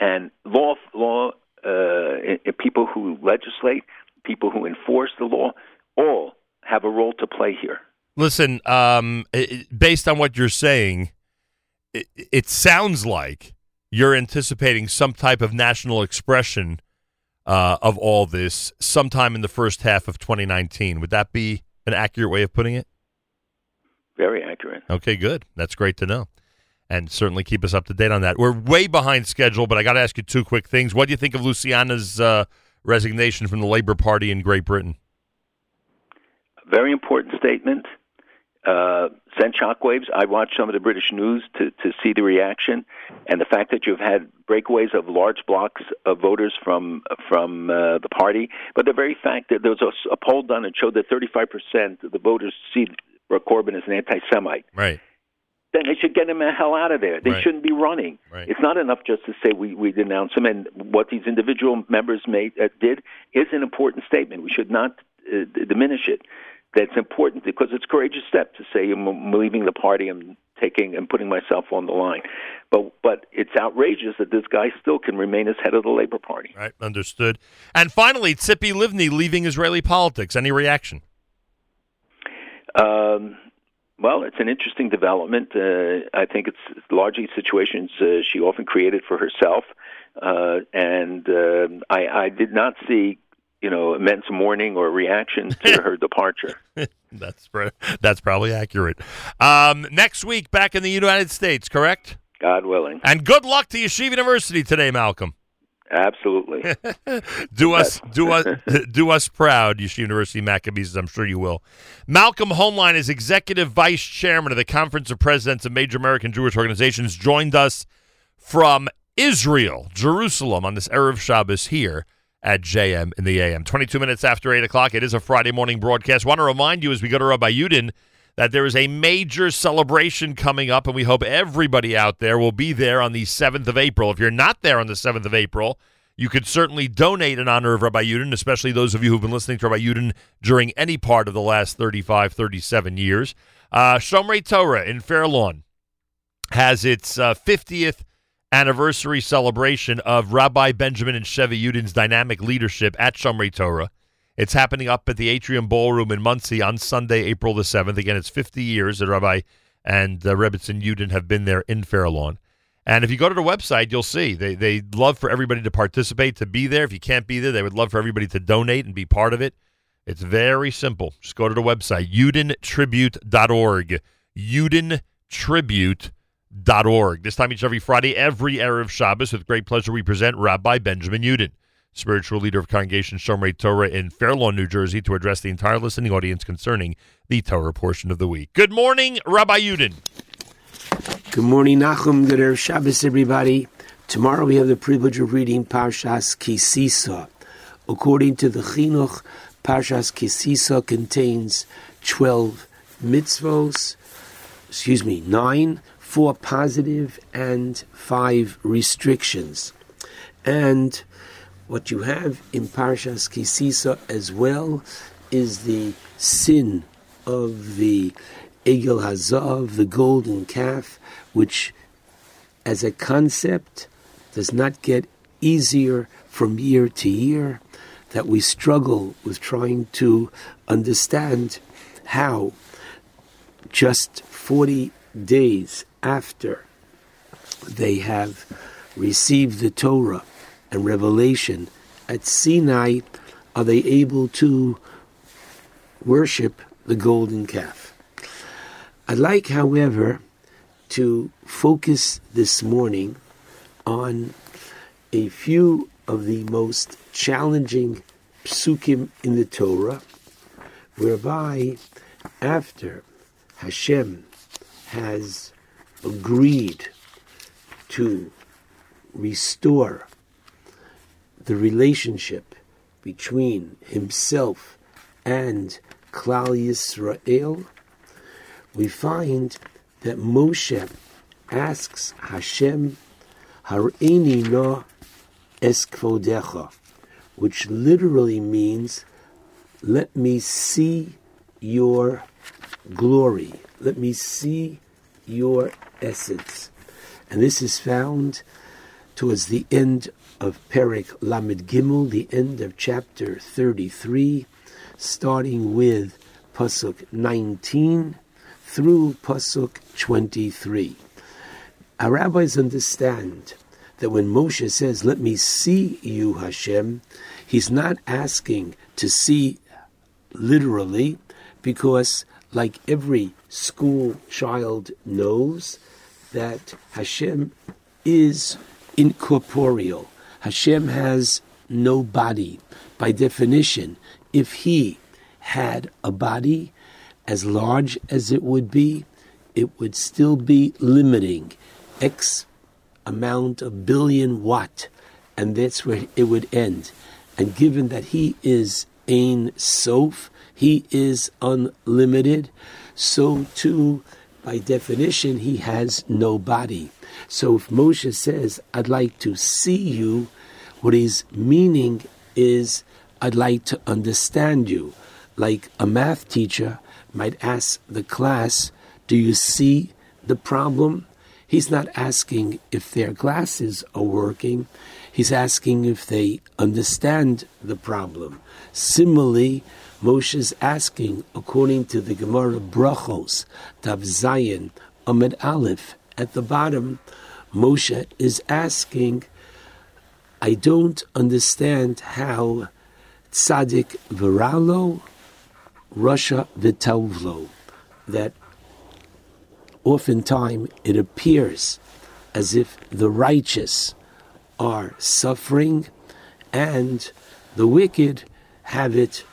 and law law uh, people who legislate, people who enforce the law, all have a role to play here. Listen, um, it, based on what you're saying, it, it, sounds like you're anticipating some type of national expression uh, of all this sometime in the first half of 2019. Would that be an accurate way of putting it? Very accurate. Okay, good. That's great to know. And certainly keep us up to date on that. We're way behind schedule, but I got to ask you two quick things. What do you think of Luciana's uh, resignation from the Labor Party in Great Britain? Very important statement uh, sent shockwaves. I watched some of the British news to, to see the reaction, and the fact that you've had breakaways of large blocks of voters from from uh, the party, but the very fact that there was a, a poll done and showed that 35 percent of the voters see Corbyn as an anti-Semite. Right. Then they should get him the hell out of there. They Right. shouldn't be running. Right. It's not enough just to say we, we denounce him. And what these individual members made uh, did is an important statement. We should not uh, d- diminish it. That's important because it's a courageous step to say I'm leaving the party. I'm taking and putting myself on the line. But but it's outrageous that this guy still can remain as head of the Labor Party. Right, understood. And finally, Tzipi Livni leaving Israeli politics. Any reaction? Um, well, it's an interesting development. Uh, I think it's largely situations uh, she often created for herself, uh, and uh, I, I did not see, you know, immense mourning or reaction to her departure. that's that's probably accurate. Um, next week, back in the United States, correct? God willing. And good luck to Yeshiva University today, Malcolm. Absolutely. do us do us do us proud, Yeshiva University Maccabees. as I'm sure you will. Malcolm Hoenlein is executive vice chairman of the Conference of Presidents of Major American Jewish Organizations. Joined us from Israel, Jerusalem, on this erev Shabbos here at JM in the AM. 22 minutes after eight o'clock. It is a Friday morning broadcast. Want to remind you as we go to Rabbi Yudin that there is a major celebration coming up, and we hope everybody out there will be there on the 7th of April. If you're not there on the 7th of April, you could certainly donate in honor of Rabbi Yudin, especially those of you who've been listening to Rabbi Yudin during any part of the last 35, 37 years. Uh, Shomrei Torah in Fair Lawn has its uh, 50th anniversary celebration of Rabbi Benjamin and Chevy Yudin's dynamic leadership at Shomrei Torah. It's happening up at the Atrium Ballroom in Monsey on Sunday, April the 7th. Again, it's 50 years that Rabbi and uh, Rebbitzin Yudin have been there in Fair Lawn. And if you go to the website, you'll see they they love for everybody to participate, to be there. If you can't be there, they would love for everybody to donate and be part of it. It's very simple. Just go to the website, yudintribute.org. Yudintribute.org. This time each every Friday, every Erev Shabbos, with great pleasure, we present Rabbi Benjamin Yudin, spiritual leader of Congregation Shomrei Torah in Fair Lawn, New Jersey, to address the entire listening audience concerning the Torah portion of the week. Good morning, Rabbi Yudin. Good morning, Nachum. Good Erev Shabbos, everybody. Tomorrow we have the privilege of reading Parshas Ki Sisa. According to the Chinuch, Parshas Ki Sisa contains 12 mitzvos, excuse me, 9, 4 positive and 5 restrictions. And what you have in Parshas Ki Sisa as well is the sin of the Egel Hazav, the golden calf, which as a concept does not get easier from year to year, that we struggle with trying to understand how just 40 days after they have received the Torah and revelation at Sinai are they able to worship the golden calf. I'd like, however, to focus this morning on a few of the most challenging psukim in the Torah, whereby after Hashem has agreed to restore the relationship between himself and Klal Yisrael, we find that Moshe asks Hashem, Har'eni no es kvodecha, which literally means, let me see your glory, let me see your essence. And this is found towards the end of Perek Lamed Gimel, the end of chapter 33, starting with Pasuk 19 through Pasuk 23. Our rabbis understand that when Moshe says, Let me see you, Hashem, he's not asking to see literally, because, like every school child knows, that Hashem is incorporeal. Hashem has no body. By definition, if he had a body as large as it would be, it would still be limiting X amount of billion watt, and that's where it would end. And given that he is Ein Sof, he is unlimited, so too, by definition, he has no body. So if Moshe says, I'd like to see you, what he's meaning is, I'd like to understand you. Like a math teacher might ask the class, Do you see the problem? He's not asking if their glasses are working. He's asking if they understand the problem. Similarly, Moshe is asking, according to the Gemara Brachos, Tav Zayin, Amud Aleph, at the bottom, Moshe is asking, I don't understand how Tzadik Viralo, Rasha Vitovlo, that oftentimes it appears as if the righteous are suffering and the wicked have it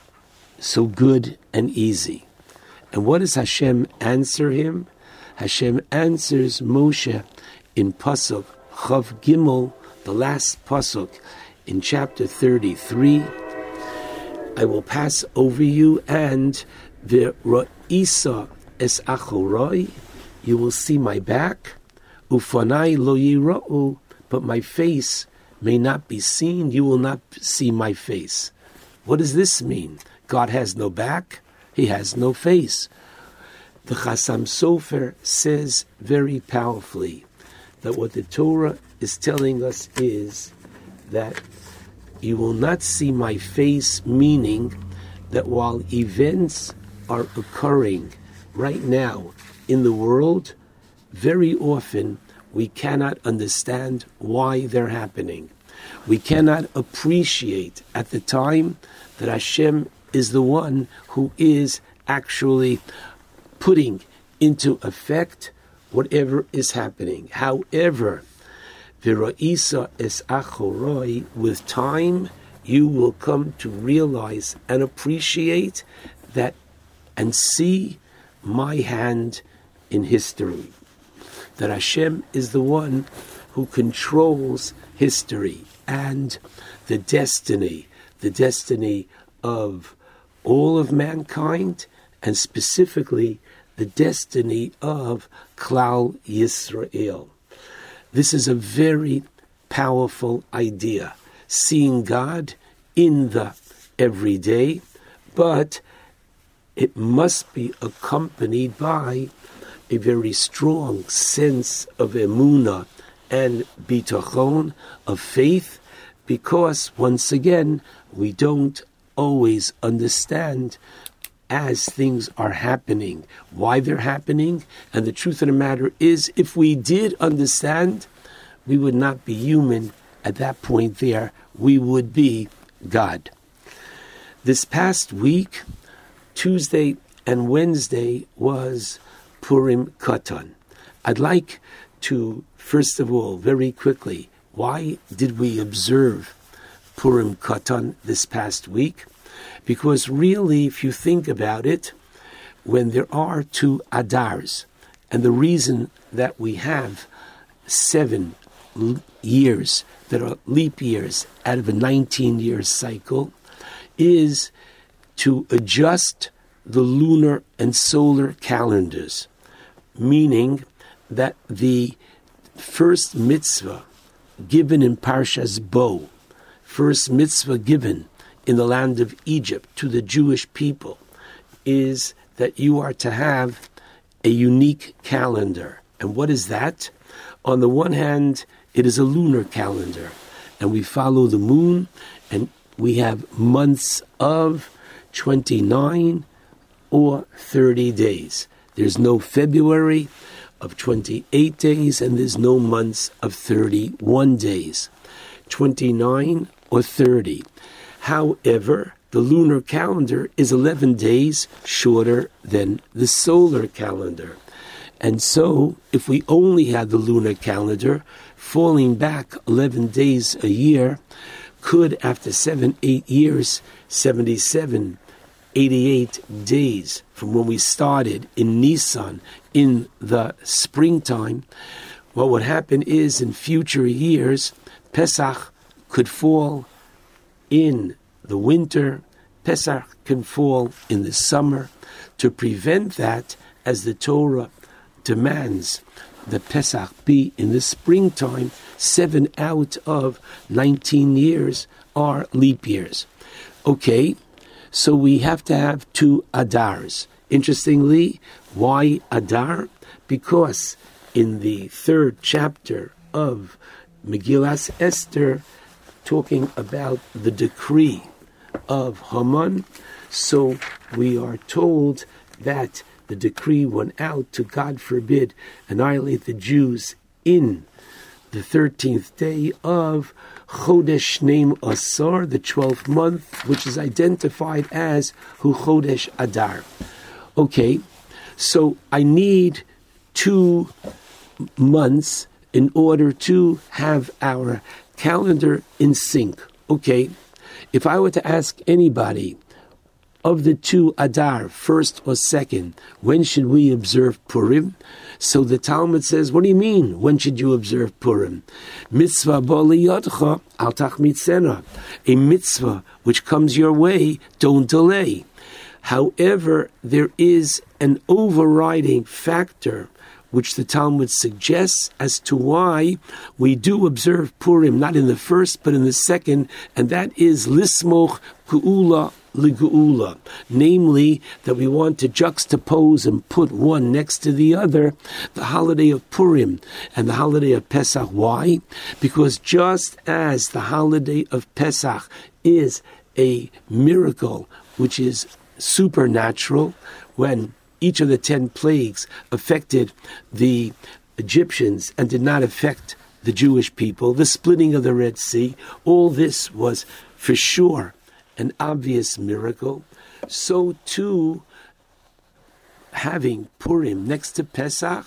so good and easy. And what does Hashem answer him? Hashem answers Moshe in Pasuk Chav Gimel, the last Pasuk in chapter 33. I will pass over you and the Ra'isa es achoroi, you will see my back, ufanai lo yira'u, but my face may not be seen, you will not see my face. What does this mean? God has no back, he has no face. The Chasam Sofer says very powerfully that what the Torah is telling us is that you will not see my face, meaning that while events are occurring right now in the world, very often we cannot understand why they're happening. We cannot appreciate at the time that Hashem is the one who is actually putting into effect whatever is happening. However, V'ra'isa es achoroi, with time, you will come to realize and appreciate that and see my hand in history. That Hashem is the one who controls history and the destiny, the destiny of all of mankind, and specifically the destiny of Klal Yisrael. This is a very powerful idea, seeing God in the everyday, but it must be accompanied by a very strong sense of emuna and bitachon, of faith, because once again, we don't always understand as things are happening, why they're happening, and the truth of the matter is, if we did understand, we would not be human at that point there, we would be God. This past week, Tuesday and Wednesday was Purim Katan. I'd like to, first of all, very quickly, why did we observe Purim Katan this past week? Because really, if you think about it, when there are two Adars, and the reason that we have seven years that are leap years out of a 19 year cycle is to adjust the lunar and solar calendars, meaning that the first mitzvah given in Parshas Bo, first mitzvah given in the land of Egypt to the Jewish people, is that you are to have a unique calendar. And what is that? On the one hand, it is a lunar calendar, and we follow the moon, and we have months of 29 or 30 days. There's no February of 28 days, and there's no months of 31 days. 29 or 30. However, the lunar calendar is 11 days shorter than the solar calendar. And so, if we only had the lunar calendar, falling back 11 days a year, could, after seven, eight years, 77, 88 days from when we started in Nisan in the springtime, what would happen is in future years, Pesach could fall in the winter, Pesach can fall in the summer. To prevent that, as the Torah demands, the Pesach be in the springtime, seven out of 19 years are leap years. Okay, so we have to have two Adars. Interestingly, why Adar? Because in the third chapter of Megillas Esther, talking about the decree of Haman, so we are told that the decree went out to, God forbid, annihilate the Jews in the 13th day of Chodesh Shneim Asar, the 12th month, which is identified as Hu Chodesh Adar. Okay, so I need two months in order to have our calendar in sync. Okay, if I were to ask anybody of the two Adar, first or second, when should we observe Purim? So the Talmud says, what do you mean? When should you observe Purim? Mitzvah boliyotcha al tachmitzena. A mitzvah which comes your way, don't delay. However, there is an overriding factor which the Talmud suggests as to why we do observe Purim, not in the first, but in the second, and that is Lismoch Ku'ula Ligu'ula, namely that we want to juxtapose and put one next to the other, the holiday of Purim and the holiday of Pesach. Why? Because just as the holiday of Pesach is a miracle which is supernatural, when each of the ten plagues affected the Egyptians and did not affect the Jewish people, the splitting of the Red Sea, all this was for sure an obvious miracle. So too, having Purim next to Pesach,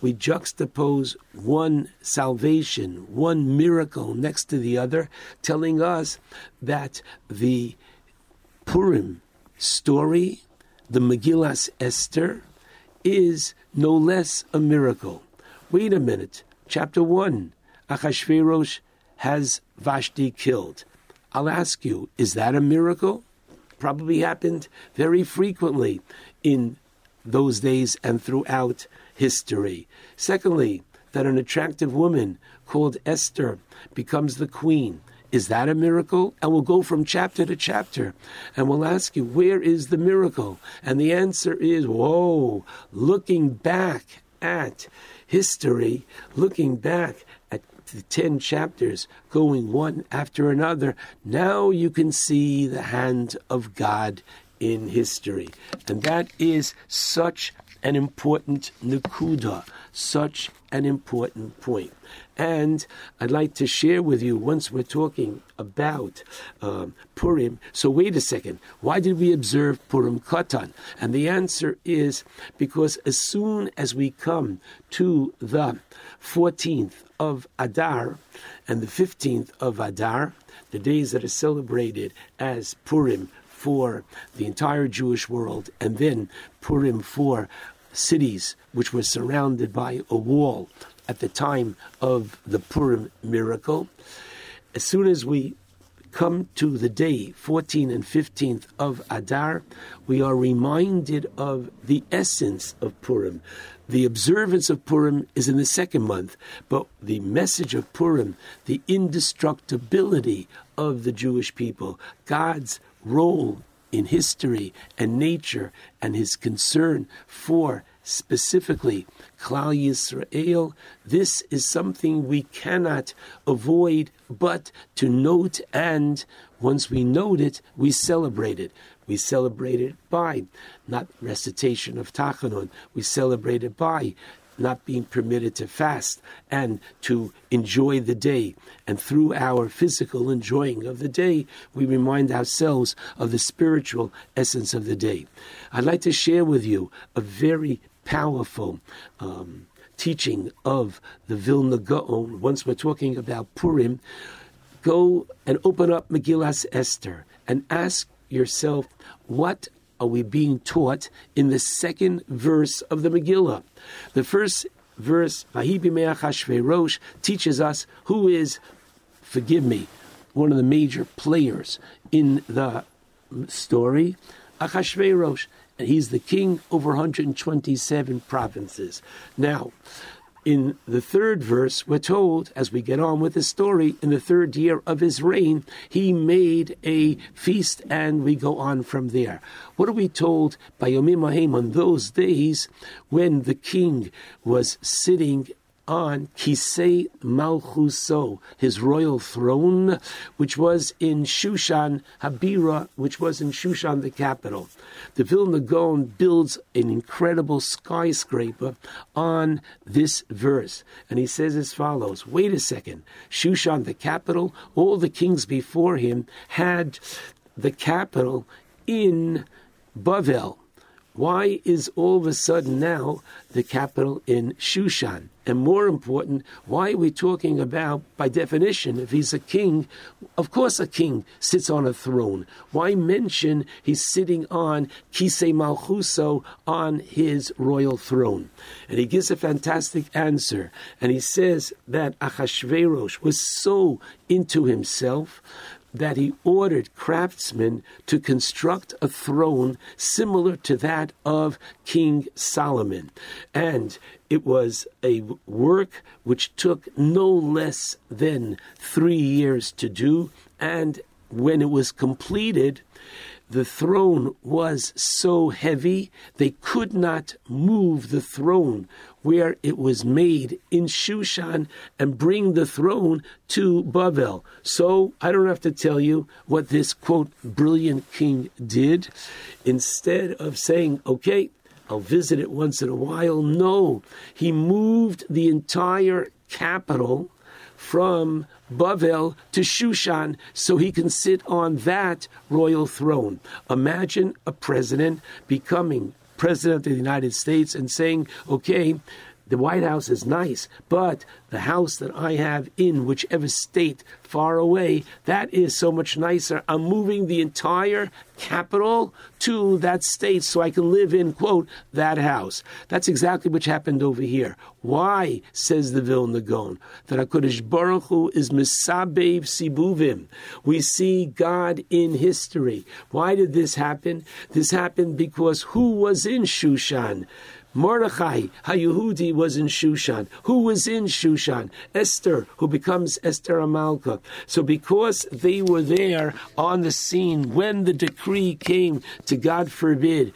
we juxtapose one salvation, one miracle next to the other, telling us that the Purim story the Megillas Esther is no less a miracle. Wait a minute. Chapter 1, Achashverosh has Vashti killed. I'll ask you, is that a miracle? Probably happened very frequently in those days and throughout history. Secondly, that an attractive woman called Esther becomes the queen. Is that a miracle? And we'll go from chapter to chapter and we'll ask you, where is the miracle? And the answer is, whoa, looking back at history, looking back at the 10 chapters, going one after another, now you can see the hand of God in history. And that is such an important nukuda, such an important point. And I'd like to share with you once we're talking about um, Purim. So, wait a second. Why did we observe Purim Katan? And the answer is because as soon as we come to the 14th of Adar and the 15th of Adar, the days that are celebrated as Purim for the entire Jewish world, and then Purim for cities which were surrounded by a wall at the time of the Purim miracle. As soon as we come to the day 14 and 15th of Adar, we are reminded of the essence of Purim. The observance of Purim is in the second month, but the message of Purim, the indestructibility of the Jewish people, God's role in history and nature, and his concern for specifically Klal Yisrael, this is something we cannot avoid but to note, and once we note it, we celebrate it. We celebrate it by not recitation of Tachanun. We celebrate it by not being permitted to fast and to enjoy the day. And through our physical enjoying of the day, we remind ourselves of the spiritual essence of the day. I'd like to share with you a very powerful um, teaching of the Vilna Gaon. Once we're talking about Purim, go and open up Megillas Esther and ask yourself, what are we being taught in the second verse of the Megillah? The first verse, Rosh, teaches us who is, forgive me, one of the major players in the story, Achashverosh he's the king over 127 provinces. Now, in the third verse, we're told, as we get on with the story, in the third year of his reign, he made a feast, and we go on from there. What are we told by Yomim Mahim on those days when the king was sitting on Kisei Malchuso, his royal throne, which was in Shushan Habira, which was in Shushan, the capital. The Vilna Gaon builds an incredible skyscraper on this verse, and he says as follows: Wait a second, Shushan, the capital, all the kings before him had the capital in Bavel. Why is all of a sudden now the capital in Shushan? And more important, why are we talking about, by definition, if he's a king, of course a king sits on a throne. Why mention he's sitting on Kisei Malchuso on his royal throne? And he gives a fantastic answer. And he says that Achashverosh was so into himself that he ordered craftsmen to construct a throne similar to that of King Solomon. And it was a work which took no less than three years to do. And when it was completed, the throne was so heavy they could not move the throne where it was made in Shushan and bring the throne to Bavel. So I don't have to tell you what this quote brilliant king did. Instead of saying, okay, I'll visit it once in a while, no, he moved the entire capital from Bavel to Shushan so he can sit on that royal throne. Imagine a president becoming president of the United States and saying, okay, the White House is nice, but the house that I have in whichever state far away, that is so much nicer. I'm moving the entire capital to that state so I can live in, quote, that house. That's exactly what happened over here. Why, says the Vilna Gaon, that HaKadosh Baruch Hu is Misabev Sibuvim. We see God in history. Why did this happen? This happened because who was in Shushan? Mordechai HaYehudi was in Shushan. Who was in Shushan? Esther, who becomes Esther HaMalka. So because they were there on the scene when the decree came to God forbid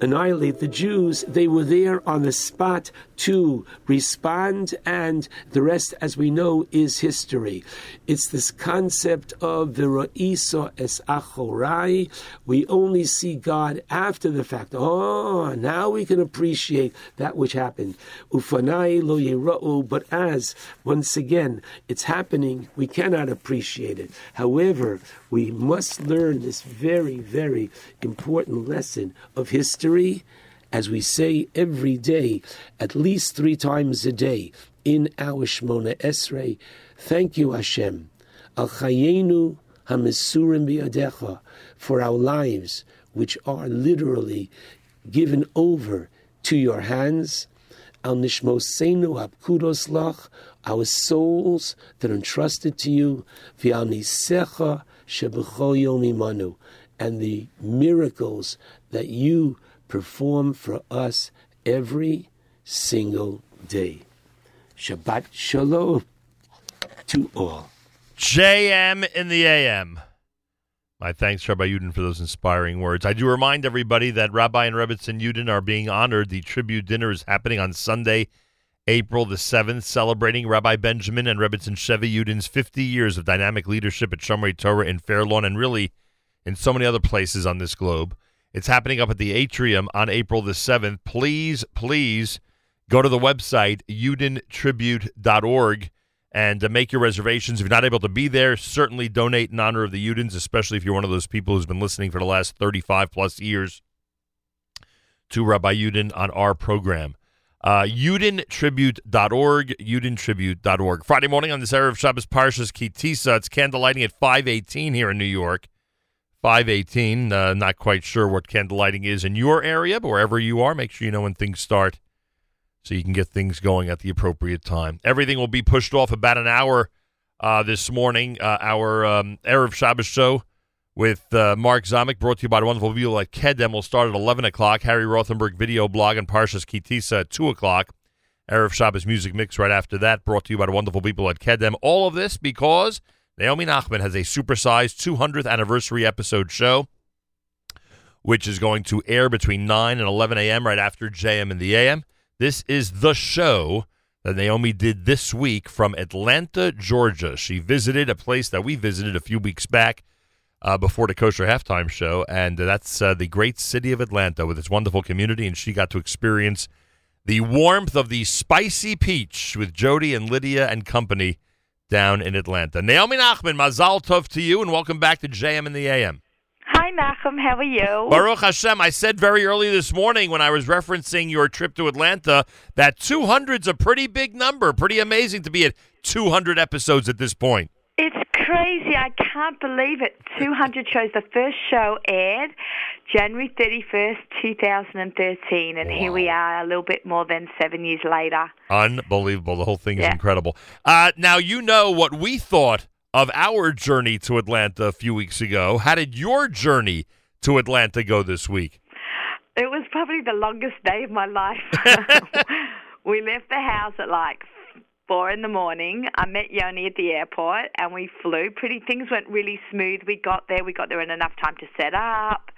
annihilate the Jews, they were there on the spot to respond, and the rest, as we know, is history. It's this concept of V'ro'iso es achorai. We only see God after the fact. Oh, now we can appreciate that which happened. Ufanai lo yira'u, but as, once again, it's happening, we cannot appreciate it. However, we must learn this very, very important lesson of history, as we say every day, at least three times a day in our Shmona Esrei. Thank you, Hashem. Al chayenu hamisurim biyadecha for our lives, which are literally given over to your hands. Al nishmosenu apkudos lach, our souls that are entrusted to you. V'al nisecha shebechol yom imanu, and the miracles that you perform for us every single day. Shabbat shalom to all. JM in the AM. My thanks, Rabbi Yudin, for those inspiring words. I do remind everybody that Rabbi and Rebbitzin Yudin are being honored. The tribute dinner is happening on Sunday, April the 7th, celebrating Rabbi Benjamin and Rebbitzin Chevy Yudin's 50 years of dynamic leadership at Shomrei Torah in Fair Lawn and really in so many other places on this globe. It's happening up at the atrium on April the 7th. Please, please go to the website, yudintribute.org, and uh, make your reservations. If you're not able to be there, certainly donate in honor of the Yudins, especially if you're one of those people who's been listening for the last 35 plus years to Rabbi Yudin on our program. Uh, YudinTribute.org, YudinTribute.org. Friday morning on this era of Shabbos Parshas Ki Tisa, it's candle lighting at 518 here in New York. 518. Uh, not quite sure what candle lighting is in your area, but wherever you are, make sure you know when things start so you can get things going at the appropriate time. Everything will be pushed off about an hour uh, this morning. Uh, our um, Erev Shabbos show with uh, Mark Zamek, brought to you by the wonderful people at Kedem, will start at 11 o'clock. Harry Rothenberg video blog and Parshas Ki Tisa at 2 o'clock. Erev Shabbos music mix right after that, brought to you by the wonderful people at Kedem. All of this because Naomi Nachman has a supersized 200th anniversary episode show, which is going to air between 9 and 11 a.m. right after JM and the AM. This is the show that Naomi did this week from Atlanta, Georgia. She visited a place that we visited a few weeks back uh, before the Kosher Halftime Show, and that's uh, the great city of Atlanta with its wonderful community, and she got to experience the warmth of the spicy peach with Jody and Lydia and company down in Atlanta. Naomi Nachman, Mazal Tov to you, and welcome back to JM in the AM. Hi, Nachum. How are you? Baruch Hashem, I said very early this morning when I was referencing your trip to Atlanta that 200's a pretty big number. Pretty amazing to be at 200 episodes at this point. It's crazy. I can't believe it. 200 shows. The first show aired January 31st, 2013, and here we are a little bit more than seven years later. Unbelievable. The whole thing is Yeah. incredible. Uh, now, you know what we thought of our journey to Atlanta a few weeks ago. How did your journey to Atlanta go this week? It was probably the longest day of my life. we left the house at like four in the morning. I met Yoni at the airport and we flew. Pretty things went really smooth. We got there. We got there in enough time to set up.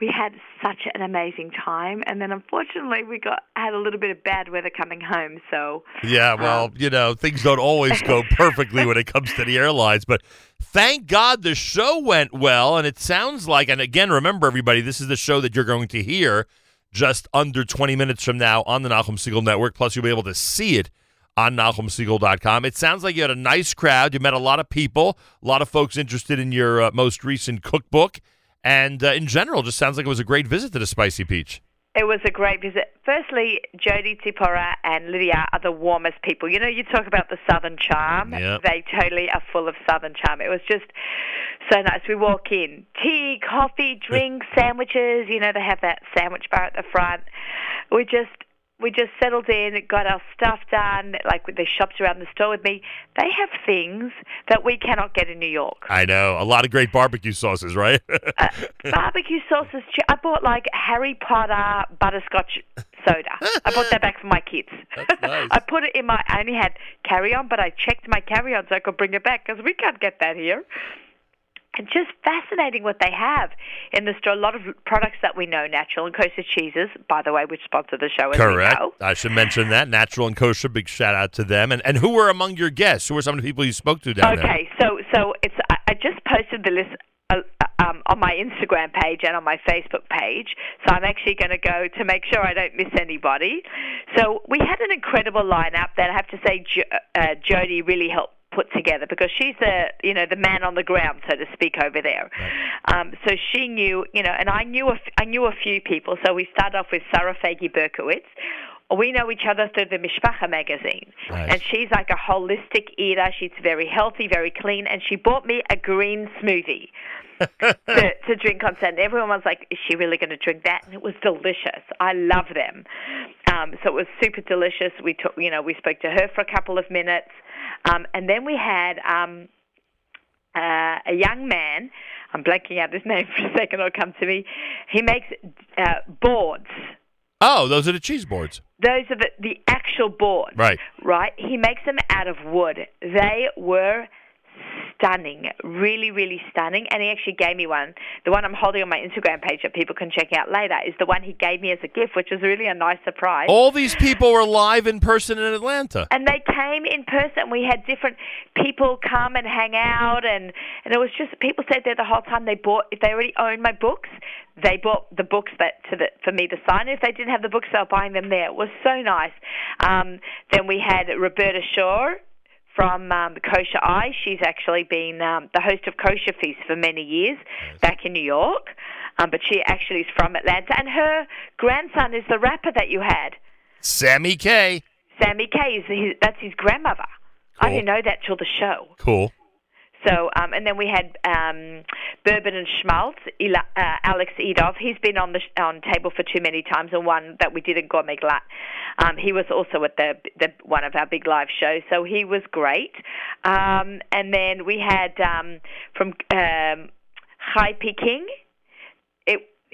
We had such an amazing time, and then unfortunately we got had a little bit of bad weather coming home. So Yeah, um, well, you know, things don't always go perfectly when it comes to the airlines, but thank God the show went well. And it sounds like, and again, remember, everybody, this is the show that you're going to hear just under 20 minutes from now on the Nachum Segal Network. Plus, you'll be able to see it on NachumSegal.com. It sounds like you had a nice crowd. You met a lot of people, a lot of folks interested in your uh, most recent cookbook. And uh, in general, just sounds like it was a great visit to the Spicy Peach. It was a great visit. Firstly, Jody Tzipora and Lydia are the warmest people. You know, you talk about the southern charm. Yep. They totally are full of southern charm. It was just so nice. We walk in, tea, coffee, drinks, sandwiches. You know, they have that sandwich bar at the front. We just we just settled in, got our stuff done. Like they shopped around the store with me. They have things that we cannot get in New York. I know. A lot of great barbecue sauces, right? Uh, barbecue sauces. I bought like Harry Potter butterscotch soda. I bought that back for my kids. Nice. I put it in my. I only had carry on, but I checked my carry on so I could bring it back because we can't get that here. And just fascinating what they have in the store. A lot of products that we know, natural and kosher cheeses, by the way, which sponsor the show Correct. I should mention that. Natural and kosher, big shout out to them. And and who were among your guests? Who were some of the people you spoke to down there? Okay, so so it's I, I just posted the list uh, um, on my Instagram page and on my Facebook page. So I'm actually going to go to make sure I don't miss anybody. So we had an incredible lineup that I have to say jo- uh, Jody really helped put together because she's the you know the man on the ground so to speak over there. Um, so she knew you know, and I knew a, f- I knew a few people. So we started off with Sarah Fagi Berkowitz. We know each other through the Mishpacha magazine, and she's like a holistic eater. She's very healthy, very clean, and she bought me a green smoothie to, to drink on set. And everyone was like, "Is she really going to drink that?" And it was delicious. I love them. Um, so it was super delicious. We took, you know, we spoke to her for a couple of minutes, um, and then we had um, uh, a young man. I'm blanking out his name for a second. It'll come to me. He makes uh, boards. Oh, those are the cheese boards. Those are the, the actual boards. Right. Right? He makes them out of wood. They were stunning, really, really stunning. And he actually gave me one. The one I'm holding on my Instagram page that people can check out later is the one he gave me as a gift, which was really a nice surprise. All these people were live in person in Atlanta. And they came in person. We had different people come and hang out, and and it was just people stayed there the whole time. They bought if they already owned my books, they bought the books that to the for me to sign. If they didn't have the books, they were buying them there. It was so nice. Um, then we had Roberta Shaw from um, Kosher Eye. She's actually been um, the host of Kosher Feast for many years back in New York, um, but she actually is from Atlanta, and her grandson is the rapper that you had. Sammy K. Sammy K is his, that's his grandmother. I didn't know that till the show. Cool. So, um, and then we had um, Bourbon and Schmaltz, Ela, uh, Alex Edov. He's been on the sh- on table for too many times, and one that we did in Gourmet Glatt. Um, he was also at the, the one of our big live shows, so he was great. Um, and then we had um, from um, Chai Peking.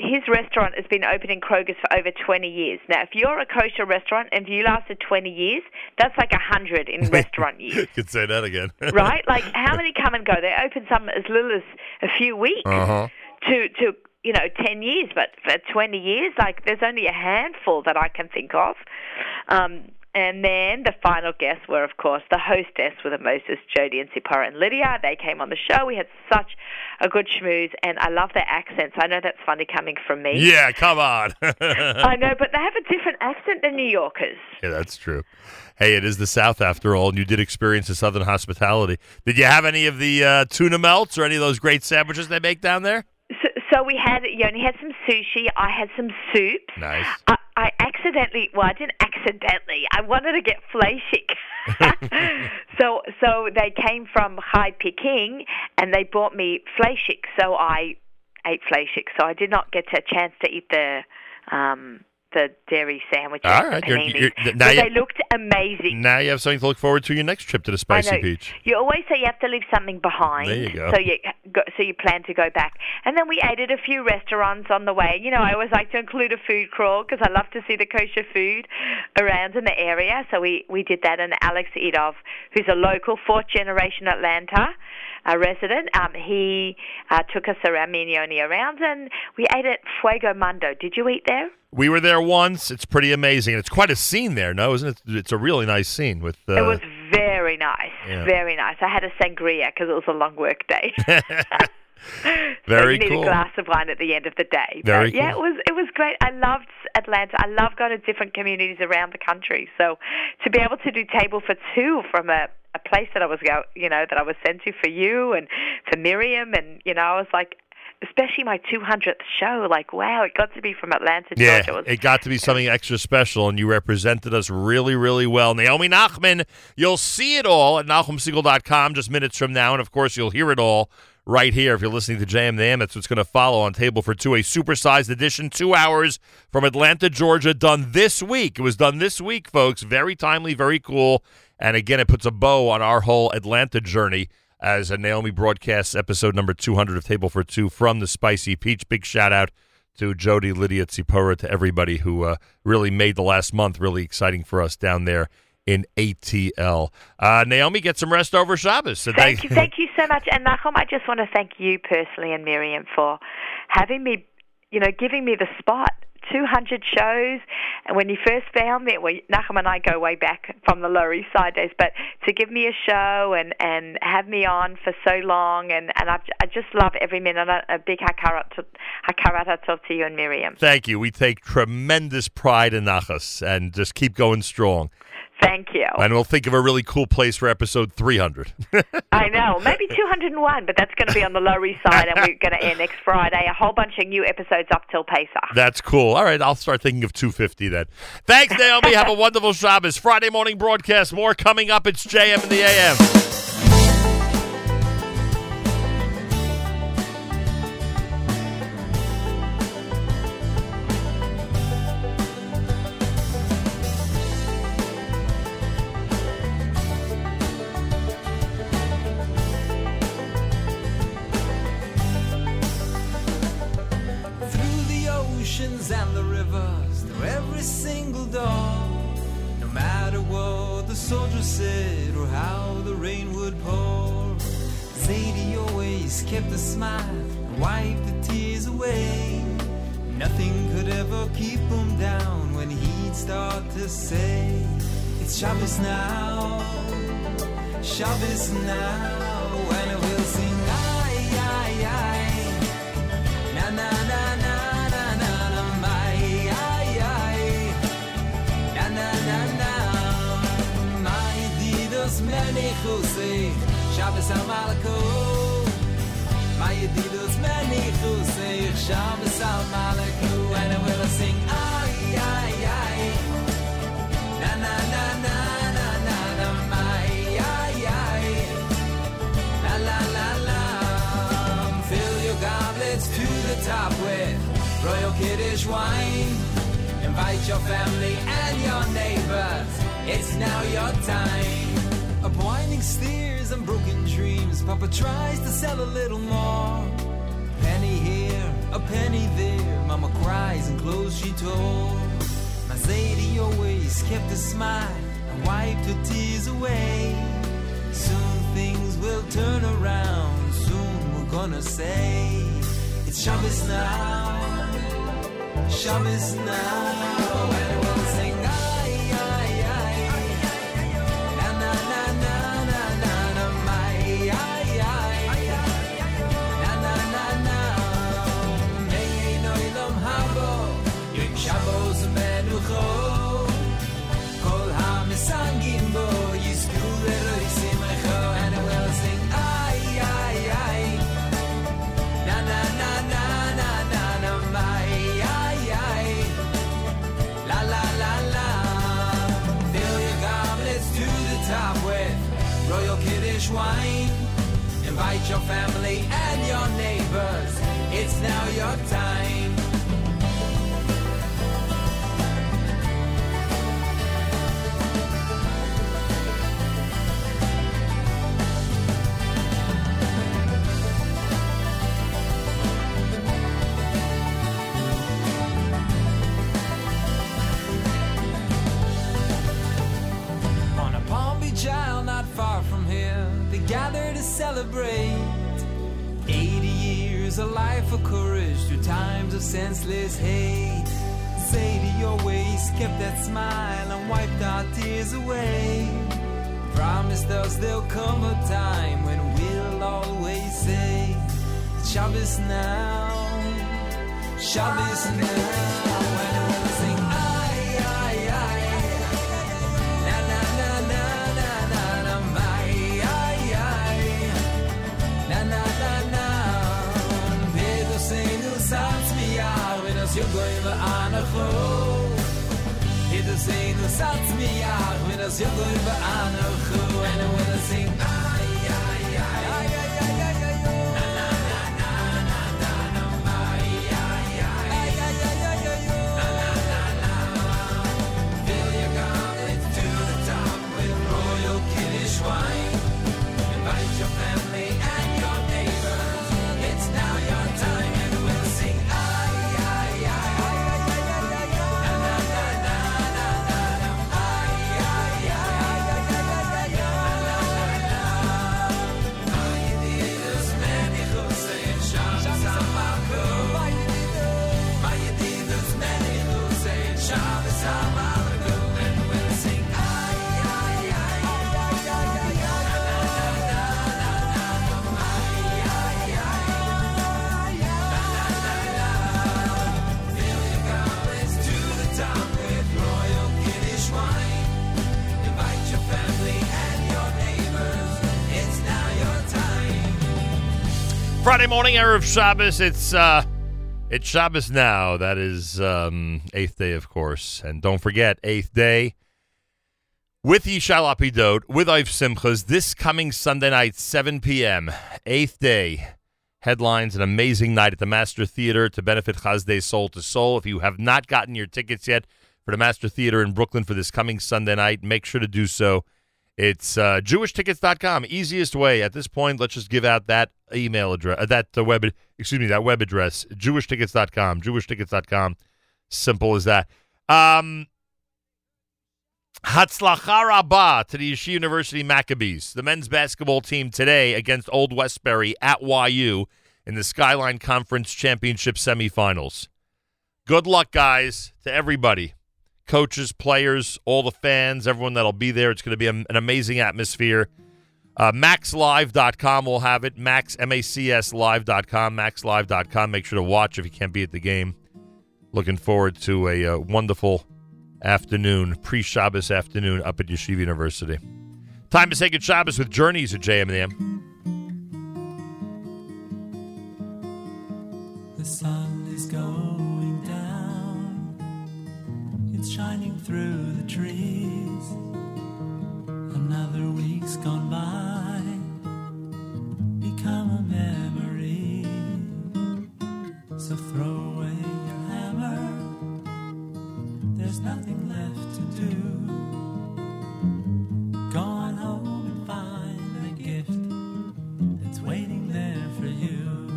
His restaurant has been open in Kroger's for over 20 years. Now, if you're a kosher restaurant and you lasted 20 years, that's like a 100 in restaurant years you Could say that again. right? Like how many come and go? They open some as little as a few weeks Uh-huh. to to you know ten years, but for twenty years, like there's only a handful that I can think of. Um, and then the final guests were, of course, the hostess with the Moses, Jody, and Tzipora and Lydia. They came on the show. We had such a good schmooze, and I love their accents. I know that's funny coming from me. Yeah, come on. I know, but they have a different accent than New Yorkers. Yeah, that's true. Hey, it is the South after all, and you did experience the Southern hospitality. Did you have any of the uh, tuna melts or any of those great sandwiches they make down there? So, we had, Yoni had some sushi. I had some soup. Nice. I, I accidentally, well, I didn't accidentally. I wanted to get flashik. so, so they came from Chai Peking and they bought me flashik. So I ate flashik. So I did not get a chance to eat the um, the dairy sandwiches. All right, you're- you're- now you- they looked amazing. Now you have something to look forward to your next trip to the Spicy. Peach. You always say you have to leave something behind. There you go. So you go, so you plan to go back, and then we ate at a few restaurants on the way. You know, I always like to include a food crawl because I love to see the kosher food around in the area. So we we did that, and Alex Edov, who's a local fourth generation Atlanta. A resident, um, he uh, took us around, Yoni around, and we ate at Fuego Mundo. Did you eat there? We were there once. It's pretty amazing. It's quite a scene there, no? Isn't it? It's a really nice scene with. Uh, it was very nice, Yeah. very nice. I had a sangria because it was a long work day. Very so you need cool. a glass of wine at the end of the day. Very yeah, cool. it was it was great. I loved Atlanta. I love going to different communities around the country. So to be able to do table for two from a a place that I was go, you know, that I was sent to for you and for Miriam, and you know, I was like, especially my 200th show. Like, wow, it got to be from Atlanta, Yeah, Georgia. It it got to be something extra special, and you represented us really, really well. Naomi Nachman, you'll see it all at NachumSegal.com just minutes from now, and of course, you'll hear it all right here if you're listening to JM the AM. That's what's going to follow on Table for Two, a supersized edition, two hours from Atlanta, Georgia, done this week. It was done this week, folks. Very timely, very cool, and again, it puts a bow on our whole Atlanta journey as a Naomi broadcasts episode number 200 of Table for Two from the Spicy Peach. Big shout out to Jody, Lydia, Tzipora, to everybody who uh, really made the last month really exciting for us down there in ATL. Uh, Naomi, get some rest over Shabbos. So Thank you, thank you so much. And Nachum, I just want to thank you personally and Miriam for having me, you know, giving me the spot. 200 shows, and when you first found me, well, Nachum and I go way back from the Lower East Side days, but to give me a show and, and have me on for so long, and, and I've, I just love every minute. A, big hakarat to, hakarat hatov to you and Miriam. Thank you. We take tremendous pride in Nachas and just keep going strong. Thank you. And we'll think of a really cool place for episode 300. I know, maybe 201, but that's going to be on the Lower East Side, and we're going to air next Friday. A whole bunch of new episodes up till Pesach. That's cool. All right, I'll start thinking of 250 then. Thanks, Naomi. Have a wonderful Shabbos. Friday morning broadcast. More coming up. It's JM in the AM. Senseless hate. Sadie always kept that smile and wiped our tears away. Promised us there'll come a time when we'll always say, Shabbos now, Shabbos now. Morning, Erev Shabbos. It's uh, it's Shabbos now. That is um, eighth day, of course, and don't forget eighth day with Yishai Lapidot with Iv Simchas this coming Sunday night, seven p.m. Eighth day headlines an amazing night at the Master Theater to benefit Chazdei Soul to Soul. If you have not gotten your tickets yet for the Master Theater in Brooklyn for this coming Sunday night, make sure to do so. It's uh, jewishtickets.com. Easiest way at this point. Let's just give out that email address, uh, that uh, web, excuse me, that web address, jewishtickets.com. Jewishtickets.com. Simple as that. Um, Hatzlacha Rabbah to the Yeshiva University Maccabees. The men's basketball team today against Old Westbury at YU in the Skyline Conference Championship semifinals. Good luck, guys, to everybody. Coaches, players, all the fans, everyone that'll be there. It's going to be a- an amazing atmosphere. Uh, MacsLive.com will have it. Macs, M-A-C-S Live.com, MacsLive.com. Make sure to watch if you can't be at the game. Looking forward to a uh, wonderful afternoon, pre Shabbos afternoon up at Yeshiva University. Time to say good Shabbos with Journeys at JM and the M. The sun It's shining through the trees. Another week's gone by. Become a memory. So throw away your hammer. There's nothing left to do. Go on home and find the gift that's waiting there for you.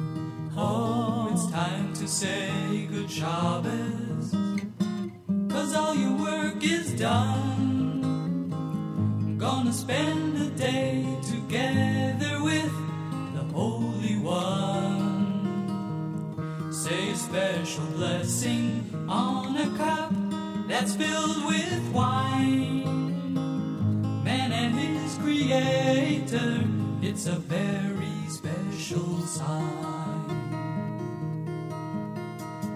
Oh, it's time to say good Shabbos. Cause all your work is done. I'm gonna spend a day together with the Holy One. Say a special blessing on a cup that's filled with wine. Man and his creator, it's a very special sign.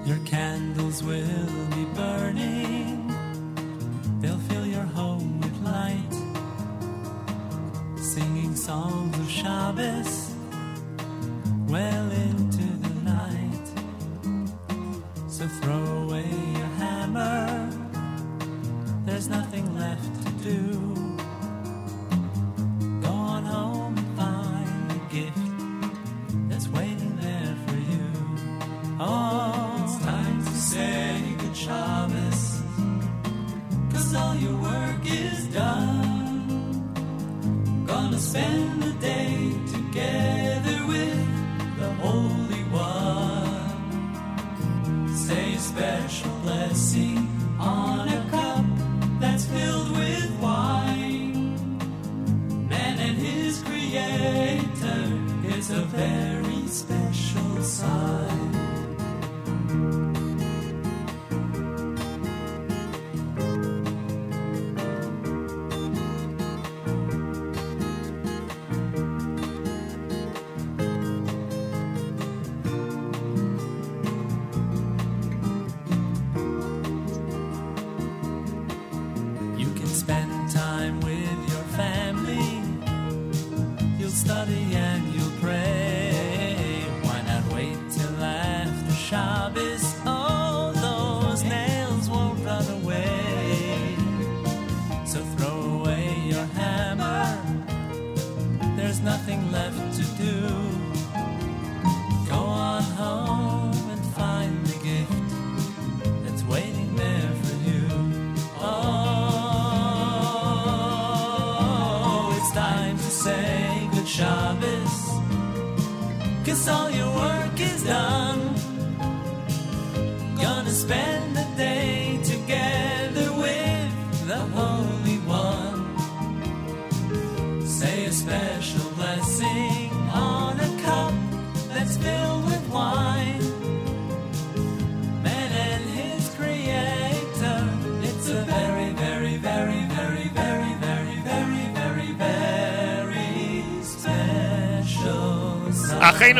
Your candles will be burning, they'll fill your home with light. Singing songs of Shabbos well into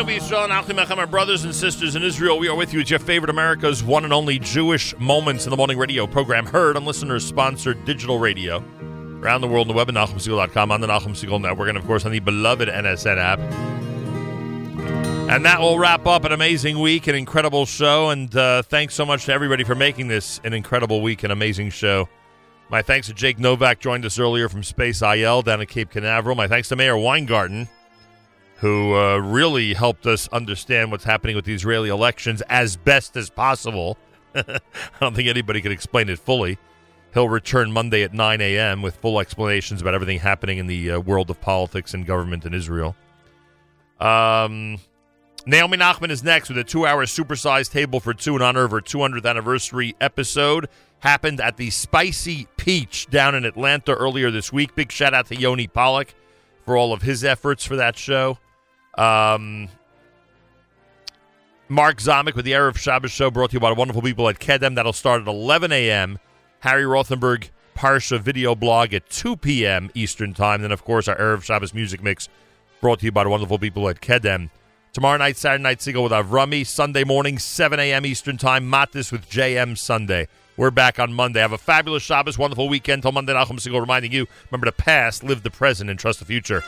sign. Israel, and Echem, our brothers and sisters in Israel. We are with you at your favorite America's one and only Jewish Moments in the Morning radio program, heard on listeners-sponsored digital radio around the world on the web at NachumSegal.com, on the Nachum Segal Network, and of course on the beloved NSN app. And that will wrap up an amazing week, an incredible show, and uh, thanks so much to everybody for making this an incredible week, an amazing show. My thanks to Jake Novak, joined us earlier from SpaceIL down at Cape Canaveral. My thanks to Meir Weingarten, who uh, really helped us understand what's happening with the Israeli elections as best as possible. I don't think anybody can explain it fully. He'll return Monday at 9 a.m. with full explanations about everything happening in the uh, world of politics and government in Israel. Um, Naomi Nachman is next with a two-hour supersized table for two in honor of her 200th anniversary episode. Happened at the Spicy Peach down in Atlanta earlier this week. Big shout out to Yoni Pollock for all of his efforts for that show. Um, Mark Zomick with the Erev Shabbos show brought to you by the wonderful people at Kedem. That'll start at 11 a.m. Harry Rothenberg Parsha video blog at 2 p.m. Eastern Time. Then, of course, our Erev Shabbos music mix brought to you by the wonderful people at Kedem. Tomorrow night, Saturday night, Segal with Avrami. Sunday morning, 7 a.m. Eastern Time. Matis with JM Sunday. We're back on Monday. Have a fabulous Shabbos, wonderful weekend. Till Monday, Nachum Segal reminding you, remember the past, live the present, and trust the future.